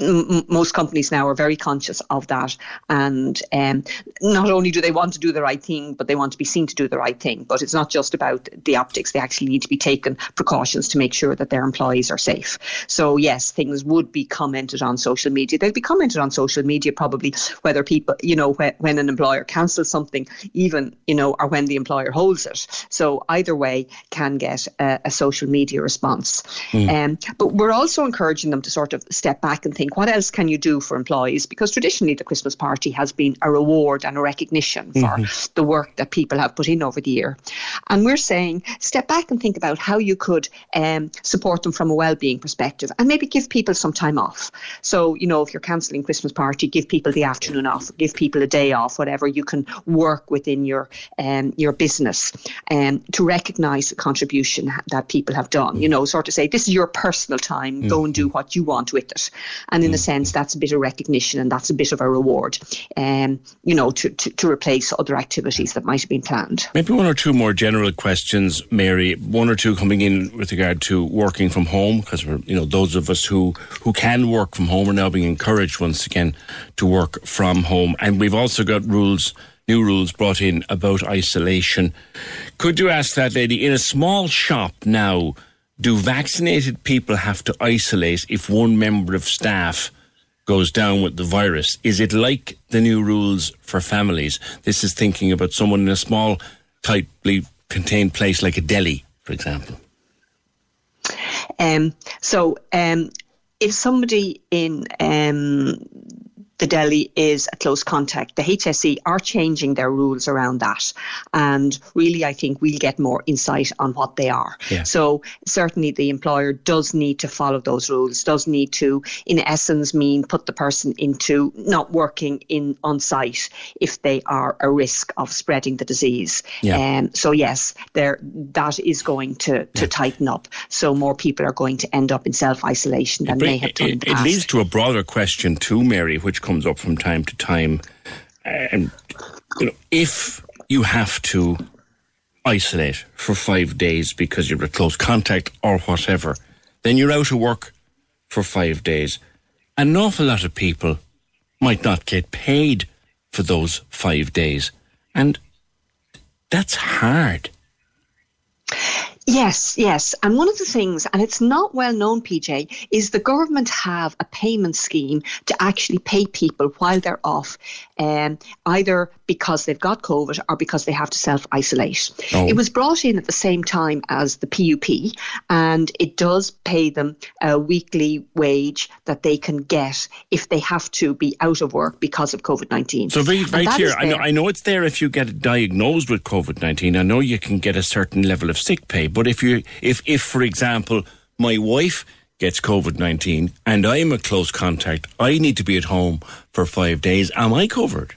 m- most companies now are very conscious of that. And um, not only do they want to do the right thing, but they want to be seen to do the right thing. But it's not just about the optics. They actually need to be taken precautions to make sure that their employees are safe. So, yes, things would be commented on social media. They'd be commented on social media probably whether people, you know, when, when an employer cancels something, even, you know, or when the employer holds it. So, either way can get a, a social media response. Mm. Um, but we're also encouraging them to sort of step back and think, what else can you do for employees? Because traditionally, the Christmas party has been a reward and a recognition for mm-hmm. the work that people have put in over the year. And we're saying, step back and think about how you could um, support them from a well-being perspective, and maybe give people some time off. So, you know, if you're cancelling Christmas party, give people the afternoon off, give people a day off, whatever you can work within your um, your business, um, to recognise the contribution that people have done. You know, sort of say, this is your personal time. Mm-hmm. Go and do what you want with it. And in a sense, that's a bit of recognition and that's a bit of a reward, um, you know, to, to, to replace other activities that might have been planned. Maybe one or two more general questions, Mary. One or two coming in with regard to working from home, because we're, you know, those of us who, who can work from home are now being encouraged once again to work from home. And we've also got rules new rules brought in about isolation. Could you ask that lady in a small shop now? Do vaccinated people have to isolate if one member of staff goes down with the virus? Is it like the new rules for families? This is thinking about someone in a small, tightly contained place like a deli, for example. Um, so, um, if somebody in um, the deli is a close contact. The HSE are changing their rules around that. And really, I think we'll get more insight on what they are. Yeah. So, certainly, the employer does need to follow those rules, does need to, in essence, mean put the person into not working in on site if they are a risk of spreading the disease. Yeah. Um, so, yes, there that is going to, to tighten up. So, more people are going to end up in self isolation than may have done in it, it leads to a broader question too, Mary, which comes up from time to time. And you know, if you have to isolate for five days because you're a close contact or whatever, then you're out of work for five days. An awful lot of people might not get paid for those five days. And that's hard. Yes, yes. And one of the things, and it's not well known, PJ, is the government have a payment scheme to actually pay people while they're off, um, either because they've got COVID or because they have to self isolate. Oh. It was brought in at the same time as the PUP, and it does pay them a weekly wage that they can get if they have to be out of work because of COVID 19. So very, very clear. I know, I know it's there if you get diagnosed with COVID nineteen. I know you can get a certain level of sick pay, but if you, if, if for example, my wife gets COVID nineteen and I'm a close contact, I need to be at home for five days. Am I covered?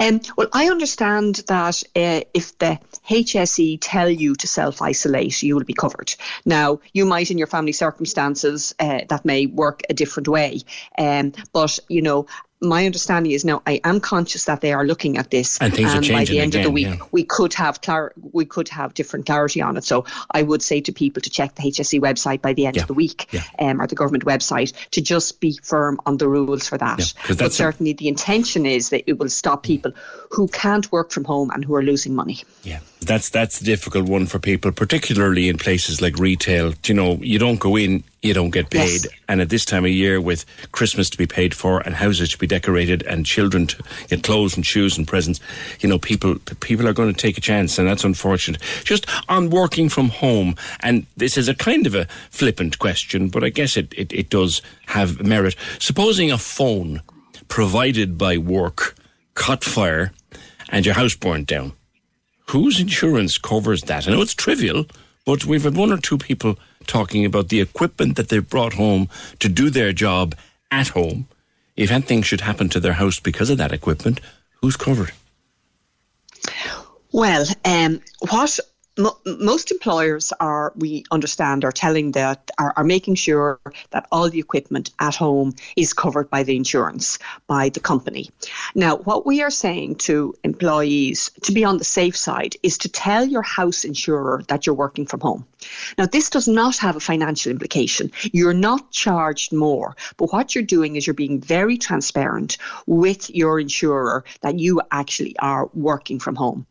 Um, well, I understand that uh, if the HSE tell you to self isolate, you will be covered. Now, you might, in your family circumstances, uh, that may work a different way. Um, but, you know, my understanding is now I am conscious that they are looking at this, And things are by the changing end of the week yeah. we could have clar- we could have different clarity on it. So I would say to people to check the HSE website by the end of the week, um, or the government website, to just be firm on the rules for that. but that's a- certainly the intention is that it will stop people who can't work from home and who are losing money. Yeah, that's that's the difficult one for people, particularly in places like retail. You know, you don't go in, you don't get paid, Yes. and at this time of year, with Christmas to be paid for and houses to be decorated and children to get clothes and shoes and presents, you know, people people are going to take a chance, and that's unfortunate. Just on working from home, and this is a kind of a flippant question, but I guess it it, it does have merit. Supposing a phone provided by work caught fire and your house burnt down whose insurance covers that? I know it's trivial, but we've had one or two people talking about the equipment that they've brought home to do their job at home. If anything should happen to their house because of that equipment, who's covered? Well, um, what mo- most employers are, we understand, are telling that are, are making sure that all the equipment at home is covered by the insurance by the company. Now, what we are saying to employees to be on the safe side is to tell your house insurer that you're working from home. Now, this does not have a financial implication. You're not charged more, but what you're doing is you're being very transparent with your insurer that you actually are working from home.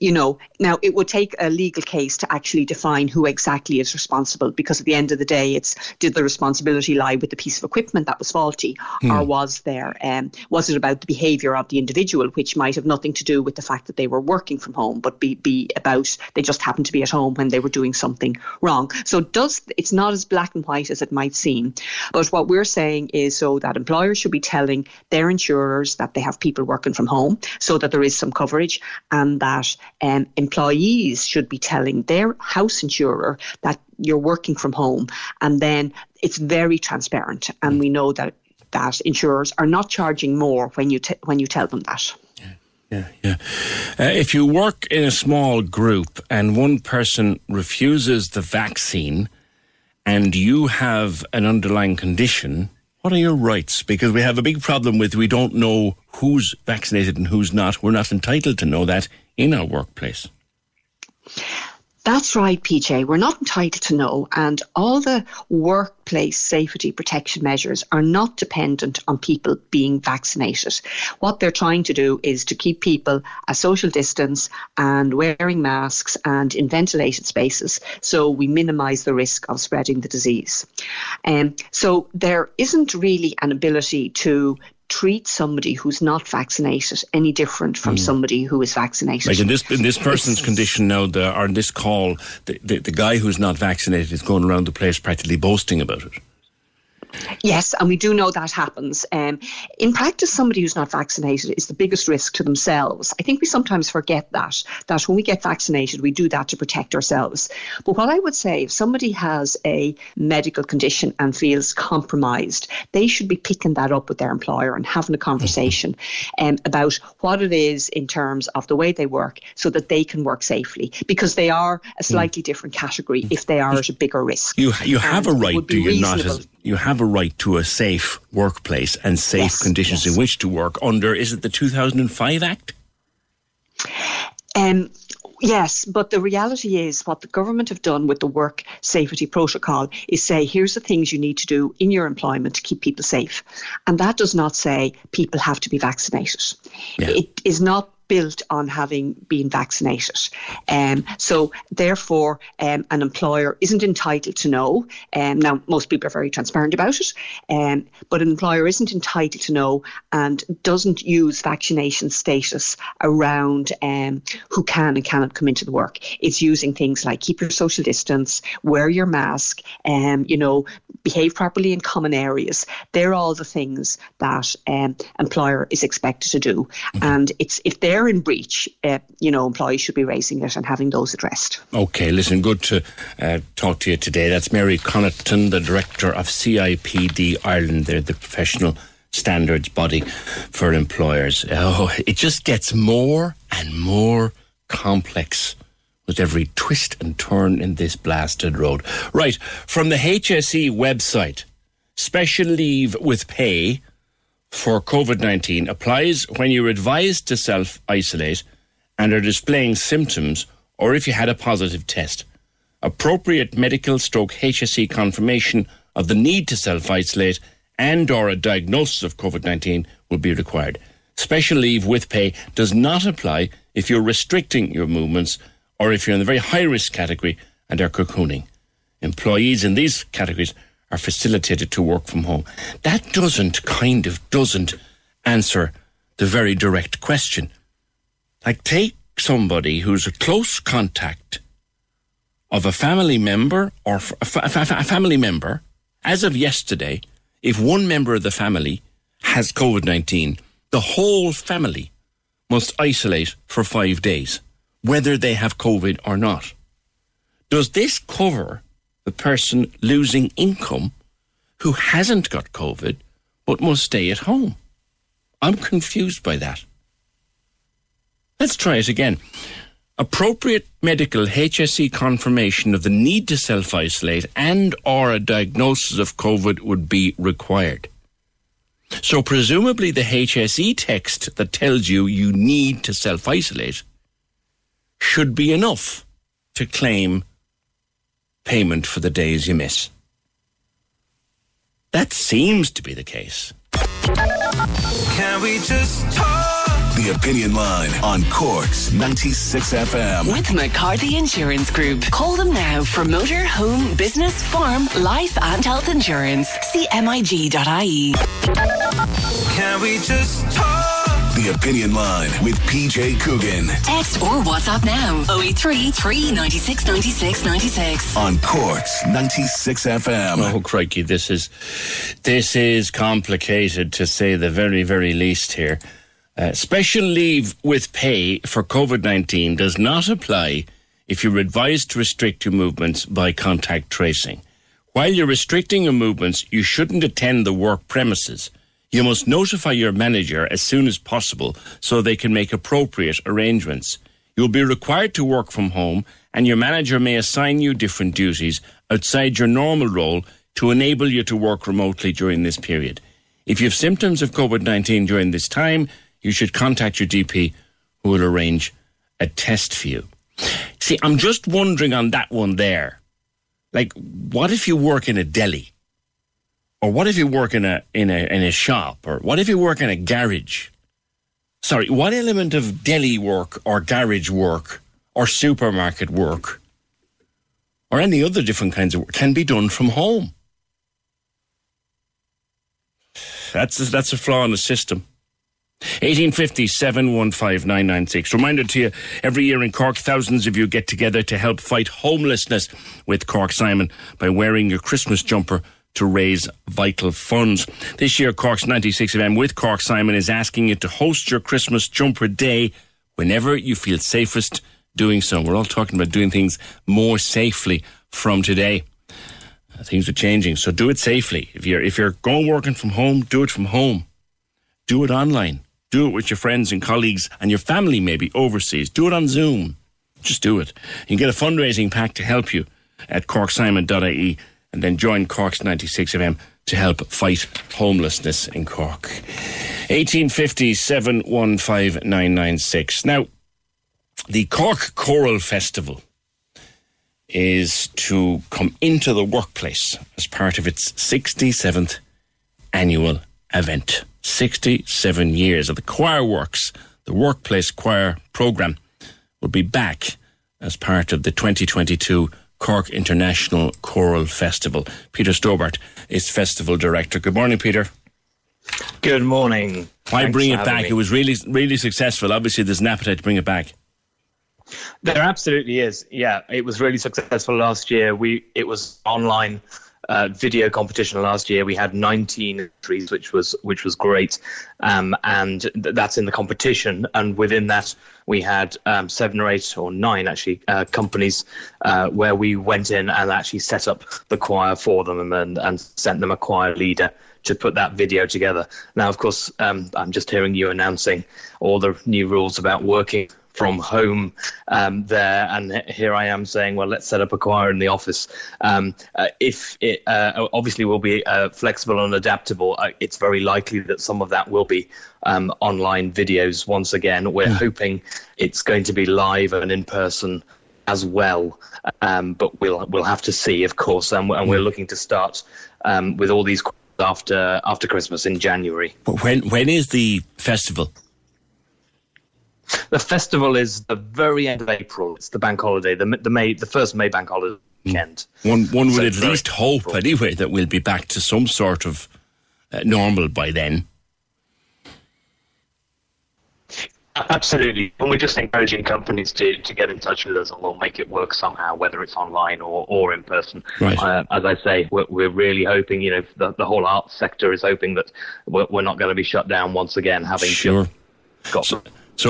You know, now it would take a legal case to actually define who exactly is responsible because at the end of the day, it's did the responsibility lie with the piece of equipment that was faulty, or Hmm. was there um, was it about the behaviour of the individual, which might have nothing to do with the fact that they were working from home, but be be about they just happened to be at home when they were doing something wrong. So does it's not as black and white as it might seem, but what we're saying is so that employers should be telling their insurers that they have people working from home, so that there is some coverage, and that um, employees should be telling their house insurer that you're working from home, and then it's very transparent, and we know that that insurers are not charging more when you t- when you tell them that. Yeah, yeah. Uh, if you work in a small group and one person refuses the vaccine and you have an underlying condition, what are your rights? Because we have a big problem with we don't know who's vaccinated and who's not. We're not entitled to know that in our workplace. That's right, PJ. We're not entitled to know, and all the workplace safety protection measures are not dependent on people being vaccinated. What they're trying to do is to keep people a social distance and wearing masks and in ventilated spaces so we minimise the risk of spreading the disease. Um, so there isn't really an ability to treat somebody who's not vaccinated any different from hmm. somebody who is vaccinated. Like in this in this person's condition now, the, or in this call, the, the, the guy who's not vaccinated is going around the place practically boasting about it. Yes, and we do know that happens. Um, in practice, somebody who's not vaccinated is the biggest risk to themselves. I think we sometimes forget that, that when we get vaccinated, we do that to protect ourselves. But what I would say, if somebody has a medical condition and feels compromised, they should be picking that up with their employer and having a conversation um, about what it is in terms of the way they work so that they can work safely because they are a slightly different category if they are at a bigger risk. You, you have a And it right, do you not? As, you have a right to a safe workplace and safe Yes, conditions in which to work under, is it the 2005 Act? Um, yes, but the reality is what the government have done with the work safety protocol is say, here's the things you need to do in your employment to keep people safe. And that does not say people have to be vaccinated. It is not built on having been vaccinated. Um, so therefore, um, an employer isn't entitled to know. Um, now, most people are very transparent about it, um, but an employer isn't entitled to know and doesn't use vaccination status around um, who can and cannot come into the work. It's using things like keep your social distance, wear your mask, um, you know, behave properly in common areas. They're all the things that um, employer is expected to do. And it's if they're in breach, uh, you know, employees should be raising it and having those addressed. Okay, listen, good to uh, talk to you today. That's Mary Connaughton, the director of CIPD Ireland. They're the professional standards body for employers. Oh, it just gets more and more complex with every twist and turn in this blasted road. Right, from the HSE website, special leave with pay for COVID 19 applies when you're advised to self isolate and are displaying symptoms or if you had a positive test. Appropriate medical stroke HSE confirmation of the need to self isolate and or a diagnosis of COVID 19 will be required. Special leave with pay does not apply if you're restricting your movements or if you're in the very high risk category and are cocooning. Employees in these categories are facilitated to work from home. That doesn't kind of doesn't answer the very direct question. Like take somebody who's a close contact of a family member or a, fa- a family member as of yesterday if one member of the family has COVID-19 the whole family must isolate for 5 days whether they have covid or not does this cover the person losing income who hasn't got COVID but must stay at home? I'm confused by that. Let's try it again. Appropriate medical HSE confirmation of the need to self-isolate and or a diagnosis of COVID would be required. So presumably the HSE text that tells you you need to self-isolate should be enough to claim payment for the days you miss. That seems to be the case. Can we just talk? The Opinion Line on Cork's 96 FM. With McCarthy Insurance Group. Call them now for motor, home, business, farm, life, and health insurance. CMIG.ie. Can we just talk? The Opinion Line with PJ Coogan Text or WhatsApp now 083 396 96 96. on Cork's 96 FM. Oh crikey, this is this is complicated to say the very very least here. Uh, special leave with pay for COVID nineteen does not apply if you're advised to restrict your movements by contact tracing. While you're restricting your movements, you shouldn't attend the work premises. You must notify your manager as soon as possible so they can make appropriate arrangements. You'll be required to work from home, and your manager may assign you different duties outside your normal role to enable you to work remotely during this period. If you have symptoms of COVID 19 during this time, you should contact your GP who will arrange a test for you. See, I'm just wondering on that one there. Like, what if you work in a deli? Or what if you work in a in a in a shop? Or what if you work in a garage? Sorry, what element of deli work or garage work or supermarket work or any other different kinds of work can be done from home? That's that's a flaw in the system. 1850 715 Reminder to you, every year in Cork, thousands of you get together to help fight homelessness with Cork Simon by wearing your Christmas jumper to raise vital funds. This year, Cork's 96 FM with Cork Simon is asking you to host your Christmas jumper day whenever you feel safest doing so. We're all talking about doing things more safely from today. Uh, things are changing, so do it safely. If you're if you're going working from home, do it from home. Do it online. Do it with your friends and colleagues and your family maybe overseas. Do it on Zoom. Just do it. You can get a fundraising pack to help you at corksimon.ie and then join Cork's 96 FM to help fight homelessness in Cork. 1850 715996. Now, the Cork Choral Festival is to come into the workplace as part of its 67th annual event. 67 years of the Choir Works, the workplace choir programme, will be back as part of the 2022 Cork International Choral Festival. Peter Stobart is festival director. Good morning, Peter. Good morning. Why Thanks bring it back? me. It was really, really successful. Obviously, there's an appetite to bring it back. There absolutely is. Yeah, it was really successful last year. We it was online uh, video competition last year. We had 19 entries, which was which was great, um, and th- that's in the competition. And within that, we had um, seven or eight or nine actually uh, companies uh, where we went in and actually set up the choir for them and and sent them a choir leader to put that video together. Now, of course, um, I'm just hearing you announcing all the new rules about working from home um, there, and here I am saying, well, let's set up a choir in the office. Um, uh, if it uh, obviously will be uh, flexible and adaptable, uh, it's very likely that some of that will be um, online videos. Once again, we're hoping it's going to be live and in person as well. Um, but we'll we'll have to see, of course, and, and we're looking to start um, with all these after after Christmas in January. But when when is the festival? The festival is the very end of April. It's the bank holiday, the the May the first May bank holiday weekend. One one would So at least hope, anyway, that we'll be back to some sort of uh, normal by then. Absolutely. And we're just encouraging companies to, to get in touch with us and we'll make it work somehow, whether it's online or, or in person. Right. Uh, as I say, we're, we're really hoping, you know, the, the whole arts sector is hoping that we're, we're not going to be shut down once again, having Sure. just got. So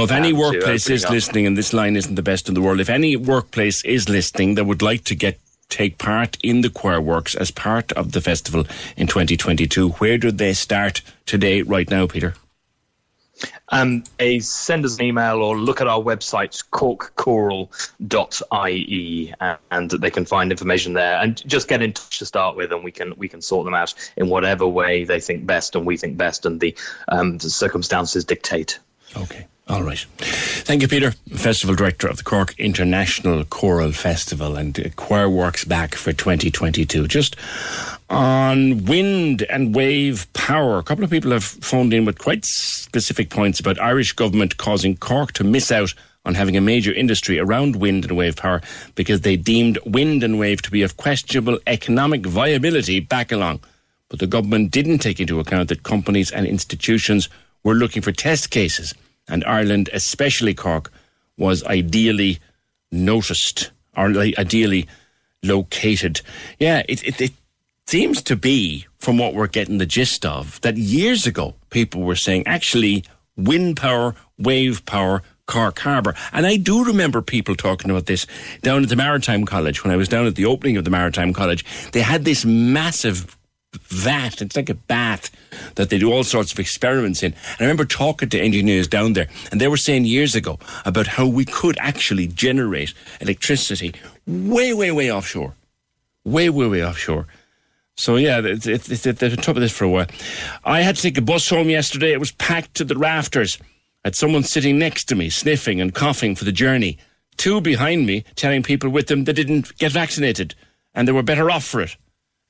if any uh, workplace is listening, and this line isn't the best in the world, if any workplace is listening that would like to get take part in the choir works as part of the festival in 2022, where do they start today, right now, Peter? Um, a send us an email or look at our website corkchoral.ie uh, and they can find information there and just get in touch to start with and we can we can sort them out in whatever way they think best and we think best and the, um, the circumstances dictate. Okay. All right. Thank you, Peter, Festival Director of the Cork International Choral Festival and Choir Works back for 2022. Just on wind and wave power, a couple of people have phoned in with quite specific points about Irish government causing Cork to miss out on having a major industry around wind and wave power because they deemed wind and wave to be of questionable economic viability back along. But the government didn't take into account that companies and institutions were looking for test cases, and Ireland, especially Cork, was ideally noticed or ideally located. Yeah, it, it, it seems to be, from what we're getting the gist of, that years ago people were saying actually wind power, wave power, Cork Harbour. And I do remember people talking about this down at the Maritime College when I was down at the opening of the Maritime College. They had this massive vat. It's like a bath that they do all sorts of experiments in. And I remember talking to engineers down there, and they were saying years ago about how we could actually generate electricity way, way, way offshore. Way, way, way offshore. So yeah, it's, they've been top of this for a while. I had to take a bus home yesterday. It was packed to the rafters. I had someone sitting next to me, sniffing and coughing for the journey. Two behind me telling people with them they didn't get vaccinated and they were better off for it.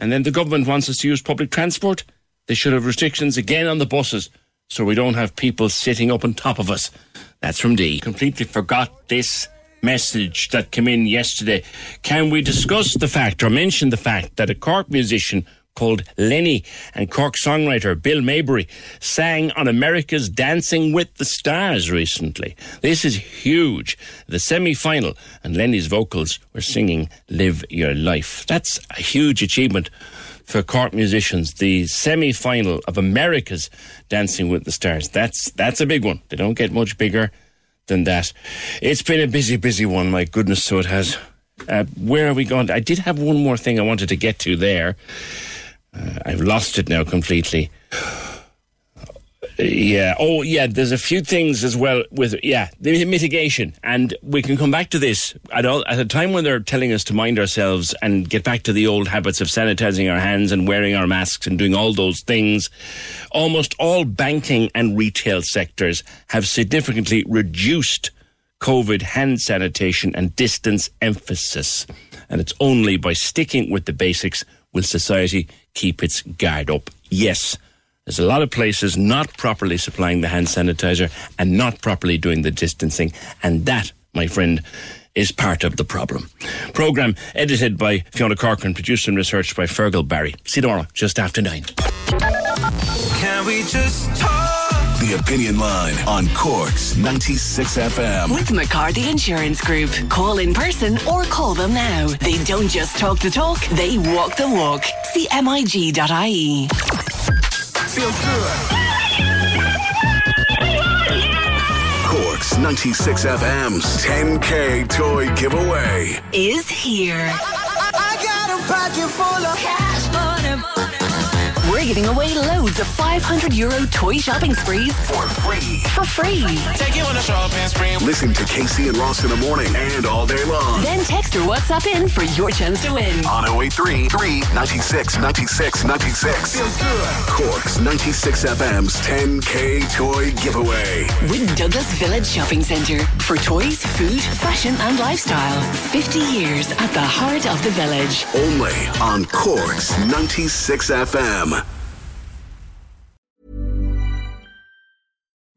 And then the government wants us to use public transport. They should have restrictions again on the buses so we don't have people sitting up on top of us. That's from D. Completely forgot this message that came in yesterday. Can we discuss the fact or mention the fact that a Cork musician called Lenny and Cork songwriter Bill Maybury sang on America's Dancing with the Stars recently. This is huge. The semi final, and Lenny's vocals were singing Live Your Life. That's a huge achievement for Cork musicians, the semi final of America's Dancing with the Stars. That's, that's a big one. They don't get much bigger than that. It's been a busy, busy one, my goodness, so it has. Uh, where are we going? I did have one more thing I wanted to get to there. Uh, I've lost it now completely. Yeah. Oh, yeah. There's a few things as well with yeah the mitigation, and we can come back to this at all at a time when they're telling us to mind ourselves and get back to the old habits of sanitizing our hands and wearing our masks and doing all those things. Almost all banking and retail sectors have significantly reduced COVID hand sanitation and distance emphasis, and it's only by sticking with the basics will society keep its guard up. Yes. There's a lot of places not properly supplying the hand sanitizer and not properly doing the distancing. And that, my friend, is part of the problem. Programme edited by Fiona Corcoran, produced and researched by Fergal Barry. See you tomorrow, just after nine. Can we just talk? The Opinion Line on Corks 96 FM. With McCarthy Insurance Group. Call in person or call them now. They don't just talk the talk, they walk the walk. CMIG.ie. Feels good. Corks 96 FM's 10K toy giveaway. Is here. We're giving away loads of 500 euro toy shopping sprees for free. For free. Take you on a shopping spree. Listen to Casey and Ross in the morning and all day long. Then text or WhatsApp in for your chance to win. On 083 396 96 96. Feels good. Corks 96 FM's 10K toy giveaway. With Douglas Village Shopping Centre. For toys, food, fashion, and lifestyle. 50 years at the heart of the village. Only on Corks 96 FM.